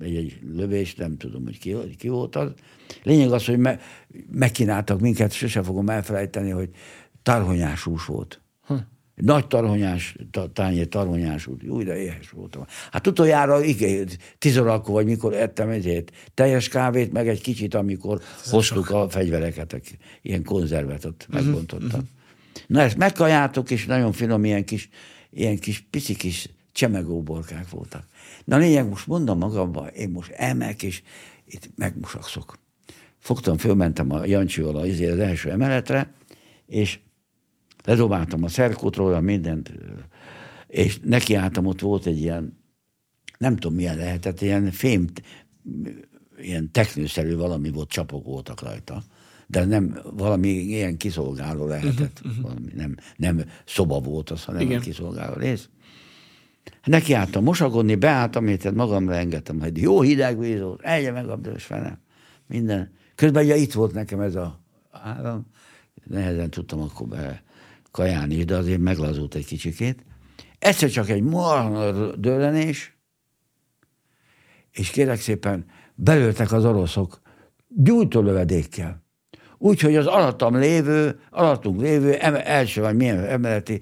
egy, egy lövést, nem tudom, hogy ki, ki volt az. Lényeg az, hogy me, megkínáltak minket, sose fogom elfelejteni, hogy tarhonyás hús volt. Hm. Nagy tarhonyás, tányér tarhonyás út. Jó, de éhes voltam. Hát utoljára, igen, tíz órakor, vagy mikor ettem ezért teljes kávét, meg egy kicsit, amikor Ez hoztuk sok. a fegyvereket, ilyen konzervet ott uh-huh, megbontottam. Uh-huh. Na ezt megkajáltuk, és nagyon finom ilyen kis, ilyen kis pici kis csemegó borkák voltak. Na lényeg, most mondom magamban, én most elmek, és itt megmusakszok. Fogtam, fölmentem a Jancsival az, az első emeletre, és ledobáltam a szerkót róla, mindent, és nekiálltam, ott volt egy ilyen, nem tudom milyen lehetett, ilyen fém, ilyen teknőszerű valami volt, csapok voltak rajta, de nem valami ilyen kiszolgáló lehetett, uh-huh, uh-huh. Valami, nem, nem szoba volt az, hanem Igen. kiszolgáló rész. Neki álltam mosakodni, beálltam, érted, magamra engedtem, hogy jó hideg víz volt, egye meg a bős minden. Közben ugye itt volt nekem ez a áram, nehezen tudtam akkor be kajálni, de azért meglazult egy kicsikét. Egyszer csak egy mohan dőlenés, és kérek szépen, belőltek az oroszok gyújtólövedékkel. Úgyhogy az alattam lévő, alattunk lévő első vagy milyen emeleti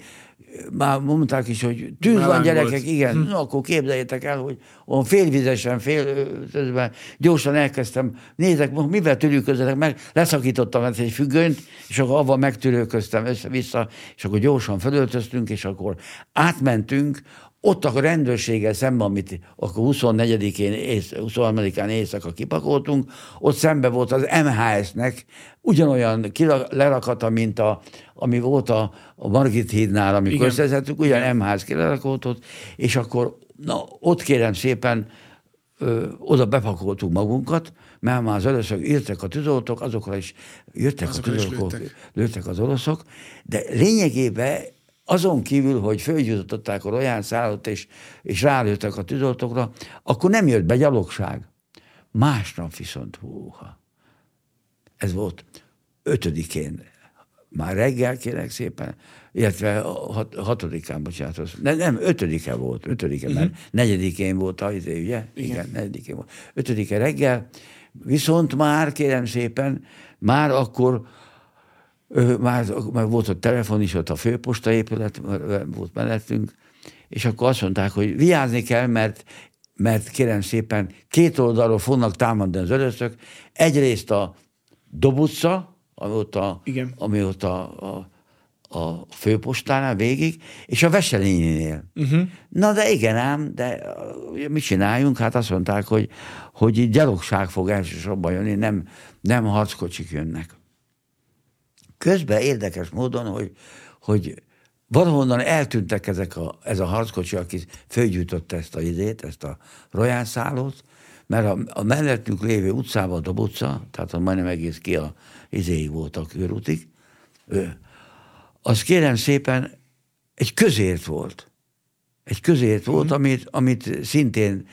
már mondták is, hogy tűz van gyerekek, volt. igen, hm. no, akkor képzeljétek el, hogy olyan félvizesen, fél közben gyorsan elkezdtem, nézek, mivel törülközzenek meg, leszakítottam ezt egy függönyt, és akkor avval megtörülköztem össze-vissza, és akkor gyorsan felöltöztünk, és akkor átmentünk ott a rendőrséggel szemben, amit akkor 24-én, 23-án éjszaka kipakoltunk, ott szembe volt az MHS-nek ugyanolyan lerakata, mint a, ami volt a, a Margit hídnál, amikor összezettük, ugyan MHS kilerakott ott, és akkor na, ott kérem szépen ö, oda bepakoltuk magunkat, mert már az először írtak a tűzoltók, azokra is jöttek azokra a tűzoltók, lőttek. lőttek az oroszok, de lényegében azon kívül, hogy fölgyújtották a Royal szállót, és, és rálőttek a tűzoltókra, akkor nem jött be gyalogság. Másnap viszont, húha, ez volt ötödikén, már reggel kérek szépen, illetve hat, hatodikán, bocsánat, nem, nem, ötödike volt, ötödike, uh-huh. mert negyedikén volt az izé, ugye? Igen. Igen, negyedikén volt. Ötödike reggel, viszont már, kérem szépen, már akkor már, már volt a telefon is, ott a főposta épület volt mellettünk, és akkor azt mondták, hogy vigyázni kell, mert, mert kérem szépen, két oldalról fognak támadni az öröszök. Egyrészt a Dobuca, ami ott a, Igen. ami ott a, a, a főpostánál végig, és a Veselényénél. Uh-huh. Na de igen ám, de mit csináljunk? Hát azt mondták, hogy, hogy gyalogság fog elsősorban jönni, nem, nem harckocsik jönnek. Közben érdekes módon, hogy, hogy valahonnan eltűntek ezek a, ez a harckocsi, aki fölgyújtotta ezt a idét, ezt a rojászállót, mert a, a mellettünk lévő utcában a utca, tehát a majdnem egész ki a izéig volt a körútig, az kérem szépen egy közért volt. Egy közért volt, mhm. amit, amit szintén,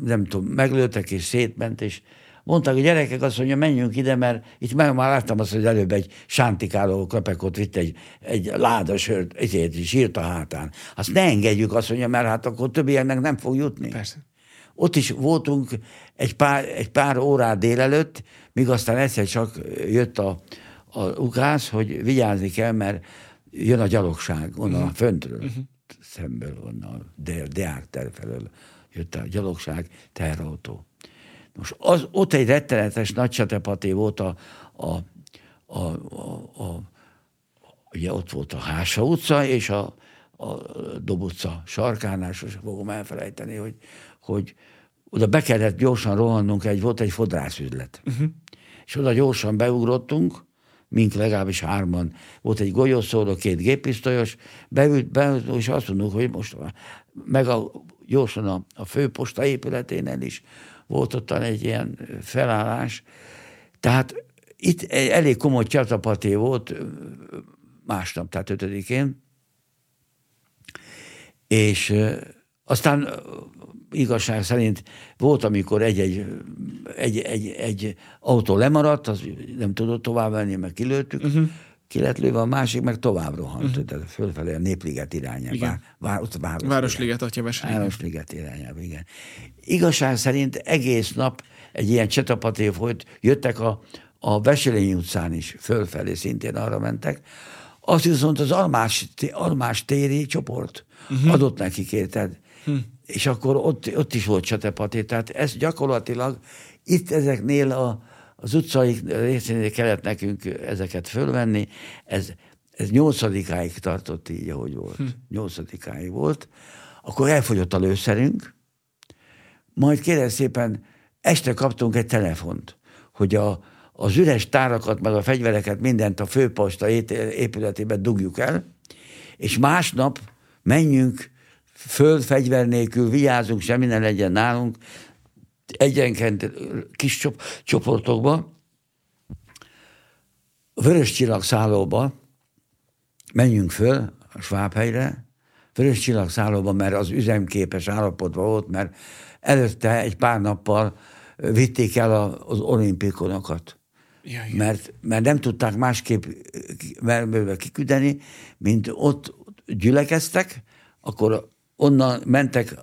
nem tudom, meglőttek és szétment, és mondták a gyerekek azt mondja, menjünk ide, mert itt meg már láttam azt, hogy előbb egy sántikáló köpekot vitt egy, egy láda sört, ezért is írt a hátán. Azt ne engedjük, azt mondja, mert hát akkor többieknek nem fog jutni. Persze. Ott is voltunk egy pár, egy pár órát délelőtt, míg aztán egyszer csak jött a, a ukász, hogy vigyázni kell, mert jön a gyalogság onnan uh-huh. föntről, uh-huh. szemből onnan, de, Deák felől jött a gyalogság, teherautó. Most az, ott egy rettenetes nagy csatepaté volt a, a, a, a, a ugye ott volt a Hása utca és a, a Dob utca sarkánál, sosem fogom elfelejteni, hogy, hogy oda be kellett gyorsan rohannunk, egy, volt egy fodrászüzlet. Uh-huh. És oda gyorsan beugrottunk, mink legalábbis hárman. Volt egy golyószóró, két géppisztolyos, beült, beült, és azt mondjuk, hogy most meg a, gyorsan a, a főposta épületénél is volt ott egy ilyen felállás. Tehát itt elég komoly csatapaté volt másnap, tehát ötödikén, és aztán igazság szerint volt, amikor egy-egy egy, egy, egy autó lemaradt, az nem tudott tovább menni, mert kilőttük, uh-huh. Ki lett lőve, a másik meg tovább rohant, uh-huh. tehát fölfelé a Népliget irányába. Igen. Vár, ott Városliget, Városliget Atyavesliget. Városliget irányába, igen. Igazság szerint egész nap egy ilyen csetapaté folyt, jöttek a, a Veselényi utcán is fölfelé, szintén arra mentek, azt viszont az Almás, Almás téri csoport uh-huh. adott nekik, érted? Uh-huh és akkor ott, ott is volt csatepaté. Tehát ez gyakorlatilag itt ezeknél a, az utcai részénél kellett nekünk ezeket fölvenni. Ez, ez nyolcadikáig tartott így, ahogy volt. Hm. Nyolcadikáig volt. Akkor elfogyott a lőszerünk, majd kérem szépen este kaptunk egy telefont, hogy a, az üres tárakat, meg a fegyvereket, mindent a főposta épületében dugjuk el, és másnap menjünk föld, fegyver nélkül, vigyázunk, semmi ne legyen nálunk, egyenként kis csoportokba, Vörös Csillag szállóba menjünk föl a Svábhelyre, Vörös Csillag szállóba, mert az üzemképes állapotban volt, mert előtte egy pár nappal vitték el az olimpikonokat. Ja, mert, mert nem tudták másképp kiküldeni, mint ott gyülekeztek, akkor onnan mentek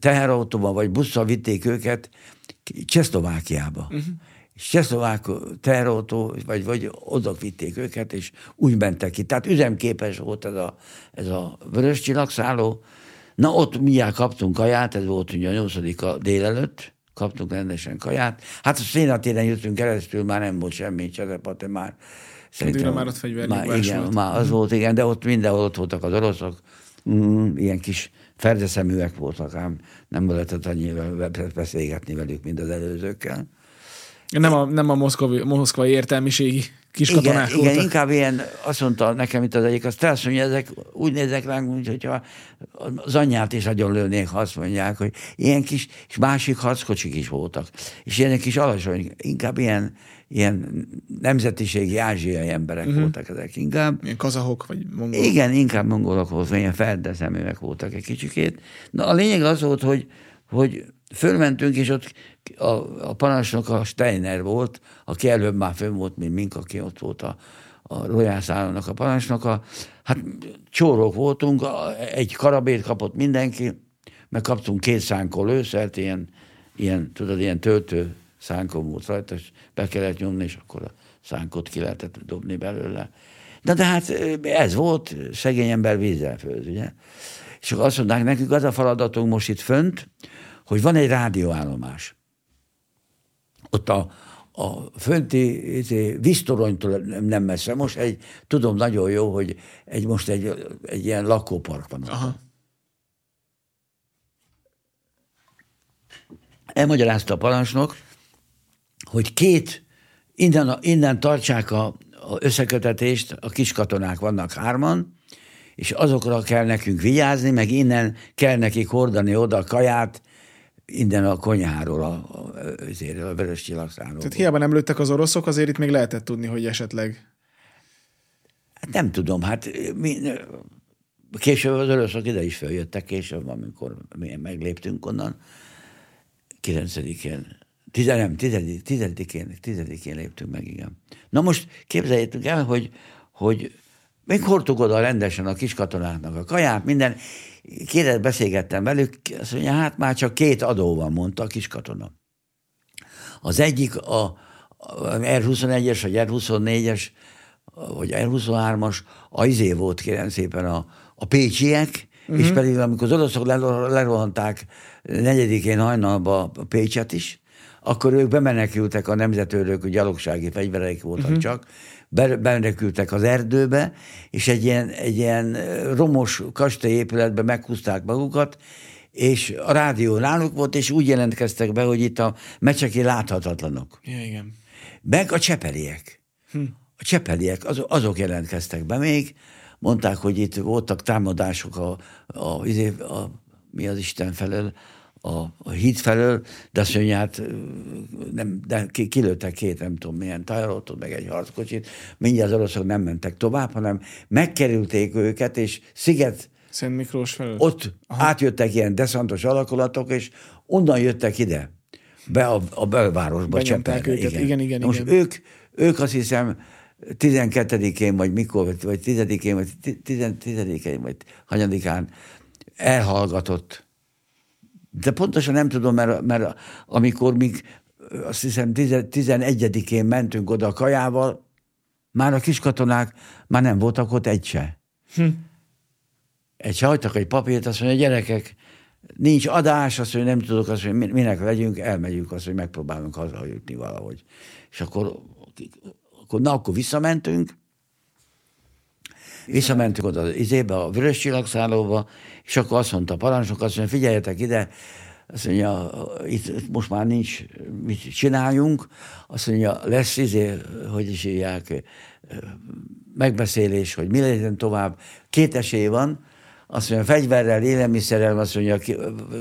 teherautóban vagy busszal vitték őket Csehszlovákiába. Uh-huh. Csehszlovák teherautó, vagy, vagy oda vitték őket, és úgy mentek ki. Tehát üzemképes volt ez a, ez a vörös csillagszálló. Na ott mindjárt kaptunk kaját, ez volt ugye a nyolcadik délelőtt, kaptunk rendesen kaját. Hát a szénatéren jöttünk keresztül, már nem volt semmi, cserepate már. Szerintem már ott fegyvernyugvás már, igen, volt. Már az volt, igen, de ott mindenhol ott voltak az oroszok, mm, ilyen kis ferdeszeműek voltak, ám nem lehetett annyira beszélgetni velük, mint az előzőkkel. Nem a, nem a moszkva, moszkvai értelmiségi kis katonák igen, voltak. igen, inkább ilyen, azt mondta nekem itt az egyik, azt azt mondja, ezek úgy nézek ránk, mint hogyha az anyját is nagyon lőnék, ha azt mondják, hogy ilyen kis, és másik harckocsik is voltak. És ilyenek kis alacsony, inkább ilyen, ilyen nemzetiségi ázsiai emberek uh-huh. voltak ezek inkább. Ilyen kazahok, vagy mongolok. Igen, inkább mongolok voltak, ilyen feldeszeműek voltak egy kicsikét. Na a lényeg az volt, hogy, hogy fölmentünk, és ott a, a parancsnok a Steiner volt, aki előbb már fönn volt, mint mink, aki ott volt a, a rojászállónak a parancsnoka. Hát csórók voltunk, egy karabét kapott mindenki, meg kaptunk két szánkol lőszert, ilyen, ilyen, tudod, ilyen töltő szánkom volt rajta, és be kellett nyomni, és akkor a szánkot ki lehetett dobni belőle. Na de hát ez volt, szegény ember vízzel főz, ugye? És akkor azt mondták, nekünk az a feladatunk most itt fönt, hogy van egy rádióállomás. Ott a, a fönti izé, víztoronytól nem messze. Most egy, tudom nagyon jó, hogy egy, most egy, egy ilyen lakópark van ott. Aha. Elmagyarázta a parancsnok, hogy két, innen, innen tartsák a, a összekötetést, a kis katonák vannak hárman, és azokra kell nekünk vigyázni, meg innen kell nekik hordani oda a kaját, innen a konyháról, a, a, azért, a vörös csillagszáról. Tehát hiába nem lőttek az oroszok, azért itt még lehetett tudni, hogy esetleg... Hát nem tudom, hát mi, később az oroszok ide is feljöttek, később, amikor mi megléptünk onnan, 9-én, nem, 10-én, 10-én léptünk meg, igen. Na most képzeljétek el, hogy, hogy még hordtuk oda rendesen a kiskatonáknak a kaját, minden, Kérdez, beszélgettem velük, azt mondja, hát már csak két adó van, mondta a kiskatona. Az egyik a, a R21-es, vagy R24-es, vagy R23-as, a izé volt kérem szépen a, a pécsiek, uh-huh. és pedig amikor az oroszok lerohanták negyedikén hajnalba a Pécset is, akkor ők bemenekültek a nemzetőrök, gyalogsági fegyvereik voltak uh-huh. csak, benekültek az erdőbe, és egy ilyen, egy ilyen romos kastélyépületbe meghúzták magukat, és a rádió náluk volt, és úgy jelentkeztek be, hogy itt a mecseki láthatatlanok. Ja, igen. Meg a csepeliek. Hm. A csepeliek, az, azok jelentkeztek be még, mondták, hogy itt voltak támadások a, a, a, izé, a mi az Isten felől, a, a híd felől, de azt mondja, hát nem, de kilőttek két, nem tudom milyen tajarotot, meg egy harckocsit, mindjárt az oroszok nem mentek tovább, hanem megkerülték őket, és Sziget Szent Miklós felől? Ott Aha. átjöttek ilyen deszantos alakulatok, és onnan jöttek ide, be a, a belvárosba, Cseperre. Őket. Igen, igen, igen. Most igen. ők, ők azt hiszem 12-én, vagy mikor, vagy 10-én, vagy 10-én, vagy hanyadikán elhallgatott de pontosan nem tudom, mert, mert amikor még azt hiszem 11-én mentünk oda a kajával, már a kiskatonák már nem voltak ott egy se. Hm. Egy se hagytak egy papírt, azt mondja, gyerekek, nincs adás, azt mondja, nem tudok, azt mondja, minek legyünk, elmegyünk, azt mondja, megpróbálunk hazajutni valahogy. És akkor, akkor na, akkor visszamentünk, Visszamentünk oda az izébe, a vörös csillagszállóba, és akkor azt mondta a parancsnok, azt mondja, figyeljetek ide, azt mondja, itt most már nincs, mit csináljunk, azt mondja, lesz izé, hogy is írják, megbeszélés, hogy mi legyen tovább. Két esély van, azt mondja, fegyverrel, élelmiszerrel, azt mondja, ki,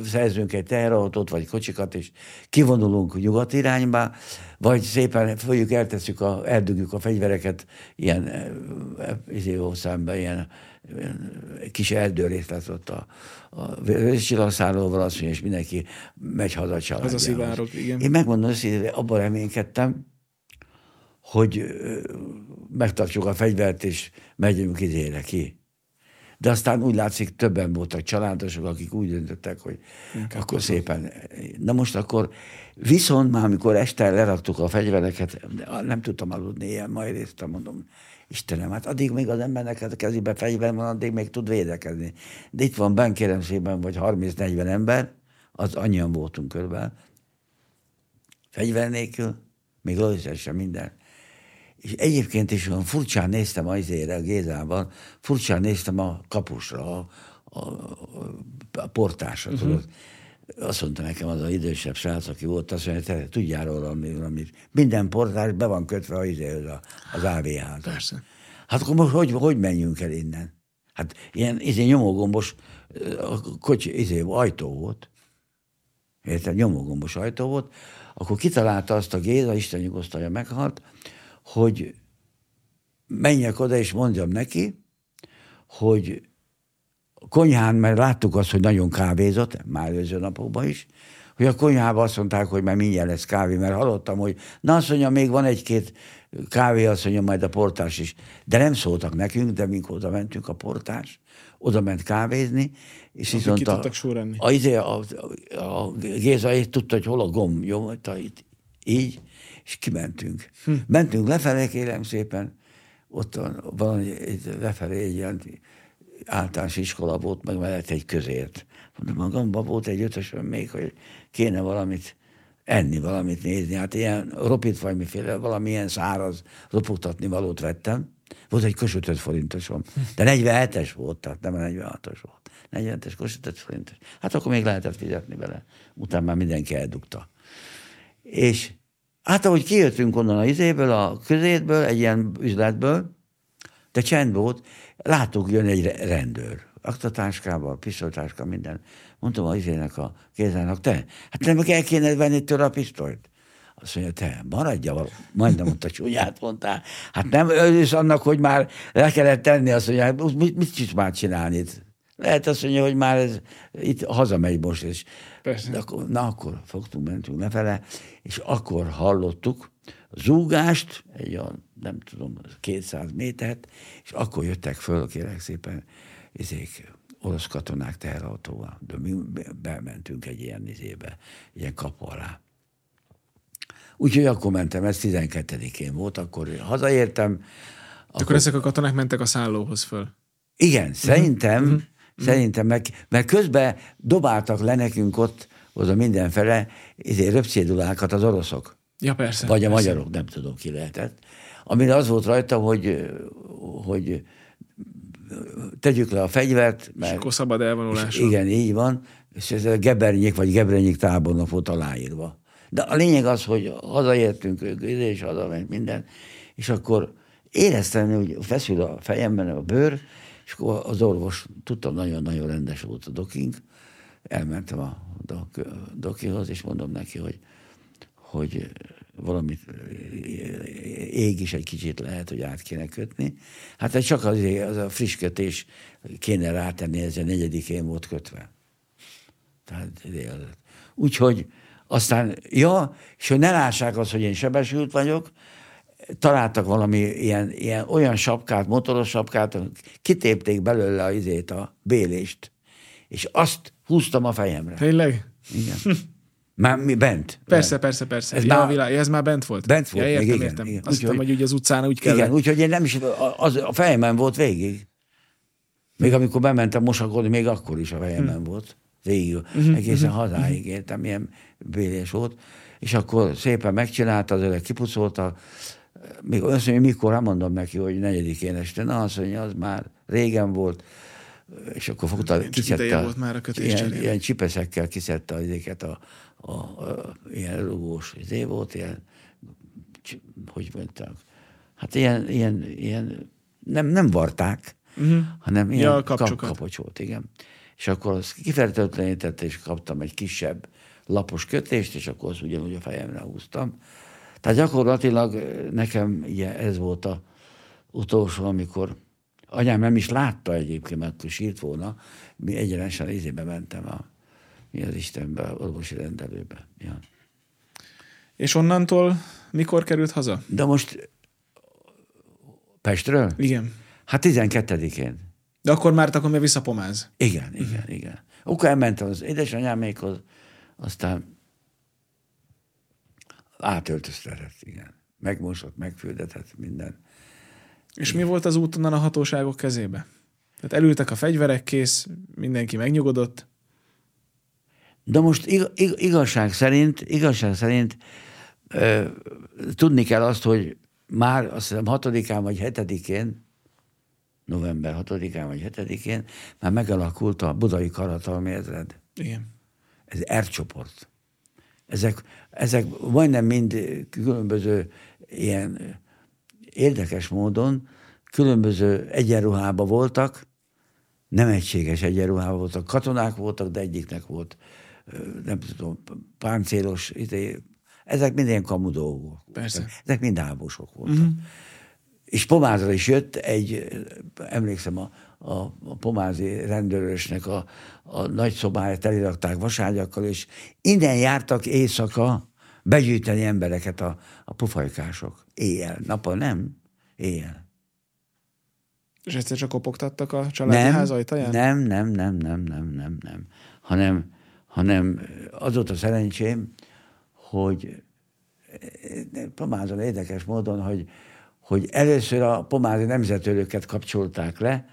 szerzünk egy teherautót, vagy kocsikat, és kivonulunk nyugat irányba, vagy szépen fogjuk, eltesszük, a, eldugjuk a fegyvereket ilyen izé, szembe, ilyen, ilyen kis erdőrészt lesz ott a, a csillagszállóval, azt mondja, és mindenki megy haza a Az a szivárok, igen. Én megmondom, hogy abban reménykedtem, hogy megtartjuk a fegyvert, és megyünk idére ki de aztán úgy látszik, többen voltak családosok, akik úgy döntöttek, hogy Inkább akkor szépen. Na most akkor viszont már, amikor este leraktuk a fegyvereket, nem tudtam aludni, ilyen majd résztem, mondom, Istenem, hát addig még az embernek a kezébe fegyver van, addig még tud védekezni. De itt van benn, kérem szépen, vagy 30-40 ember, az annyian voltunk körülbelül, fegyver nélkül, még lőszer sem minden. És egyébként is olyan furcsán néztem azért a Gézával, furcsán néztem a kapusra, a, a, a portásra, uh-huh. tudod. azt mondta nekem az az idősebb srác, aki volt, azt mondja, te tudjál róla, amit minden portás be van kötve az, az AVH-t. Persze. Hát akkor most hogy, hogy menjünk el innen? Hát ilyen izé, nyomógombos a kocsi, izé, ajtó volt. Érted? Nyomógombos ajtó volt. Akkor kitalálta azt a Géza, Isten nyugosztalja meghalt, hogy menjek oda és mondjam neki, hogy konyhán, mert láttuk azt, hogy nagyon kávézott, már előző napokban is, hogy a konyhában azt mondták, hogy már mindjárt lesz kávé, mert hallottam, hogy na azt mondja, még van egy-két kávé, azt mondja, majd a portás is. De nem szóltak nekünk, de mink oda mentünk a portás, oda ment kávézni, és Akik viszont ki a, sorrenni. a, izé, a, a, a Géza így tudta, hogy hol a gomb, jó, itt, így, és kimentünk. Hm. Mentünk lefelé, kérem szépen, ott van, egy, lefelé egy ilyen általános iskola volt, meg mellett egy közért. Mondom, magamban volt egy ötösön még, hogy kéne valamit enni, valamit nézni. Hát ilyen ropit vagy miféle, valamilyen száraz ropogtatni valót vettem. Volt egy kösötöt forintosom, de 47-es volt, tehát nem a 46-os volt. 47-es kösötöt forintos. Hát akkor még lehetett fizetni vele. Utána már mindenki eldugta. És hát ahogy kijöttünk onnan a izéből, a közétből, egy ilyen üzletből, de csend volt, láttuk jön egy rendőr. Aktatáskával, pisztolytáska, minden. Mondtam a izének a kézának, te, hát nem kell kéne venni tőle a pisztolyt. Azt mondja, te, maradja, majdnem mondta, csúnyát mondtál. Hát nem örülsz annak, hogy már le kellett tenni, azt mondja, hát mit, mit is már csinálni? Lehet azt mondja, hogy már ez itt hazamegy most, és Persze. de akkor, na akkor fogtunk, mentünk lefele, és akkor hallottuk zúgást, egy olyan, nem tudom, 200 métert, és akkor jöttek föl, kérek szépen, izék, orosz katonák teherautóval, de mi bementünk egy ilyen izébe, ilyen kapu alá. Úgyhogy akkor mentem, ez 12-én volt, akkor hazaértem. Akkor, akkor ezek a katonák mentek a szállóhoz föl. Igen, szerintem, uh-huh. Szerintem, meg, mert közben dobáltak le nekünk ott, oda mindenfele, izé, röpcédulákat az oroszok. Ja, persze. Vagy a persze. magyarok, nem tudom ki lehetett. Amire az volt rajta, hogy, hogy tegyük le a fegyvert, És mert akkor szabad elvonulás. igen, így van, és ez a Gebernyék vagy Gebrenyék tábornok volt aláírva. De a lényeg az, hogy hazaértünk, és hazament minden, és akkor éreztem, hogy feszül a fejemben a bőr, és akkor az orvos, tudtam, nagyon-nagyon rendes volt a dokink, elmentem a dok, dokihoz, és mondom neki, hogy, hogy valamit ég is egy kicsit lehet, hogy át kéne kötni. Hát csak az, az a friss kötés kéne rátenni, ez a negyedikén volt kötve. Tehát Úgyhogy aztán, ja, és hogy ne lássák azt, hogy én sebesült vagyok, találtak valami ilyen, ilyen olyan sapkát, motoros sapkát, kitépték belőle a izét, a bélést, és azt húztam a fejemre. Tényleg? Igen. Már mi bent. Persze, bent. persze, persze. Ez ja, már- világ, ez már bent volt? Bent volt ja, értem, igen, értem. igen. Azt hittem, Úgyhogy- hogy ugye az utcán úgy kell. Igen, úgyhogy én nem is, az a fejemen volt végig. Még amikor bementem mosakodni, még akkor is a fejemen volt. Végig, egészen hazáig értem, ilyen bélés volt. És akkor szépen megcsinálta, az öreg kipucolta, még azt mondja, mikor, hát mondom neki, hogy negyedikén este. Na, azt mondja, az már régen volt. És akkor fogta, kiszedte, volt már a ilyen, ilyen csipeszekkel kiszedte ezeket a, a, a, ilyen rugós izé volt, ilyen, hogy mondták, hát ilyen, ilyen, ilyen nem, nem varták, uh-huh. hanem ilyen Ja, kap, kapcsokat. kapocs volt, igen. És akkor azt kifertőtlenítette, és kaptam egy kisebb lapos kötést, és akkor azt ugyanúgy a fejemre húztam. Tehát gyakorlatilag nekem ugye ez volt a utolsó, amikor anyám nem is látta egyébként, mert akkor sírt volna, mi egyenesen izébe mentem a mi az Istenbe, orvosi rendelőbe. Ja. És onnantól mikor került haza? De most Pestről? Igen. Hát 12-én. De akkor már akkor még visszapomáz. Igen, igen, igen. Akkor elmentem az édesanyámékhoz, aztán átöltöztetett, igen. Megmosott, megfürdetett, minden. És mi volt az út onnan a hatóságok kezébe? Tehát elültek a fegyverek, kész, mindenki megnyugodott. De most ig- ig- igazság szerint, igazság szerint ö, tudni kell azt, hogy már azt hiszem hatodikán vagy hetedikén, november 6-án vagy 7-én már megalakult a budai karatalmi ezred. Igen. Ez R csoport. Ezek, ezek majdnem mind különböző ilyen érdekes módon különböző egyenruhában voltak, nem egységes egyenruhában voltak. Katonák voltak, de egyiknek volt, nem tudom, páncélos, izé, ezek mind ilyen kamu dolgok. Persze. Ezek mind háborúsok voltak. Uh-huh. És Pomázra is jött egy, emlékszem, a, a, a pomázi rendőrösnek a, a nagy szobáját elirakták vaságyakkal, és innen jártak éjszaka begyűjteni embereket a, a pufajkások. Éjjel. Nappal nem, éjjel. És egyszer csak kopogtattak a családi nem, ház ajtaján? Nem, nem, nem, nem, nem, nem, nem. Hanem, hanem az volt a szerencsém, hogy Pomázon érdekes módon, hogy, hogy először a pomázi nemzetőröket kapcsolták le,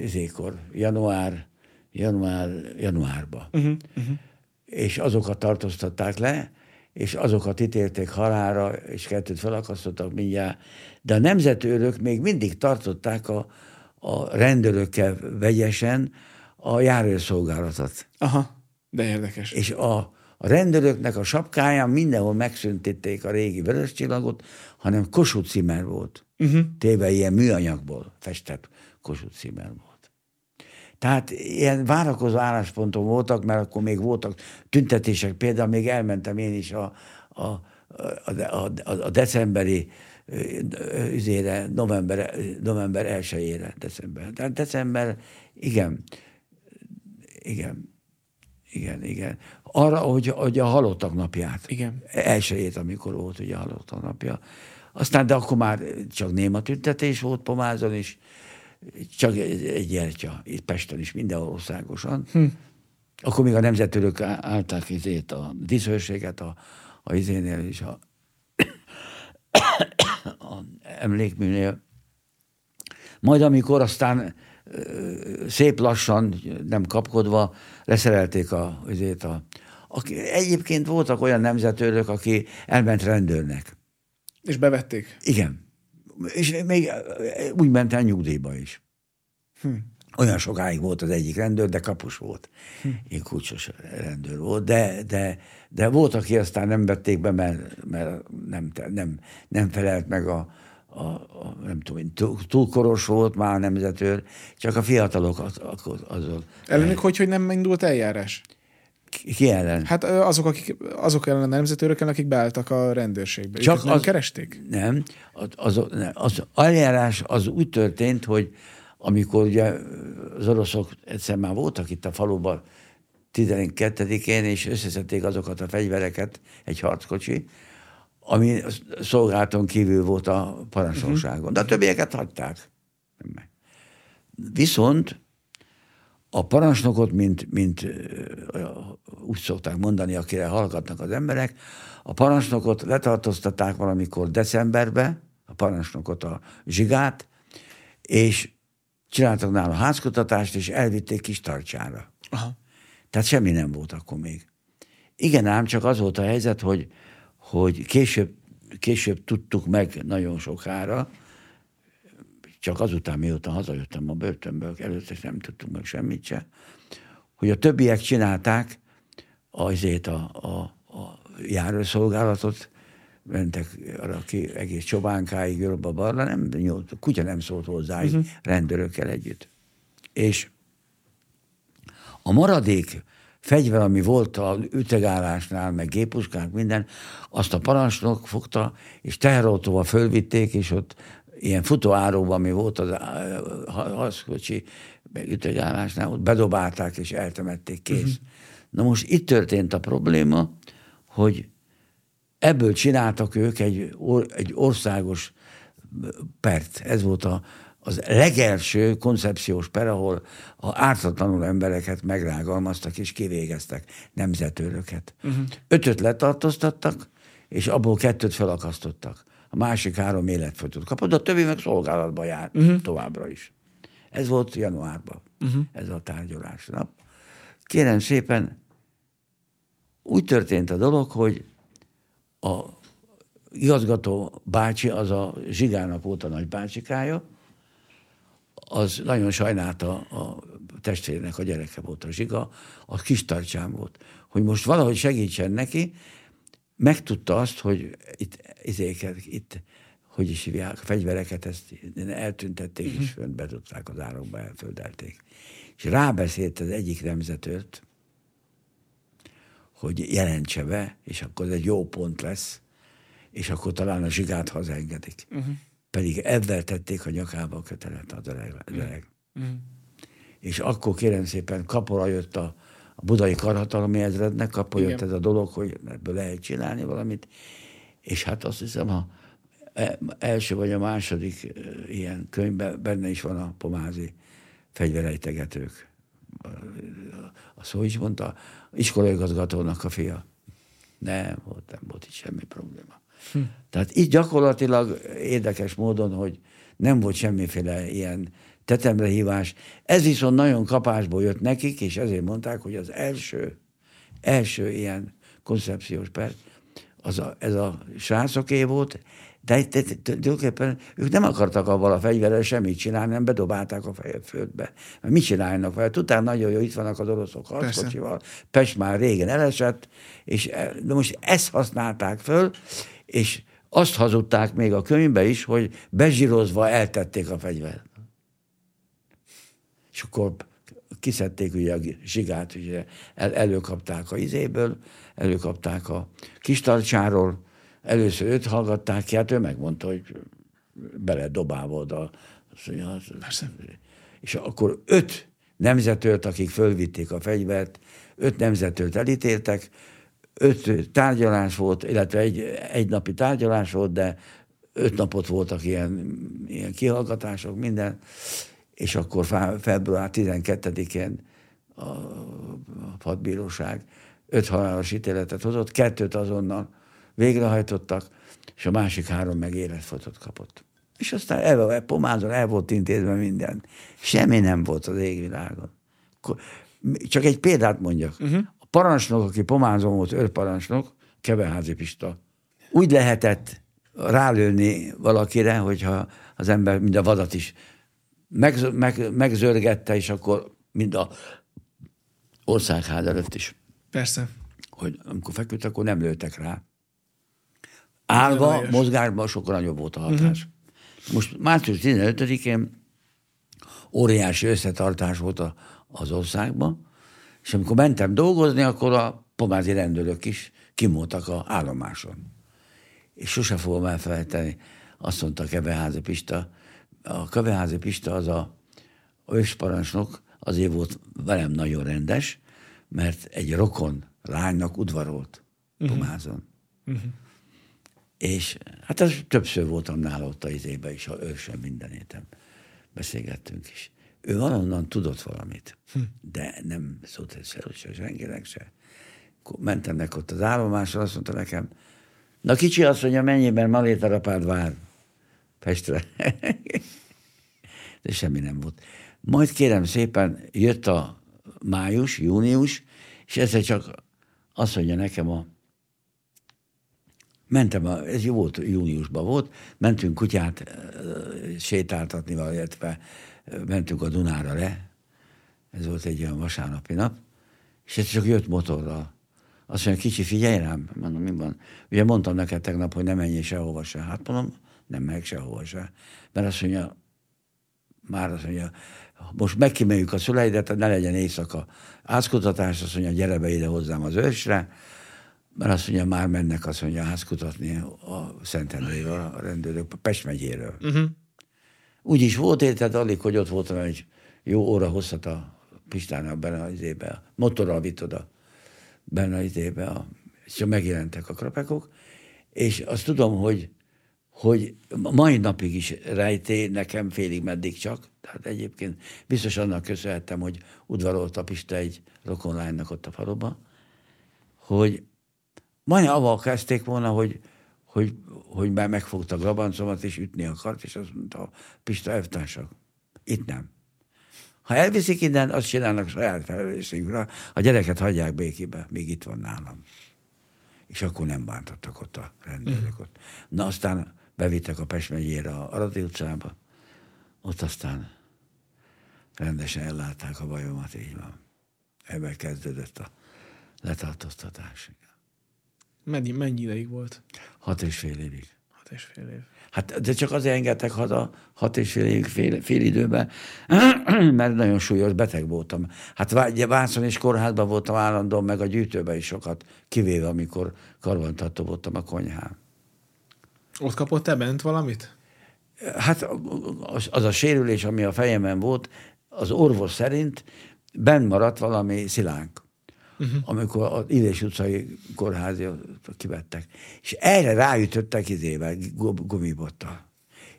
izékor, január, január, januárba. Uh-huh, uh-huh. És azokat tartóztatták le, és azokat ítélték halára, és kettőt felakasztottak mindjárt. De a nemzetőrök még mindig tartották a, a rendőrökkel vegyesen a járőrszolgálatot. Aha, de érdekes. És a, a rendőröknek a sapkáján mindenhol megszüntették a régi vörös csillagot, hanem Kossuth Cimer volt. Uh-huh. Téve ilyen műanyagból festett Kossuth Cimer volt. Tehát ilyen várakozó álláspontok voltak, mert akkor még voltak tüntetések, például még elmentem én is a, a, a, a, a decemberi üzére, november, november 1-ére, december. Tehát december, igen, igen, igen, igen. Arra, hogy, hogy a halottak napját. Igen. Elsőjét, amikor volt ugye a halottak napja. Aztán, de akkor már csak néma tüntetés volt Pomázon is, csak egy, egy gyertya, itt Pesten is, minden országosan. Hm. Akkor még a nemzetőrök állták izét, a diszőséget a, a izénél is, a, a emlékműnél. Majd amikor aztán szép lassan, nem kapkodva leszerelték a, azért a, aki, egyébként voltak olyan nemzetőrök, aki elment rendőrnek. És bevették? Igen és még úgy ment el nyugdíjba is. Hm. Olyan sokáig volt az egyik rendőr, de kapus volt. Hm. Én kulcsos rendőr volt, de, de, de volt, aki aztán nem vették be, mert, mert nem, nem, nem felelt meg a, a, a nem tudom, túl, túl koros volt már nemzetőr, csak a fiatalok az, azon. Ellenük hogy, hogy nem indult eljárás? Ki ellen? Hát azok, akik, azok ellen a nemzetőrök akik beálltak a rendőrségbe. Csak Őket nem az, keresték? Nem. Az, az, az eljárás az úgy történt, hogy amikor ugye az oroszok egyszer már voltak itt a faluban 12-én, és összeszedték azokat a fegyvereket, egy harckocsi, ami szolgálton kívül volt a parancsnokságon. De a többieket hagyták. Viszont a parancsnokot, mint, mint úgy szokták mondani, akire hallgatnak az emberek, a parancsnokot letartóztatták valamikor decemberbe, a parancsnokot, a zsigát, és csináltak nála házkutatást, és elvitték kis tartsára. Aha. Tehát semmi nem volt akkor még. Igen ám, csak az volt a helyzet, hogy, hogy később, később tudtuk meg nagyon sokára, csak azután, mióta hazajöttem a börtönből, előtte nem tudtunk meg semmit se, hogy a többiek csinálták azért a, a, a járószolgálatot, mentek arra ki egész csobánkáig, jobbba barra, nem, a kutya nem szólt hozzá, uh-huh. rendőrökkel együtt. És a maradék fegyver, ami volt a ütegállásnál, meg gépuskák, minden, azt a parancsnok fogta, és teherautóval fölvitték, és ott ilyen futóáróban, ami volt az haszkocsi ütegállásnál, ott bedobálták és eltemették, kész. Uh-huh. Na most itt történt a probléma, hogy ebből csináltak ők egy, or, egy országos pert. Ez volt a, az legelső koncepciós per, ahol a ártatlanul embereket megrágalmaztak és kivégeztek nemzetőröket. Uh-huh. Ötöt letartóztattak, és abból kettőt felakasztottak a másik három életfogyót kapott, a többi meg szolgálatba jár uh-huh. továbbra is. Ez volt januárban, uh-huh. ez a tárgyalás nap. Kérem szépen, úgy történt a dolog, hogy a igazgató bácsi, az a Zsigának volt a nagy bácsikája, az nagyon sajnálta a testvérének a gyereke volt a zsiga, a kis tartsám volt. Hogy most valahogy segítsen neki, megtudta azt, hogy itt, izéket, itt hogy is hívják, a fegyvereket ezt eltüntették, uh-huh. és fönt bedobták az árokba, elföldelték. És rábeszélt az egyik nemzetőt, hogy jelentse be, és akkor ez egy jó pont lesz, és akkor talán a zsigát hazaengedik. Uh-huh. Pedig ebben tették a nyakába a kötelet az öreg. Uh-huh. És akkor kérem szépen kapora jött a, a budai karhatalmi ezrednek, kapora jött ez a dolog, hogy ebből lehet csinálni valamit, és hát azt hiszem, a e, első vagy a második e, ilyen könyvben benne is van a pomázi fegyverejtegetők. A szó is mondta, iskolaigazgatónak a fia. Nem volt, nem volt itt semmi probléma. Hm. Tehát itt gyakorlatilag érdekes módon, hogy nem volt semmiféle ilyen tetemre hívás. Ez viszont nagyon kapásból jött nekik, és ezért mondták, hogy az első, első ilyen koncepciós perc, az a, ez a srácoké volt, de tulajdonképpen ők nem akartak avval a fegyverrel semmit csinálni, nem bedobálták a fejet földbe. Mert mit csinálnak vele? Tudták nagyon jó, itt vannak az oroszok harckocsival, Pest már régen elesett, és e, de most ezt használták föl, és azt hazudták még a könyvbe is, hogy bezsírozva eltették a fegyvert. És akkor kiszedték ugye a zsigát, ugye el, előkapták a izéből, előkapták a kistarcsáról, először őt hallgatták ki, hát ő megmondta, hogy bele dobálva oda. Persze. És akkor öt nemzetőt, akik fölvitték a fegyvert, öt nemzetőt elítéltek, öt tárgyalás volt, illetve egy, egy napi tárgyalás volt, de öt napot voltak ilyen, ilyen kihallgatások, minden, és akkor február 12-én a hadbíróság öt halálos ítéletet hozott, kettőt azonnal végrehajtottak, és a másik három meg életfotot kapott. És aztán el, pomázon el volt intézve minden. Semmi nem volt az égvilágon. Csak egy példát mondjak. Uh-huh. A parancsnok, aki pomázon volt, őrparancsnok, Keveházi Pista, úgy lehetett rálőni valakire, hogyha az ember mind a vadat is meg, meg, megzörgette, és akkor mind a országház előtt is. Persze. Hogy amikor feküdt, akkor nem lőttek rá. Állva, mozgásban sokkal nagyobb volt a hatás. Uh-huh. Most március 15-én óriási összetartás volt a, az országban, és amikor mentem dolgozni, akkor a pomázi rendőrök is kimoltak a állomáson. És sose fogom elfelejteni, azt mondta Keveházi Pista, a Keveházi Pista az a ősparancsnok, azért volt velem nagyon rendes, mert egy rokon lánynak udvarolt uh-huh. Pomázon. Uh-huh. És hát az többször voltam nála ott az izébe is, ha ő sem minden héten beszélgettünk is. Ő valonnan tudott valamit, hm. de nem szólt egyszer, se senkinek se. Mentem neki ott az állomásra, azt mondta nekem, na kicsi azt mondja, mennyiben malétarapád vár Pestre. de semmi nem volt. Majd kérem szépen, jött a május, június, és ezzel csak azt mondja nekem a mentem, a, ez jó volt, júniusban volt, mentünk kutyát sétáltatni, illetve mentünk a Dunára le, ez volt egy olyan vasárnapi nap, és ez csak jött motorral. Azt mondja, kicsi, figyelj rám, mondom, mi van? Ugye mondtam neked tegnap, hogy nem menjél sehova se. Hát mondom, nem meg sehova se. Mert azt mondja, már azt mondja, most megkimeljük a szüleidet, ne legyen éjszaka ázkutatás, azt mondja, gyere be ide hozzám az ősre, mert azt mondja, már mennek azt mondja házkutatni a Szentendréről, a rendőrök, a Pest megyéről. Uh-huh. Úgy is volt, érted, alig, hogy ott voltam egy jó óra hosszat a Pistának benne az izébe, a motorral vitt oda benne az izébe, a, és megjelentek a krapekok, és azt tudom, hogy, hogy mai napig is rejté nekem félig meddig csak, tehát egyébként biztos annak köszönhettem, hogy udvarolt a Pista egy rokonlánynak ott a faluba, hogy Majdnem avval kezdték volna, hogy, hogy, hogy már megfogta a grabancomat, és ütni akart, és azt mondta, Pista elvtársak, itt nem. Ha elviszik innen, azt csinálnak saját felelősségükre, a gyereket hagyják békébe, még itt van nálam. És akkor nem bántottak ott a rendőrök. Na aztán bevittek a Pest megyére a Aradi utcába, ott aztán rendesen ellátták a bajomat, így van. Ebben kezdődött a letartóztatás. Mennyi, mennyi ideig volt? Hat és fél évig. Hat és fél év. Hát, de csak azért engedtek haza hat és fél évig fél, fél időben, mert nagyon súlyos beteg voltam. Hát Vászon és kórházban voltam állandóan, meg a gyűjtőben is sokat, kivéve amikor karbantartó voltam a konyhán. Ott kapott te bent valamit? Hát az, a sérülés, ami a fejemen volt, az orvos szerint benn maradt valami szilánk, uh-huh. amikor az Illés utcai kórházi kivettek. És erre ráütöttek izével, gumibottal.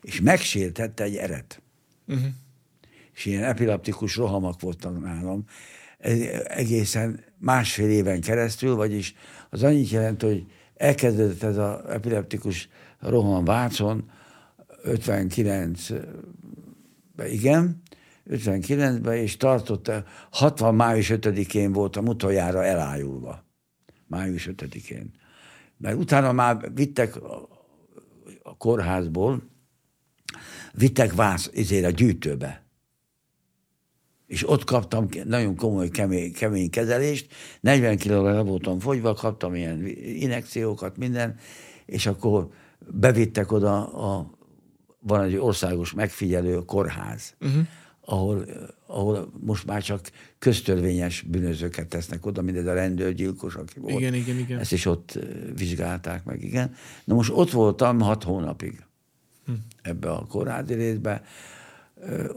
És megsértette egy eret. Uh-huh. És ilyen epileptikus rohamak voltak nálam. Ez egészen másfél éven keresztül, vagyis az annyit jelent, hogy elkezdődött ez az epileptikus roham Vácon, 59-ben, igen, 59-ben, és tartotta, 60. május 5-én voltam utoljára elájulva. Május 5-én. Mert utána már vittek a kórházból, vittek vász, izére, gyűjtőbe. És ott kaptam nagyon komoly, kemény, kemény kezelést, 40 kilóra le voltam fogyva, kaptam ilyen inekciókat, minden, és akkor bevittek oda a van egy országos megfigyelő kórház, uh-huh. ahol, ahol most már csak köztörvényes bűnözőket tesznek oda, mint ez a rendőrgyilkos, aki volt. Igen, igen, igen. Ezt is ott vizsgálták meg, igen. Na most ott voltam hat hónapig hm. ebbe a kórházi részbe.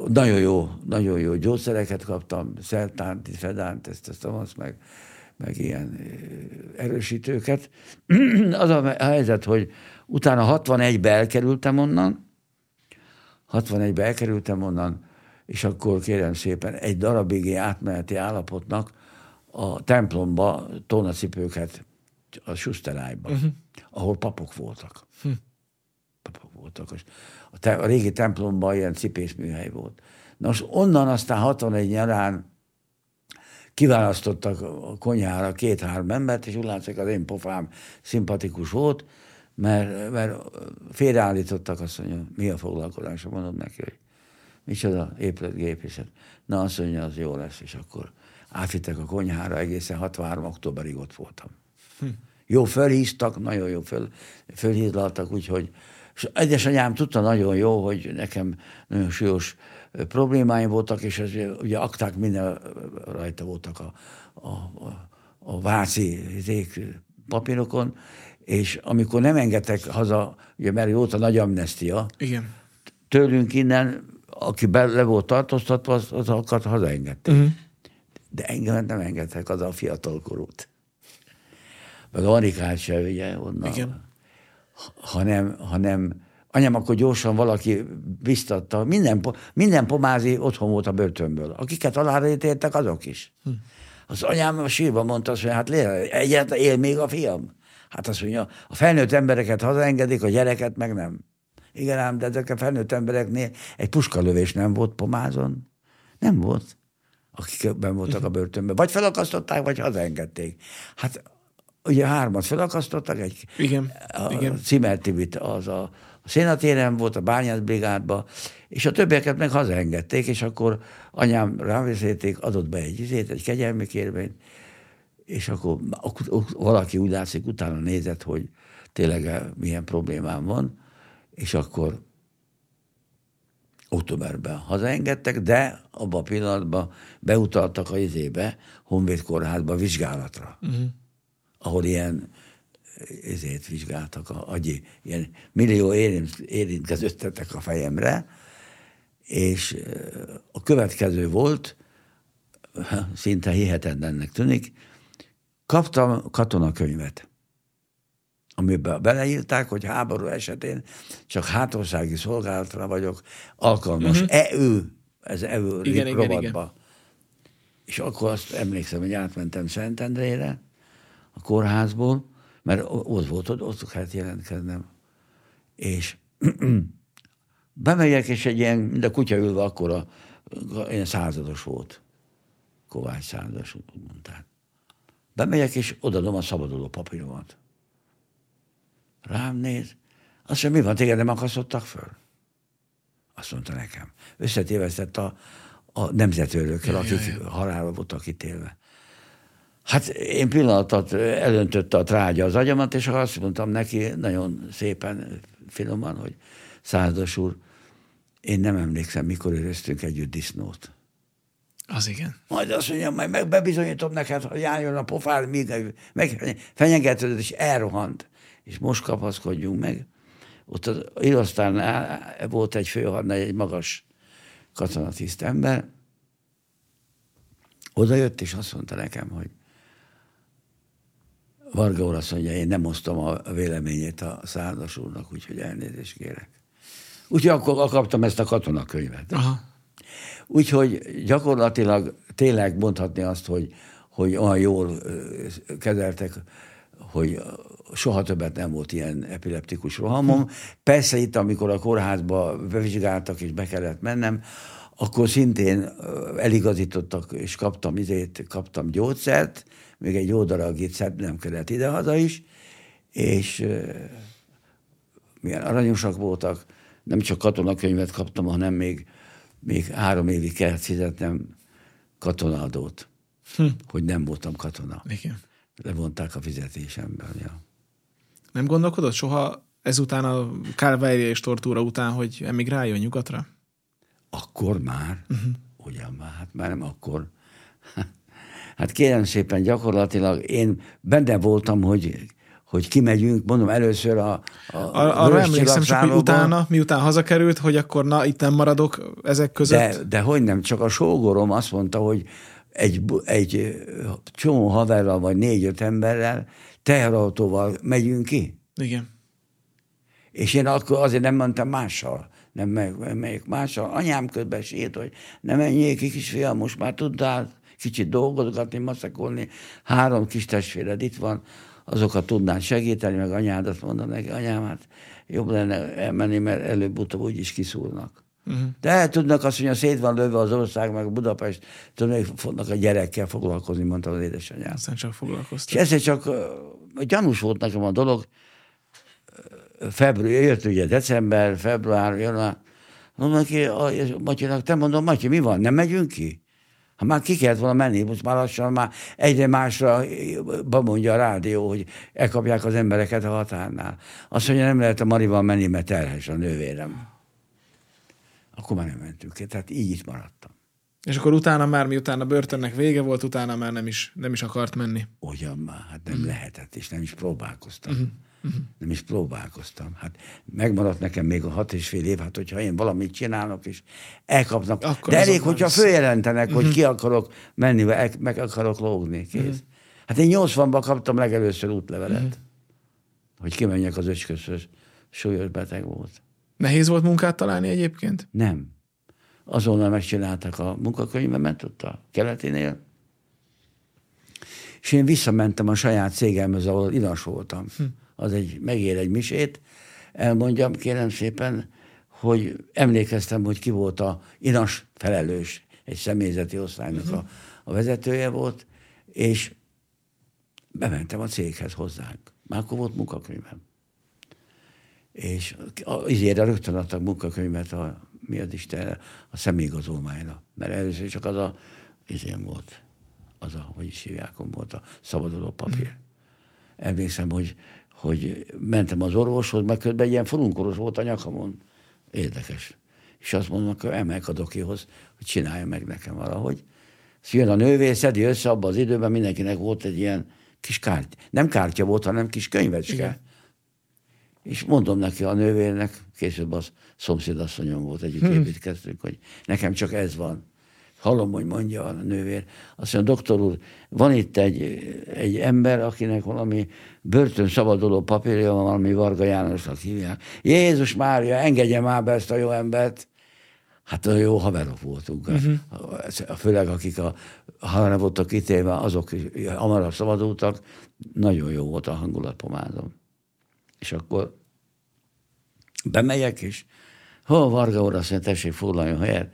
Nagyon jó, nagyon jó gyógyszereket kaptam, szertánt, fedánt, ezt, ezt, azt meg, meg ilyen erősítőket. Az a helyzet, hogy utána 61-be elkerültem onnan, 61-be elkerültem onnan, és akkor kérem szépen egy darabig átmeneti állapotnak a templomba tónacipőket a Susterájba, uh-huh. ahol papok voltak. Uh-huh. Papok voltak. A, te, a régi templomban ilyen cipészműhely volt. Na most onnan aztán 61 nyarán kiválasztottak a konyhára két-három embert, és úgy látszik, az én pofám szimpatikus volt, mert, mert félreállítottak azt mondja, mi a foglalkozása, mondom neki, hogy micsoda épületgépészet. Na azt mondja, az jó lesz, és akkor átvittek a konyhára, egészen 63. októberig ott voltam. Hm. Jó, fölhíztak, nagyon jó, föl, fölhízlaltak, úgyhogy és egyes anyám tudta nagyon jó, hogy nekem nagyon súlyos problémáim voltak, és ez, ugye akták minden rajta voltak a, a, a, a váci papírokon, és amikor nem engedtek haza, ugye mert volt a nagy amnestia, Igen. tőlünk innen, aki be, le volt tartóztatva, az, azokat hazaengedtek. Uh-huh. De engem nem engedtek az a fiatalkorút. Meg Anikát se, ugye, onnan. Igen. Hanem, hanem anyám akkor gyorsan valaki biztatta, minden, minden pomázi otthon volt a börtönből. Akiket alára ítéltek, azok is. Hm. Az anyám a sírva mondta, hogy hát egyáltalán él még a fiam. Hát azt mondja, a felnőtt embereket hazaengedik, a gyereket meg nem. Igen ám, de ezek a felnőtt embereknél egy puskalövés nem volt pomázon. Nem volt. Akik ben voltak a börtönben. Vagy felakasztották, vagy hazaengedték. Hát ugye hármat felakasztottak, egy igen, a, igen. Cimer Tibit az a, a szénatéren volt, a bányászbrigádba, és a többieket meg hazaengedték, és akkor anyám ráveszélték, adott be egy izét, egy kegyelmi kérvényt, és akkor valaki úgy látszik, utána nézett, hogy tényleg milyen problémám van, és akkor októberben hazaengedtek, de abban a pillanatban beutaltak a izébe, Honvéd kórházba vizsgálatra, uh-huh. ahol ilyen ezért vizsgáltak a agyi, ilyen millió érint, érintkezőttetek a fejemre, és a következő volt, szinte hihetetlennek tűnik, Kaptam katonakönyvet, amiben beleírták, hogy háború esetén csak hátországi szolgálatra vagyok alkalmas. Uh-huh. E ő, ez EU igen, igen, igen. És akkor azt emlékszem, hogy átmentem Szentendrére, a kórházból, mert ott volt, ott, ott kellett jelentkeznem. És bemegyek, és egy ilyen, mint a kutya ülve, akkor a, ilyen százados volt. Kovács százados, mondták. Bemegyek, és odadom a szabaduló papíromat. Rám néz, azt mondja, mi van, téged nem akasztottak föl? Azt mondta nekem. Összetévesztett a, a nemzetőrökkel, akik ja, ja. halálra voltak ítélve. Hát én pillanatot elöntötte a trágya az agyamat, és azt mondtam neki nagyon szépen, finoman, hogy százados úr, én nem emlékszem, mikor éreztünk együtt disznót. Az igen. Majd azt mondja, majd meg bebizonyítom neked, hogy járjon a pofár, míg meg fenyegetődött, és elrohant. És most kapaszkodjunk meg. Ott az Irosztánál volt egy főhadnagy, egy magas katonatiszt ember, oda jött, és azt mondta nekem, hogy Varga úr azt mondja, én nem osztom a véleményét a százas úrnak, úgyhogy elnézést kérek. Úgyhogy akkor kaptam ezt a katonakönyvet. Aha. Úgyhogy gyakorlatilag tényleg mondhatni azt, hogy, hogy olyan jól kezeltek, hogy soha többet nem volt ilyen epileptikus rohamom. Hm. Persze itt, amikor a kórházba bevizsgáltak és be kellett mennem, akkor szintén eligazítottak, és kaptam izét, kaptam gyógyszert, még egy jó darab nem kellett idehaza is, és milyen aranyosak voltak, nem csak katonakönyvet kaptam, hanem még, még három évig kellett fizetnem katonaadót, hm. hogy nem voltam katona. Igen. Levonták a fizetésemben, ja. Nem gondolkodott soha ezután a kálvária és tortúra után, hogy emigráljon nyugatra? Akkor már? Uh-huh. Ugyan már, hát már nem akkor. Hát kérem szépen, gyakorlatilag én benne voltam, hogy hogy kimegyünk, mondom először a, a Arra emlékszem csak, hogy utána, miután hazakerült, hogy akkor na, itt nem maradok ezek között. De, de hogy nem, csak a sógorom azt mondta, hogy egy, egy csomó haverral, vagy négy-öt emberrel teherautóval megyünk ki. Igen. És én akkor azért nem mondtam mással nem meg, melyik mással. Anyám közben sírt, hogy nem menjék ki, kisfiam, most már tudtál kicsit dolgozgatni, maszakolni. Három kis testvéred itt van, azokat tudnál segíteni, meg anyádat mondom neki, anyám, hát jobb lenne elmenni, mert előbb-utóbb úgyis kiszúrnak. Uh-huh. De el tudnak azt mondja, szét van lőve az ország, meg Budapest, hogy fognak a gyerekkel foglalkozni, mondta az édesanyám. Aztán csak foglalkoztak. És ezért csak gyanús volt nekem a dolog, február, jött ugye december, február, január, mondom neki, a Matyinak, te mondom, Matyi, mi van, nem megyünk ki? Ha már ki kellett volna menni, most már lassan már egyre másra bemondja a rádió, hogy elkapják az embereket a határnál. Azt mondja, nem lehet a Marival menni, mert terhes a nővérem. Akkor már nem mentünk ki, tehát így itt maradtam. És akkor utána már, miután a börtönnek vége volt, utána már nem is, nem is akart menni. Ugyan már, hát nem mm. lehetett, és nem is próbálkoztam. Mm. Uh-huh. Nem is próbálkoztam. Hát megmaradt nekem még a hat és fél év, hát hogyha én valamit csinálok, és elkapnak. Akkor De elég, hogyha följelentenek, uh-huh. hogy ki akarok menni, meg akarok lógni. Kész. Uh-huh. Hát én 80-ban kaptam legelőször útlevelet, uh-huh. hogy kimenjek az öcsköszhöz. Súlyos beteg volt. Nehéz volt munkát találni egyébként? Nem. Azonnal megcsináltak a munkakönyvemet ott a keletinél, és én visszamentem a saját cégemhez, ahol inas voltam. Hm az egy, megér egy misét. Elmondjam, kérem szépen, hogy emlékeztem, hogy ki volt a inas felelős, egy személyzeti osztálynak a, a vezetője volt, és bementem a céghez hozzánk. Már akkor volt munkakönyvem. És izére rögtön adtak munkakönyvet a, mi az Isten, a személyigazolmányra. Mert először csak az a, izén volt, az a, hogy is hívják, volt a szabaduló papír. Uh-huh. Emlékszem, hogy hogy mentem az orvoshoz, meg közben ilyen forunkoros volt a nyakamon. Érdekes. És azt mondom, hogy emelk a dokihoz, hogy csinálja meg nekem valahogy. Szóval jön a nővér, szedi össze, abban az időben mindenkinek volt egy ilyen kis kártya. Nem kártya volt, hanem kis könyvecske. Igen. És mondom neki a nővérnek, később az szomszédasszonyom volt, együtt hmm. építkeztünk, hogy nekem csak ez van. Hallom, hogy mondja a nővér. Azt mondja, doktor úr, van itt egy, egy ember, akinek valami börtön szabaduló papírja van, valami Varga Jánosnak hívják. Jézus Mária, engedje már be ezt a jó embert. Hát olyan jó haverok voltunk. Uh-huh. Főleg akik a halálra voltak ítélve, azok hamarabb szabadultak. Nagyon jó volt a hangulatpomázom. És akkor bemegyek, és hol Varga úr azt mondja, tessék, foglaljon helyet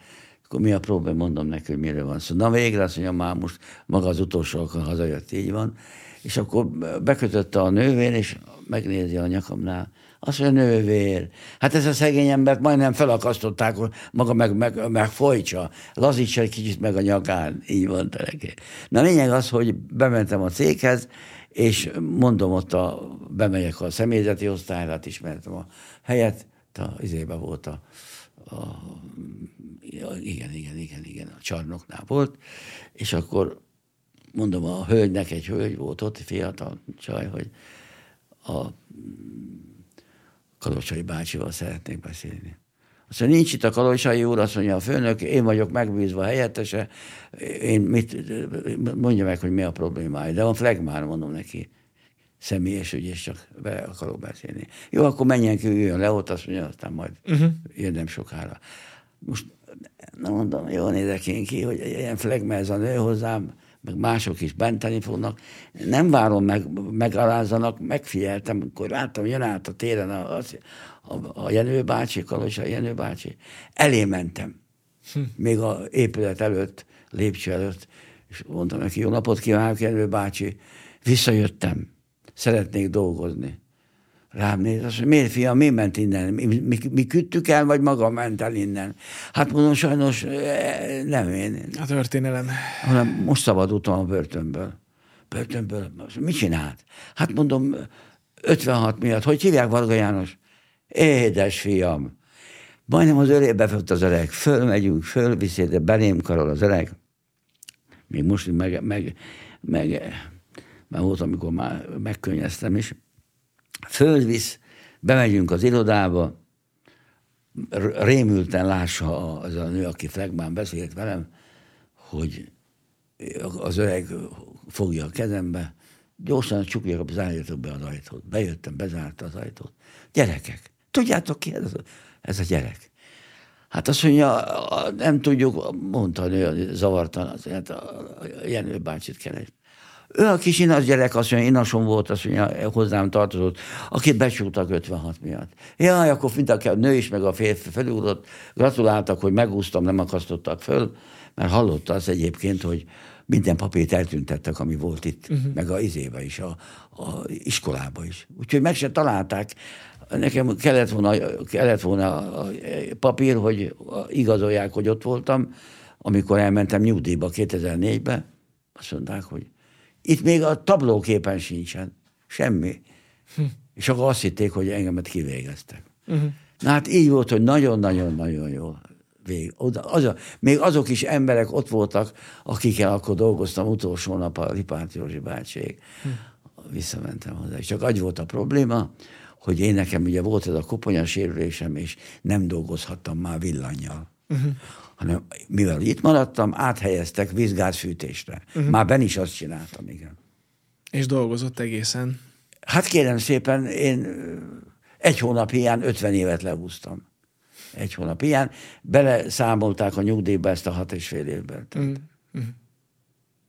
akkor mi a problém, mondom neki, hogy miről van szó. Na végre azt mondja, már most maga az utolsó, akkor hazajött, így van. És akkor bekötötte a nővér, és megnézi a nyakamnál. Azt mondja, nővér. Hát ez a szegény embert majdnem felakasztották, maga meg, meg, meg folytsa. Lazítsa egy kicsit meg a nyakán. Így mondta neki. Na lényeg az, hogy bementem a céghez, és mondom, ott a, bemegyek a személyzeti osztályra, hát ismertem a helyet, a, izébe volt a, a, igen, igen, igen, igen, a csarnoknál volt, és akkor mondom a hölgynek, egy hölgy volt ott, fiatal csaj, hogy a Kalocsai bácsival szeretnék beszélni. Azt mondja, nincs itt a Kalocsai úr, azt mondja, a főnök, én vagyok megbízva helyettese, én mit, mondja meg, hogy mi a problémája. De van flagmár, mondom neki, személyes ügy, és csak be akarok beszélni. Jó, akkor menjen ki, üljön le ott, azt mondja, aztán majd uh-huh. jön nem sokára. Most, na mondom, jól nézek én ki, hogy ilyen flagmár ez a nő hozzám, meg mások is benteni fognak. Nem várom meg, megalázzanak, megfigyeltem, amikor láttam, jön át a téren a, a, a Jenő bácsi, Kalosa Jenő bácsi, elé mentem. Hm. Még a épület előtt, lépcső előtt, és mondtam neki, jó napot kívánok, Jenő bácsi, visszajöttem, szeretnék dolgozni. Rám néz, azt mondja, miért fiam, mi ment innen? Mi, mi, mi küldtük el, vagy maga ment el innen? Hát mondom, sajnos eh, nem én. A történelem. Hanem most szabadultam a börtönből. Börtönből. Mit csinált? Hát mondom, 56 miatt. Hogy hívják Varga János? Édes fiam. Majdnem az ölébe fött az öreg. Fölmegyünk, fölviszi, de belém karol az öreg. Még most meg, meg, meg, meg volt, amikor már megkönnyeztem is fölvisz, bemegyünk az irodába, rémülten lássa az a nő, aki Flegmán beszélt velem, hogy az öreg fogja a kezembe, gyorsan csukják, zárjatok be az ajtót. Bejöttem, bezárta az ajtót. Gyerekek, tudjátok ki ez, ez a gyerek? Hát azt mondja, nem tudjuk, mondta a nő, zavartan, azért a Jenő bácsit keres. Ő a kis inas gyerek, azt mondja, inasom volt, azt mondja, hozzám tartozott, akit becsúltak 56 miatt. Jaj, akkor mind a nő is, meg a férfi felúrott, gratuláltak, hogy megúsztam, nem akasztottak föl, mert hallotta az egyébként, hogy minden papírt eltüntettek, ami volt itt, uh-huh. meg a izébe is, a, a iskolába is. Úgyhogy meg se találták. Nekem kellett volna, kellett volna a papír, hogy igazolják, hogy ott voltam, amikor elmentem nyugdíjba 2004-be, azt mondták, hogy itt még a tablóképen sincsen. Semmi. Hm. És akkor azt hitték, hogy engemet kivégeztek. Uh-huh. Na hát így volt, hogy nagyon-nagyon-nagyon jó vég. Az a, még azok is emberek ott voltak, akikkel akkor dolgoztam utolsó nap a Lipárt Józsi bácsék. Hm. Visszamentem hozzá. És csak egy volt a probléma, hogy én nekem ugye volt ez a koponya sérülésem, és nem dolgozhattam már villanyjal. Uh-huh hanem mivel itt maradtam, áthelyeztek vízgázfűtésre. Uh-huh. Már ben is azt csináltam, igen. És dolgozott egészen? Hát kérem szépen, én egy hónap hiány 50 évet lehúztam. Egy hónap hiány. Bele számolták a nyugdíjba ezt a hat és fél évben. Uh-huh.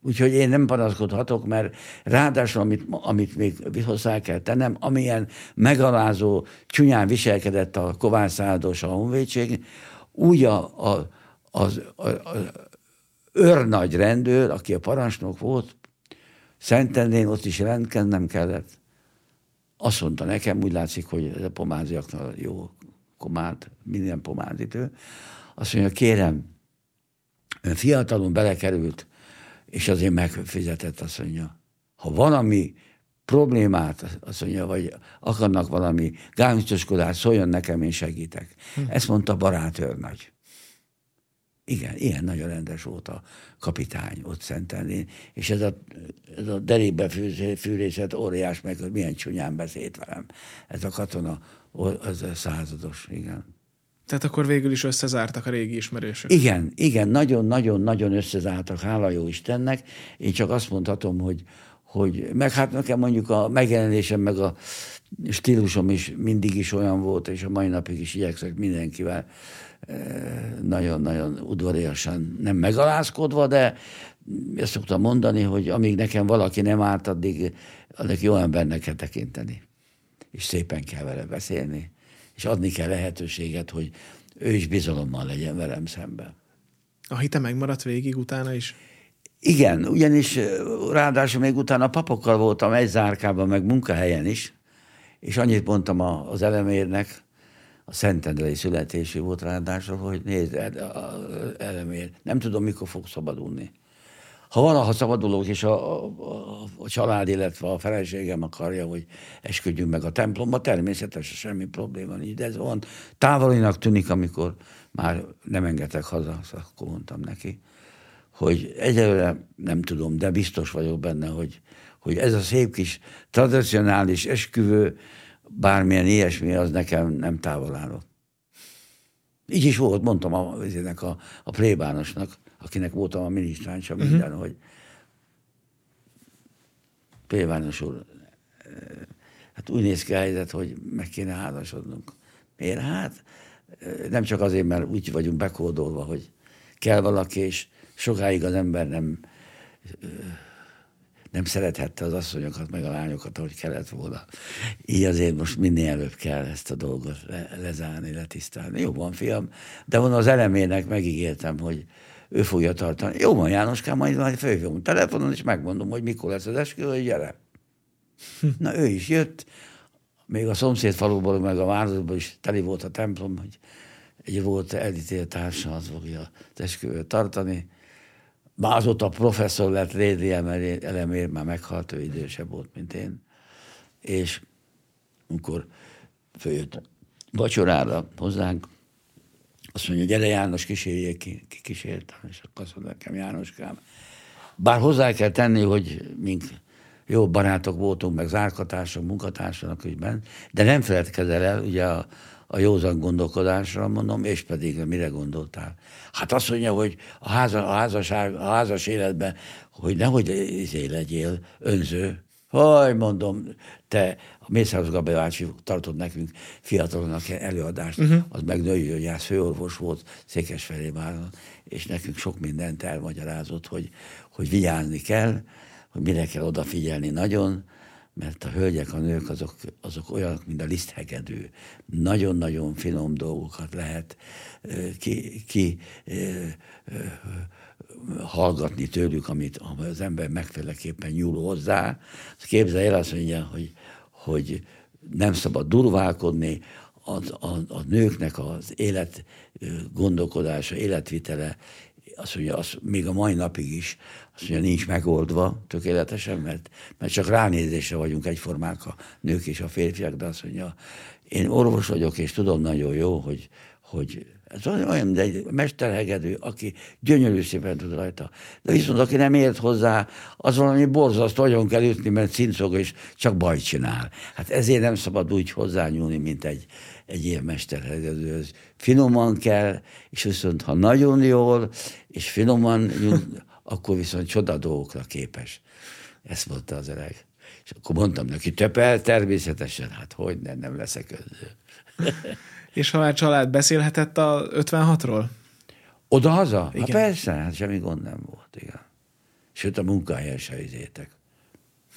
Úgyhogy én nem panaszkodhatok, mert ráadásul, amit, amit még hozzá kell tennem, amilyen megalázó, csúnyán viselkedett a Kovács Szádos a honvédség, úgy a, a az, az, az őrnagy rendőr, aki a parancsnok volt, Szentendén ott is rendkeznem kellett. Azt mondta nekem, úgy látszik, hogy ez a pomáziaknak jó komád, minden pomázitő. Azt mondja, kérem, ön fiatalon belekerült, és azért megfizetett, azt mondja. Ha valami problémát, azt mondja, vagy akarnak valami gáncsoskodást, szóljon nekem, én segítek. Hm. Ezt mondta barátőrnagy. Igen, ilyen nagyon rendes volt a kapitány ott Szentendén, és ez a, ez a derékbe fűrészet óriás meg, hogy milyen csúnyán beszélt velem. Ez a katona, az a százados, igen. Tehát akkor végül is összezártak a régi ismerősök. Igen, igen, nagyon-nagyon-nagyon összezártak, hála jó Istennek. Én csak azt mondhatom, hogy, hogy meg hát nekem mondjuk a megjelenésem, meg a stílusom is mindig is olyan volt, és a mai napig is igyekszek mindenkivel nagyon-nagyon udvariasan, nem megalázkodva, de ezt szoktam mondani, hogy amíg nekem valaki nem árt, addig, addig jó embernek kell tekinteni. És szépen kell vele beszélni. És adni kell lehetőséget, hogy ő is bizalommal legyen velem szemben. A hite megmaradt végig utána is? Igen, ugyanis ráadásul még utána papokkal voltam egy zárkában, meg munkahelyen is, és annyit mondtam az elemérnek, a Szentendrei születési volt ráadásul, hogy nézd, elemér, nem tudom, mikor fog szabadulni. Ha valaha szabadulok, és a, a, a család, illetve a feleségem akarja, hogy esküdjünk meg a templomba, természetesen semmi probléma nincs, de ez van távolinak tűnik, amikor már nem engedtek haza, akkor mondtam neki, hogy egyelőre nem tudom, de biztos vagyok benne, hogy, hogy ez a szép kis tradicionális esküvő, bármilyen ilyesmi, az nekem nem távol állott. Így is volt, mondtam a, a, a plébánosnak, akinek voltam a minisztráncsa uh-huh. minden, hogy plébános úr, hát úgy néz ki a helyzet, hogy meg kéne házasodnunk. Miért? Hát nem csak azért, mert úgy vagyunk bekódolva, hogy kell valaki, és sokáig az ember nem nem szerethette az asszonyokat, meg a lányokat, ahogy kellett volna. Így azért most minél előbb kell ezt a dolgot le, lezárni, letisztálni. Jó van, fiam, de van az elemének megígértem, hogy ő fogja tartani. Jó van, Jánoskám, majd, majd fölhívom telefonon, és megmondom, hogy mikor lesz az eskü, hogy gyere. Na, ő is jött, még a szomszéd faluból, meg a városból is teli volt a templom, hogy egy volt elítélt társa, az fogja az esküvőt tartani. Már azóta professzor lett Rédi elemér, már meghalt, ő idősebb volt, mint én. És amikor följött vacsorára hozzánk, azt mondja, gyere János, kísérjék ki, ki kísértem, és akkor azt mondja nekem, Jánoskám. Bár hozzá kell tenni, hogy mink jó barátok voltunk, meg zárkatársak, munkatársak ügyben, de nem feledkezel el ugye a, a józan gondolkodásra, mondom, és pedig mire gondoltál? Hát azt mondja, hogy a, háza, a, házaság, a házas életben, hogy nehogy izé legyél önző. Hogy mondom, te a Mészáros Gabi bácsi tartott nekünk fiatalonnak előadást, uh-huh. az meg női gyógyász főorvos volt Székesfehérváron, és nekünk sok mindent elmagyarázott, hogy, hogy vigyázni kell, hogy mire kell odafigyelni nagyon, mert a hölgyek, a nők azok, azok olyanok, mint a liszthegedő. Nagyon-nagyon finom dolgokat lehet ki, ki hallgatni tőlük, amit az ember megféleképpen nyúl hozzá. Képzelj el azt mondja, hogy, hogy nem szabad durválkodni, a, a, a nőknek az élet gondolkodása, életvitele, azt mondja, az, még a mai napig is, azt mondja, nincs megoldva tökéletesen, mert, mert csak ránézésre vagyunk egyformák a nők és a férfiak, de azt mondja, én orvos vagyok, és tudom nagyon jó, hogy, hogy ez olyan, de egy mesterhegedő, aki gyönyörű szépen tud rajta. De viszont aki nem ért hozzá, az valami borzasztó, nagyon kell ütni, mert cincog, és csak baj csinál. Hát ezért nem szabad úgy hozzányúlni, mint egy, egy ilyen mesterhegedőhöz. Finoman kell, és viszont ha nagyon jól, és finoman akkor viszont csoda dolgokra képes. Ezt mondta az öreg. És akkor mondtam neki, töpel természetesen, hát hogy nem, nem leszek önző. És ha már család beszélhetett a 56-ról? Oda-haza? Hát persze, hát semmi gond nem volt, igen. Sőt, a munkahelyen se izétek.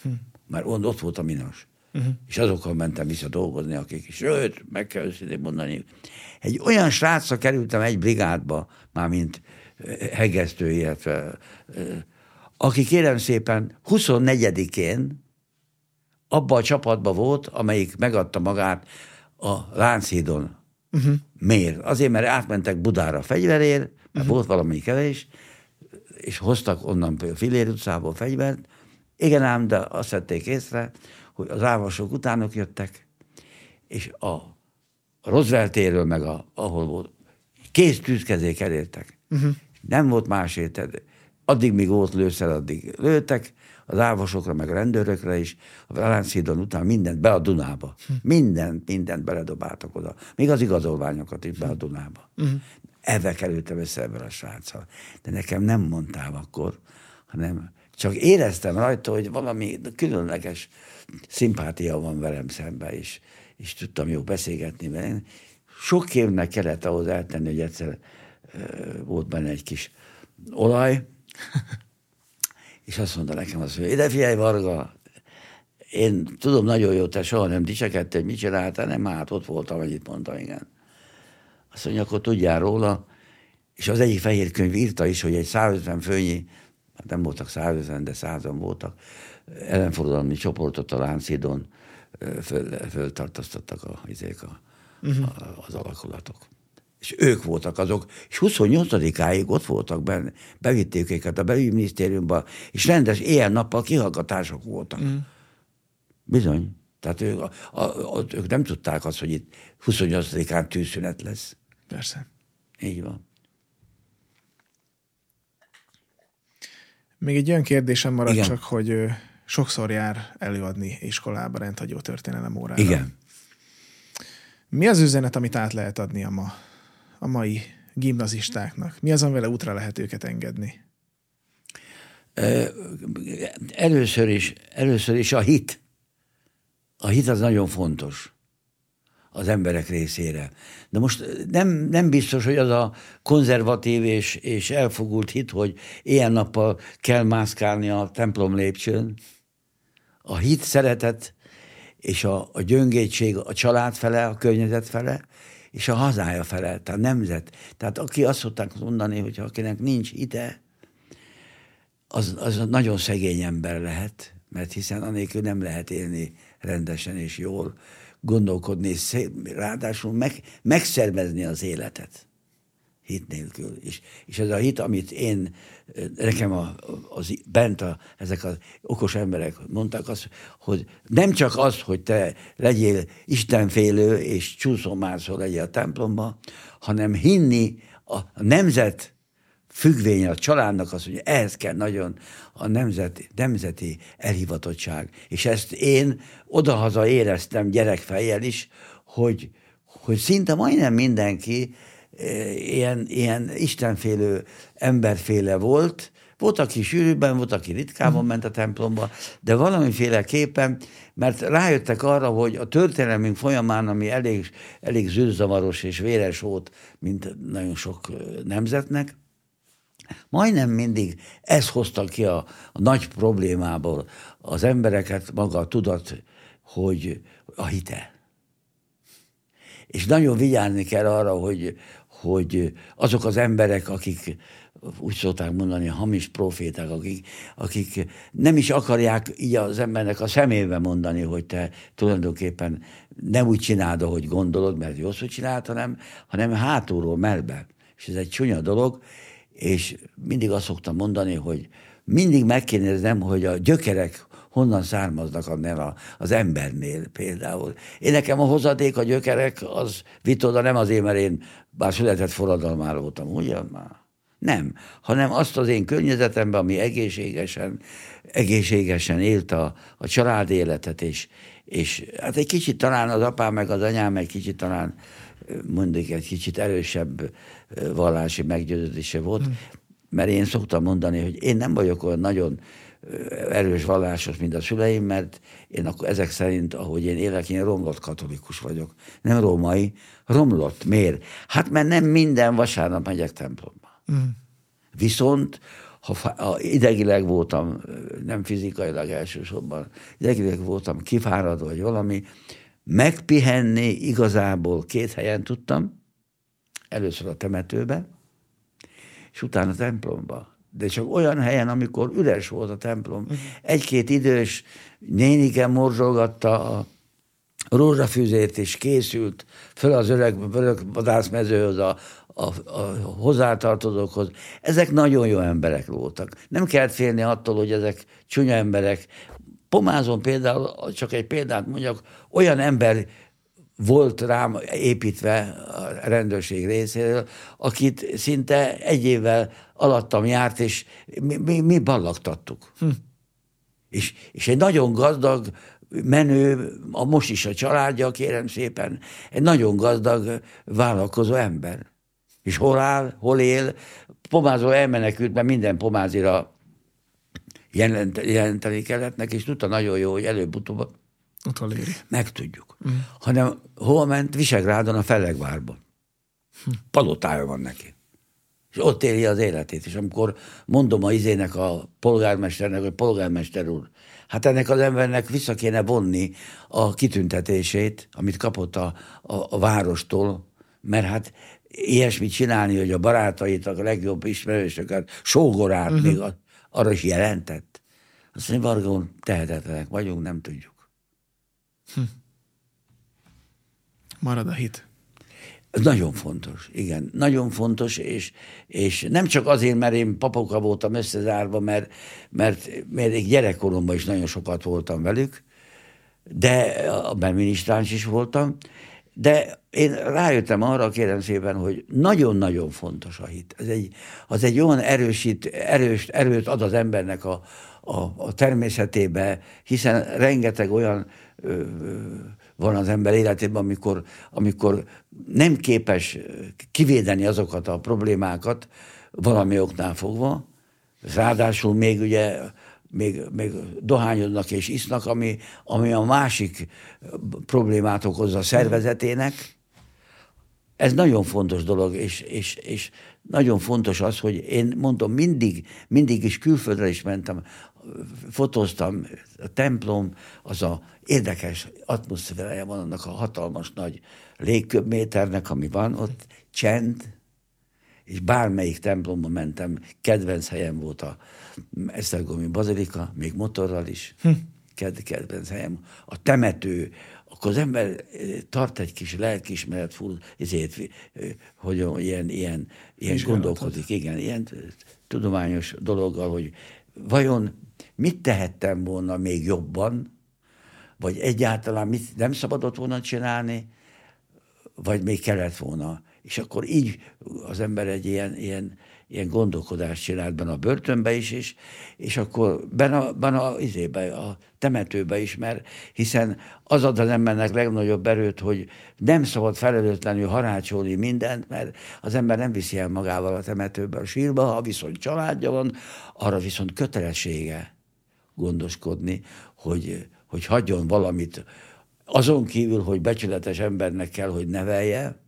Hm. Mert ott volt a minos. Uh-huh. És azokkal mentem vissza dolgozni, akik is, sőt, meg kell őszintén mondani, egy olyan srácra kerültem egy brigádba, már mint hegesztő, illetve aki kérem szépen 24-én abba a csapatba volt, amelyik megadta magát a Lánchídon Uh-huh. Miért? Azért, mert átmentek Budára fegyverér, mert uh-huh. volt valami kevés, és hoztak onnan Filér utcából fegyvert. Igen ám, de azt vették észre, hogy az ávasok utánok jöttek, és a Roosevelt téről, meg a, ahol volt, kész tűzkezék elértek. Uh-huh. Nem volt más étel. Addig, míg volt lőszer, addig lőttek, az ávosokra, meg a rendőrökre is, a Lánchídon után mindent be a Dunába. Hm. Mindent, mindent beledobáltak oda. Még az igazolványokat is be a Dunába. Hm. Ebbe kerültem össze ebben a sráccal. De nekem nem mondtál akkor, hanem csak éreztem rajta, hogy valami különleges szimpátia van velem szemben, és, és tudtam jó beszélgetni vele. Sok évnek kellett ahhoz eltenni, hogy egyszer volt benne egy kis olaj, és azt mondta nekem azt, hogy ide figyelj, Varga, én tudom nagyon jó, te soha nem dicsekedtél, mit csináltál, nem, hát ott voltam, annyit mondta, igen. Azt mondja, akkor tudjál róla, és az egyik fehér könyv írta is, hogy egy 150 főnyi nem voltak százezen, de százan voltak, ellenforradalmi csoportot a Láncidon föl, föltartasztottak a, izék a, uh-huh. a, az alakulatok. És ők voltak azok, és 28-áig ott voltak benne, bevitték őket a belügyminisztériumba, és rendes éjjel-nappal kihallgatások voltak. Uh-huh. Bizony. Tehát ők, a, a, a, ők nem tudták azt, hogy itt 28-án tűzszünet lesz. Persze. Így van. Még egy olyan kérdésem marad Igen. csak, hogy sokszor jár előadni iskolába rendhagyó történelem órára. Igen. Mi az üzenet, amit át lehet adni a, ma, a mai gimnazistáknak? Mi az, amivel útra lehet őket engedni? Először is, először is a hit. A hit az nagyon fontos az emberek részére. De most nem, nem biztos, hogy az a konzervatív és, és elfogult hit, hogy ilyen nappal kell mászkálni a templom lépcsőn. A hit, szeretet és a, a gyöngétség a család fele, a környezet fele, és a hazája fele, tehát a nemzet. Tehát aki azt szokták mondani, hogy akinek nincs ide, az, az nagyon szegény ember lehet, mert hiszen anélkül nem lehet élni rendesen és jól gondolkodni, ráadásul meg, megszervezni az életet hit nélkül. És, és ez a hit, amit én, nekem a, az, bent a, ezek az okos emberek mondták azt, hogy nem csak az, hogy te legyél istenfélő és csúszómászó legyél a templomba, hanem hinni a nemzet függvény a családnak az, hogy ehhez kell nagyon a nemzeti, nemzeti elhivatottság. És ezt én odahaza éreztem gyerekfejjel is, hogy, hogy szinte majdnem mindenki ilyen, ilyen istenfélő emberféle volt, volt, aki sűrűbben, volt, aki ritkában mhm. ment a templomba, de valamiféleképpen, mert rájöttek arra, hogy a történelmünk folyamán, ami elég, elég zűrzavaros és véres volt, mint nagyon sok nemzetnek, Majdnem mindig ez hozta ki a, a nagy problémából az embereket, maga a tudat, hogy a hite. És nagyon vigyázni kell arra, hogy, hogy azok az emberek, akik úgy szokták mondani, hamis proféták, akik, akik nem is akarják így az embernek a szemébe mondani, hogy te tulajdonképpen nem úgy csináld, ahogy gondolod, mert hogy csináld, hanem, hanem hátulról melbe. És ez egy csúnya dolog, és mindig azt szoktam mondani, hogy mindig megkérdezem, hogy a gyökerek honnan származnak a, az embernél például. Én nekem a hozadék, a gyökerek, az vitoda nem azért, mert én bár született forradalmára voltam, ugyan már? Nem, hanem azt az én környezetemben, ami egészségesen, egészségesen élt a, a család életet, és, és hát egy kicsit talán az apám meg az anyám egy kicsit talán mondjuk egy kicsit erősebb vallási meggyőződése volt, hmm. mert én szoktam mondani, hogy én nem vagyok olyan nagyon erős vallásos, mint a szüleim, mert én akkor ezek szerint, ahogy én élek, én romlott katolikus vagyok. Nem római, romlott. Miért? Hát mert nem minden vasárnap megyek templomba. Mm. Viszont ha idegileg voltam, nem fizikailag elsősorban, idegileg voltam kifáradva, vagy valami, megpihenni igazából két helyen tudtam, először a temetőbe, és utána a templomba. De csak olyan helyen, amikor üres volt a templom. Mhm. Egy-két idős nénike morzsolgatta a rózsafűzét, és készült föl az öreg, öreg vadászmezőhöz, a, a, a hozzátartozókhoz. Ezek nagyon jó emberek voltak. Nem kellett félni attól, hogy ezek csúnya emberek. Pomázon például, csak egy példát mondjak, olyan ember volt rám építve a rendőrség részéről, akit szinte egy évvel alattam járt, és mi, mi, mi ballagtattuk. Hm. És, és egy nagyon gazdag, menő, a most is a családja, kérem szépen, egy nagyon gazdag, vállalkozó ember. És hol áll, hol él, pomázó elmenekült, mert minden pomázira jelenteni kellett neki, és tudta nagyon jó, hogy előbb-utóbb Utoléri. Megtudjuk. Mm. Hanem hol ment? Visegrádon a Felegvárba. Hm. Palotája van neki. És ott éli az életét. És amikor mondom a izének a polgármesternek, hogy polgármester úr, hát ennek az embernek vissza kéne vonni a kitüntetését, amit kapott a, a, a várostól, mert hát ilyesmit csinálni, hogy a barátait, a legjobb ismerősöket, sógorát, uh-huh. még Arra is jelentett. Azt mondja, Varga tehetetlenek vagyunk, nem tudjuk. Hm. Marad a hit. Ez nagyon fontos, igen, nagyon fontos, és, és nem csak azért, mert én papoka voltam összezárva, mert, mert, mert egy gyerekkoromban is nagyon sokat voltam velük, de a minisztráns is voltam, de én rájöttem arra, kérem szépen, hogy nagyon-nagyon fontos a hit. Ez egy, az egy olyan erősít, erős, erőt ad az embernek a, a, a természetébe, hiszen rengeteg olyan ö, ö, van az ember életében, amikor, amikor nem képes kivédeni azokat a problémákat valami oknál fogva, ráadásul még ugye még, még dohányodnak és isznak, ami, ami a másik problémát okozza a szervezetének. Ez nagyon fontos dolog, és, és, és nagyon fontos az, hogy én mondom, mindig, mindig is külföldre is mentem, fotóztam, a templom, az a érdekes atmoszférája van annak a hatalmas nagy légköbméternek, ami van ott, csend, és bármelyik templomba mentem, kedvenc helyem volt a Esztergomi Bazilika, még motorral is, hm. Ked, kedvenc helyem. A temető, akkor az ember eh, tart egy kis lelkismeret full, ezért, eh, hogy ilyen, ilyen, ilyen gondolkodik, igen, ilyen tudományos dologgal, hogy vajon mit tehettem volna még jobban, vagy egyáltalán mit nem szabadott volna csinálni, vagy még kellett volna. És akkor így az ember egy ilyen, ilyen, ilyen gondolkodást csinált benne a börtönbe is, és, és akkor benne, a, benne a, izébe, a temetőbe is, mert hiszen az ad az embernek legnagyobb erőt, hogy nem szabad felelőtlenül harácsolni mindent, mert az ember nem viszi el magával a temetőbe a sírba, ha viszont családja van, arra viszont kötelessége gondoskodni, hogy, hogy hagyjon valamit, azon kívül, hogy becsületes embernek kell, hogy nevelje,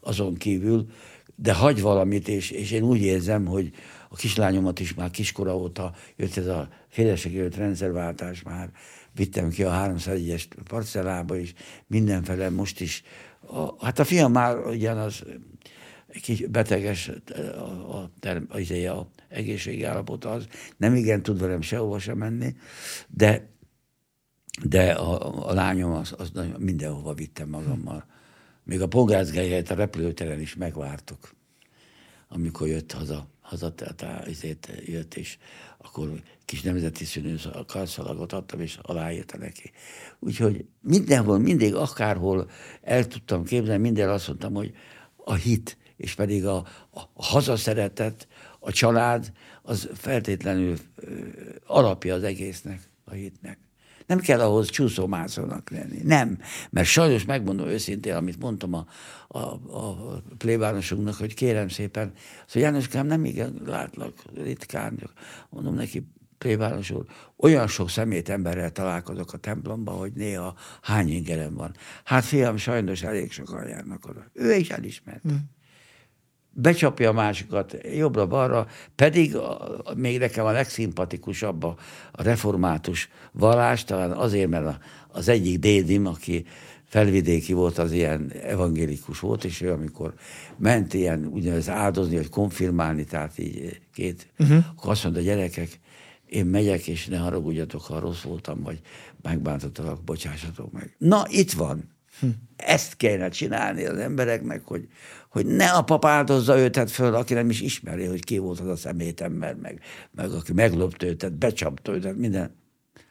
azon kívül, de hagy valamit, és, és én úgy érzem, hogy a kislányomat is már kiskora óta jött ez a jött rendszerváltás már, vittem ki a 301-es parcellába, és mindenfele most is. A, hát a fiam már ugyanaz kis beteges a, a, a, a, a egészségi állapota az, nem igen tud velem sehova sem menni, de, de a, a lányom az, az mindenhova vittem magammal. Még a Pongászgályát a repülőteren is megvártok, amikor jött haza, haza tehát ezért jött, és akkor kis nemzeti színű karszalagot adtam, és aláírta neki. Úgyhogy mindenhol, mindig, akárhol el tudtam képzelni, minden azt mondtam, hogy a hit, és pedig a, a hazaszeretet, a család, az feltétlenül alapja az egésznek, a hitnek. Nem kell ahhoz csúszómászónak lenni. Nem. Mert sajnos megmondom őszintén, amit mondtam a, a, a plébánosunknak, hogy kérem szépen, szóval Jánoskám, nem igen látlak ritkán, mondom neki, plébános úr, olyan sok szemét emberrel találkozok a templomban, hogy néha hány ingerem van. Hát fiam, sajnos elég sokan járnak oda. Ő is elismert. Mm becsapja a másikat jobbra-balra, pedig a, még nekem a legszimpatikusabb a, a református vallás, talán azért, mert a, az egyik dédim, aki felvidéki volt, az ilyen evangélikus volt, és ő amikor ment ilyen ugyanez áldozni, vagy konfirmálni, tehát így két, uh-huh. akkor azt mondta, gyerekek, én megyek, és ne haragudjatok, ha rossz voltam, vagy megbántottak, bocsássatok meg. Na, itt van. Hm. Ezt kéne csinálni az embereknek, hogy, hogy ne a pap áldozza őtet föl, aki nem is ismeri, hogy ki volt az a szemétember, meg, meg aki meglopta őtet, becsapta őtet, minden.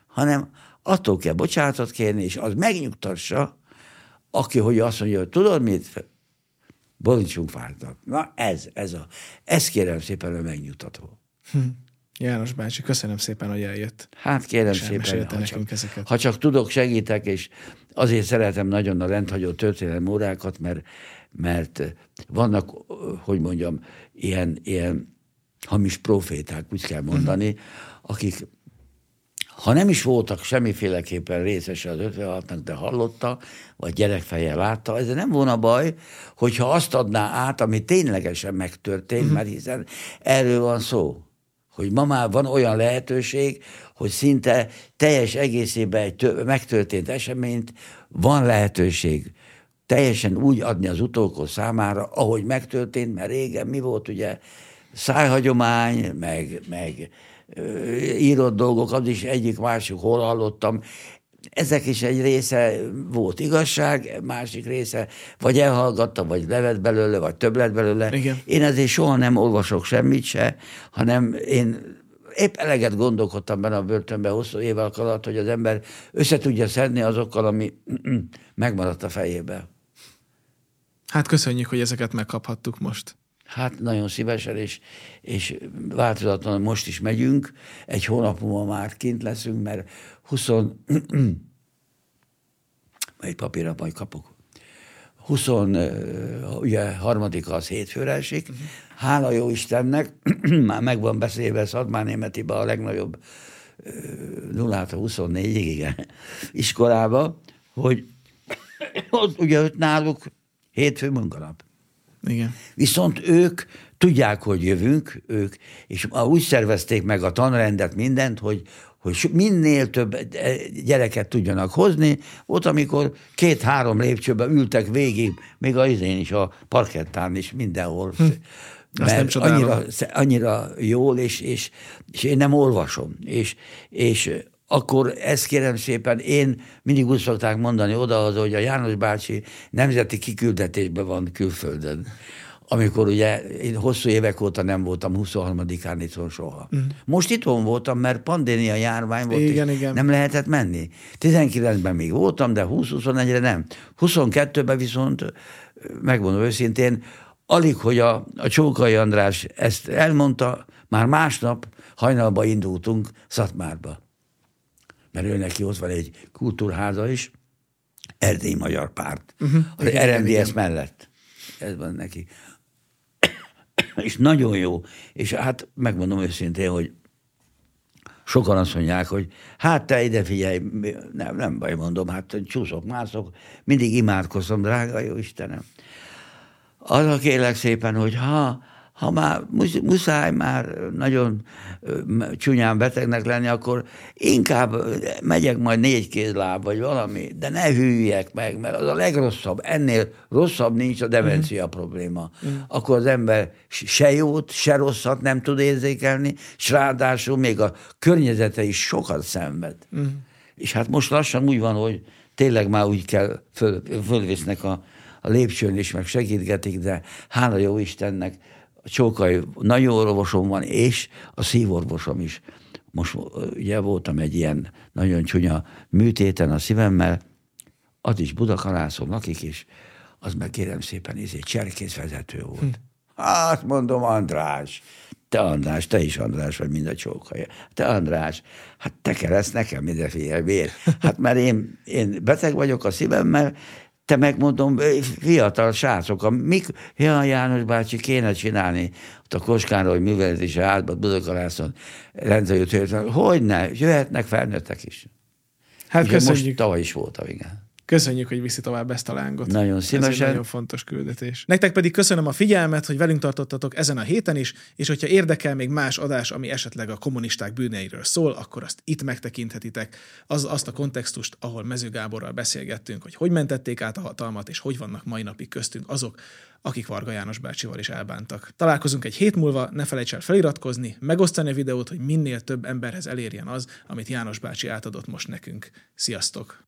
Hanem attól kell bocsánatot kérni, és az megnyugtassa, aki, hogy azt mondja, hogy tudod mit? Bolincsunk vártak. Na ez, ez a, ez kérem szépen a megnyugtató. Hm. János bácsi, köszönöm szépen, hogy eljött. Hát kérem szépen, ha csak, ezeket. ha csak tudok, segítek, és azért szeretem nagyon a rendhagyó történelmi órákat, mert, mert vannak, hogy mondjam, ilyen, ilyen hamis proféták, úgy kell mondani, uh-huh. akik ha nem is voltak semmiféleképpen részese az 56-nak, de hallotta, vagy gyerekfeje látta, ez nem volna baj, hogyha azt adná át, ami ténylegesen megtörtént, uh-huh. mert hiszen erről van szó hogy ma már van olyan lehetőség, hogy szinte teljes egészében egy megtörtént eseményt van lehetőség teljesen úgy adni az utókor számára, ahogy megtörtént, mert régen mi volt ugye szájhagyomány, meg, meg írott dolgok, az is egyik másik hol hallottam. Ezek is egy része volt igazság, másik része vagy elhallgatta, vagy levet belőle, vagy több lett belőle. Igen. Én ezért soha nem olvasok semmit se, hanem én épp eleget gondolkodtam benne a börtönben hosszú évek alatt, hogy az ember össze tudja szedni azokkal, ami megmaradt a fejébe. Hát köszönjük, hogy ezeket megkaphattuk most. Hát nagyon szívesen, és, és változatlanul most is megyünk. Egy hónap múlva már kint leszünk, mert 20... egy papírra majd kapok. 20, ugye harmadika az hétfőre esik. Uh-huh. Hála jó Istennek, már meg van beszélve Németibe a legnagyobb 0 24 igen, iskolába, hogy ott ugye ott náluk hétfő munkanap. Igen. Viszont ők tudják, hogy jövünk, ők, és úgy szervezték meg a tanrendet, mindent, hogy, hogy minél több gyereket tudjanak hozni. Ott, amikor két-három lépcsőben ültek végig, még az én is, a parkettán is, mindenhol. Hm. Mert nem annyira, annyira jól, és, és, és én nem olvasom. És, és akkor ezt kérem szépen, én mindig úgy szokták mondani oda, hogy a János bácsi nemzeti kiküldetésben van külföldön amikor ugye én hosszú évek óta nem voltam 23-án itthon soha. Mm. Most itthon voltam, mert pandémia járvány volt, igen, igen. nem lehetett menni. 19-ben még voltam, de 20-21-re nem. 22-ben viszont, megmondom őszintén, alig, hogy a, a Csókai András ezt elmondta, már másnap hajnalba indultunk Szatmárba. Mert ő neki ott van egy kultúrháza is, Erdély Magyar Párt, uh-huh. az RMDS mellett. Ez van neki és nagyon jó. És hát megmondom őszintén, hogy sokan azt mondják, hogy hát te ide figyelj, nem, nem baj, mondom, hát csúszok, mászok, mindig imádkozom, drága jó Istenem. a kérlek szépen, hogy ha ha már muszáj már nagyon csúnyán betegnek lenni, akkor inkább megyek majd négy kézláb, vagy valami, de ne hűljek meg, mert az a legrosszabb. Ennél rosszabb nincs a demencia mm. probléma. Mm. Akkor az ember se jót, se rosszat nem tud érzékelni, és ráadásul még a környezete is sokat szenved. Mm. És hát most lassan úgy van, hogy tényleg már úgy kell, föl, fölvisznek a, a lépcsőn is, meg segítgetik, de hála jó Istennek, a csókai nagyon orvosom van, és a szívorvosom is. Most ugye voltam egy ilyen nagyon csúnya műtéten a szívemmel, az is Budakalászon lakik, és az meg kérem szépen, ez egy vezető volt. Hm. Hát mondom, András, te András, te is András vagy, mind a csókai. Te András, hát te kereszt nekem mindenféle vér. Hát mert én, én beteg vagyok a szívemmel, te megmondom, fiatal srácok, mik, ja, János bácsi, kéne csinálni ott a Koskánról művelődési házban, Budakalászon rendszerűt, hogy ne, jöhetnek felnőttek is. Hát Ugye köszönjük. Most tavaly is voltam, igen. Köszönjük, hogy viszi tovább ezt a lángot. Nagyon szívesen. Ez egy nagyon fontos küldetés. Nektek pedig köszönöm a figyelmet, hogy velünk tartottatok ezen a héten is, és hogyha érdekel még más adás, ami esetleg a kommunisták bűneiről szól, akkor azt itt megtekinthetitek. Az, azt a kontextust, ahol Mező Gáborral beszélgettünk, hogy hogy mentették át a hatalmat, és hogy vannak mai napig köztünk azok, akik Varga János bácsival is elbántak. Találkozunk egy hét múlva, ne felejts el feliratkozni, megosztani a videót, hogy minél több emberhez elérjen az, amit János bácsi átadott most nekünk. Sziasztok!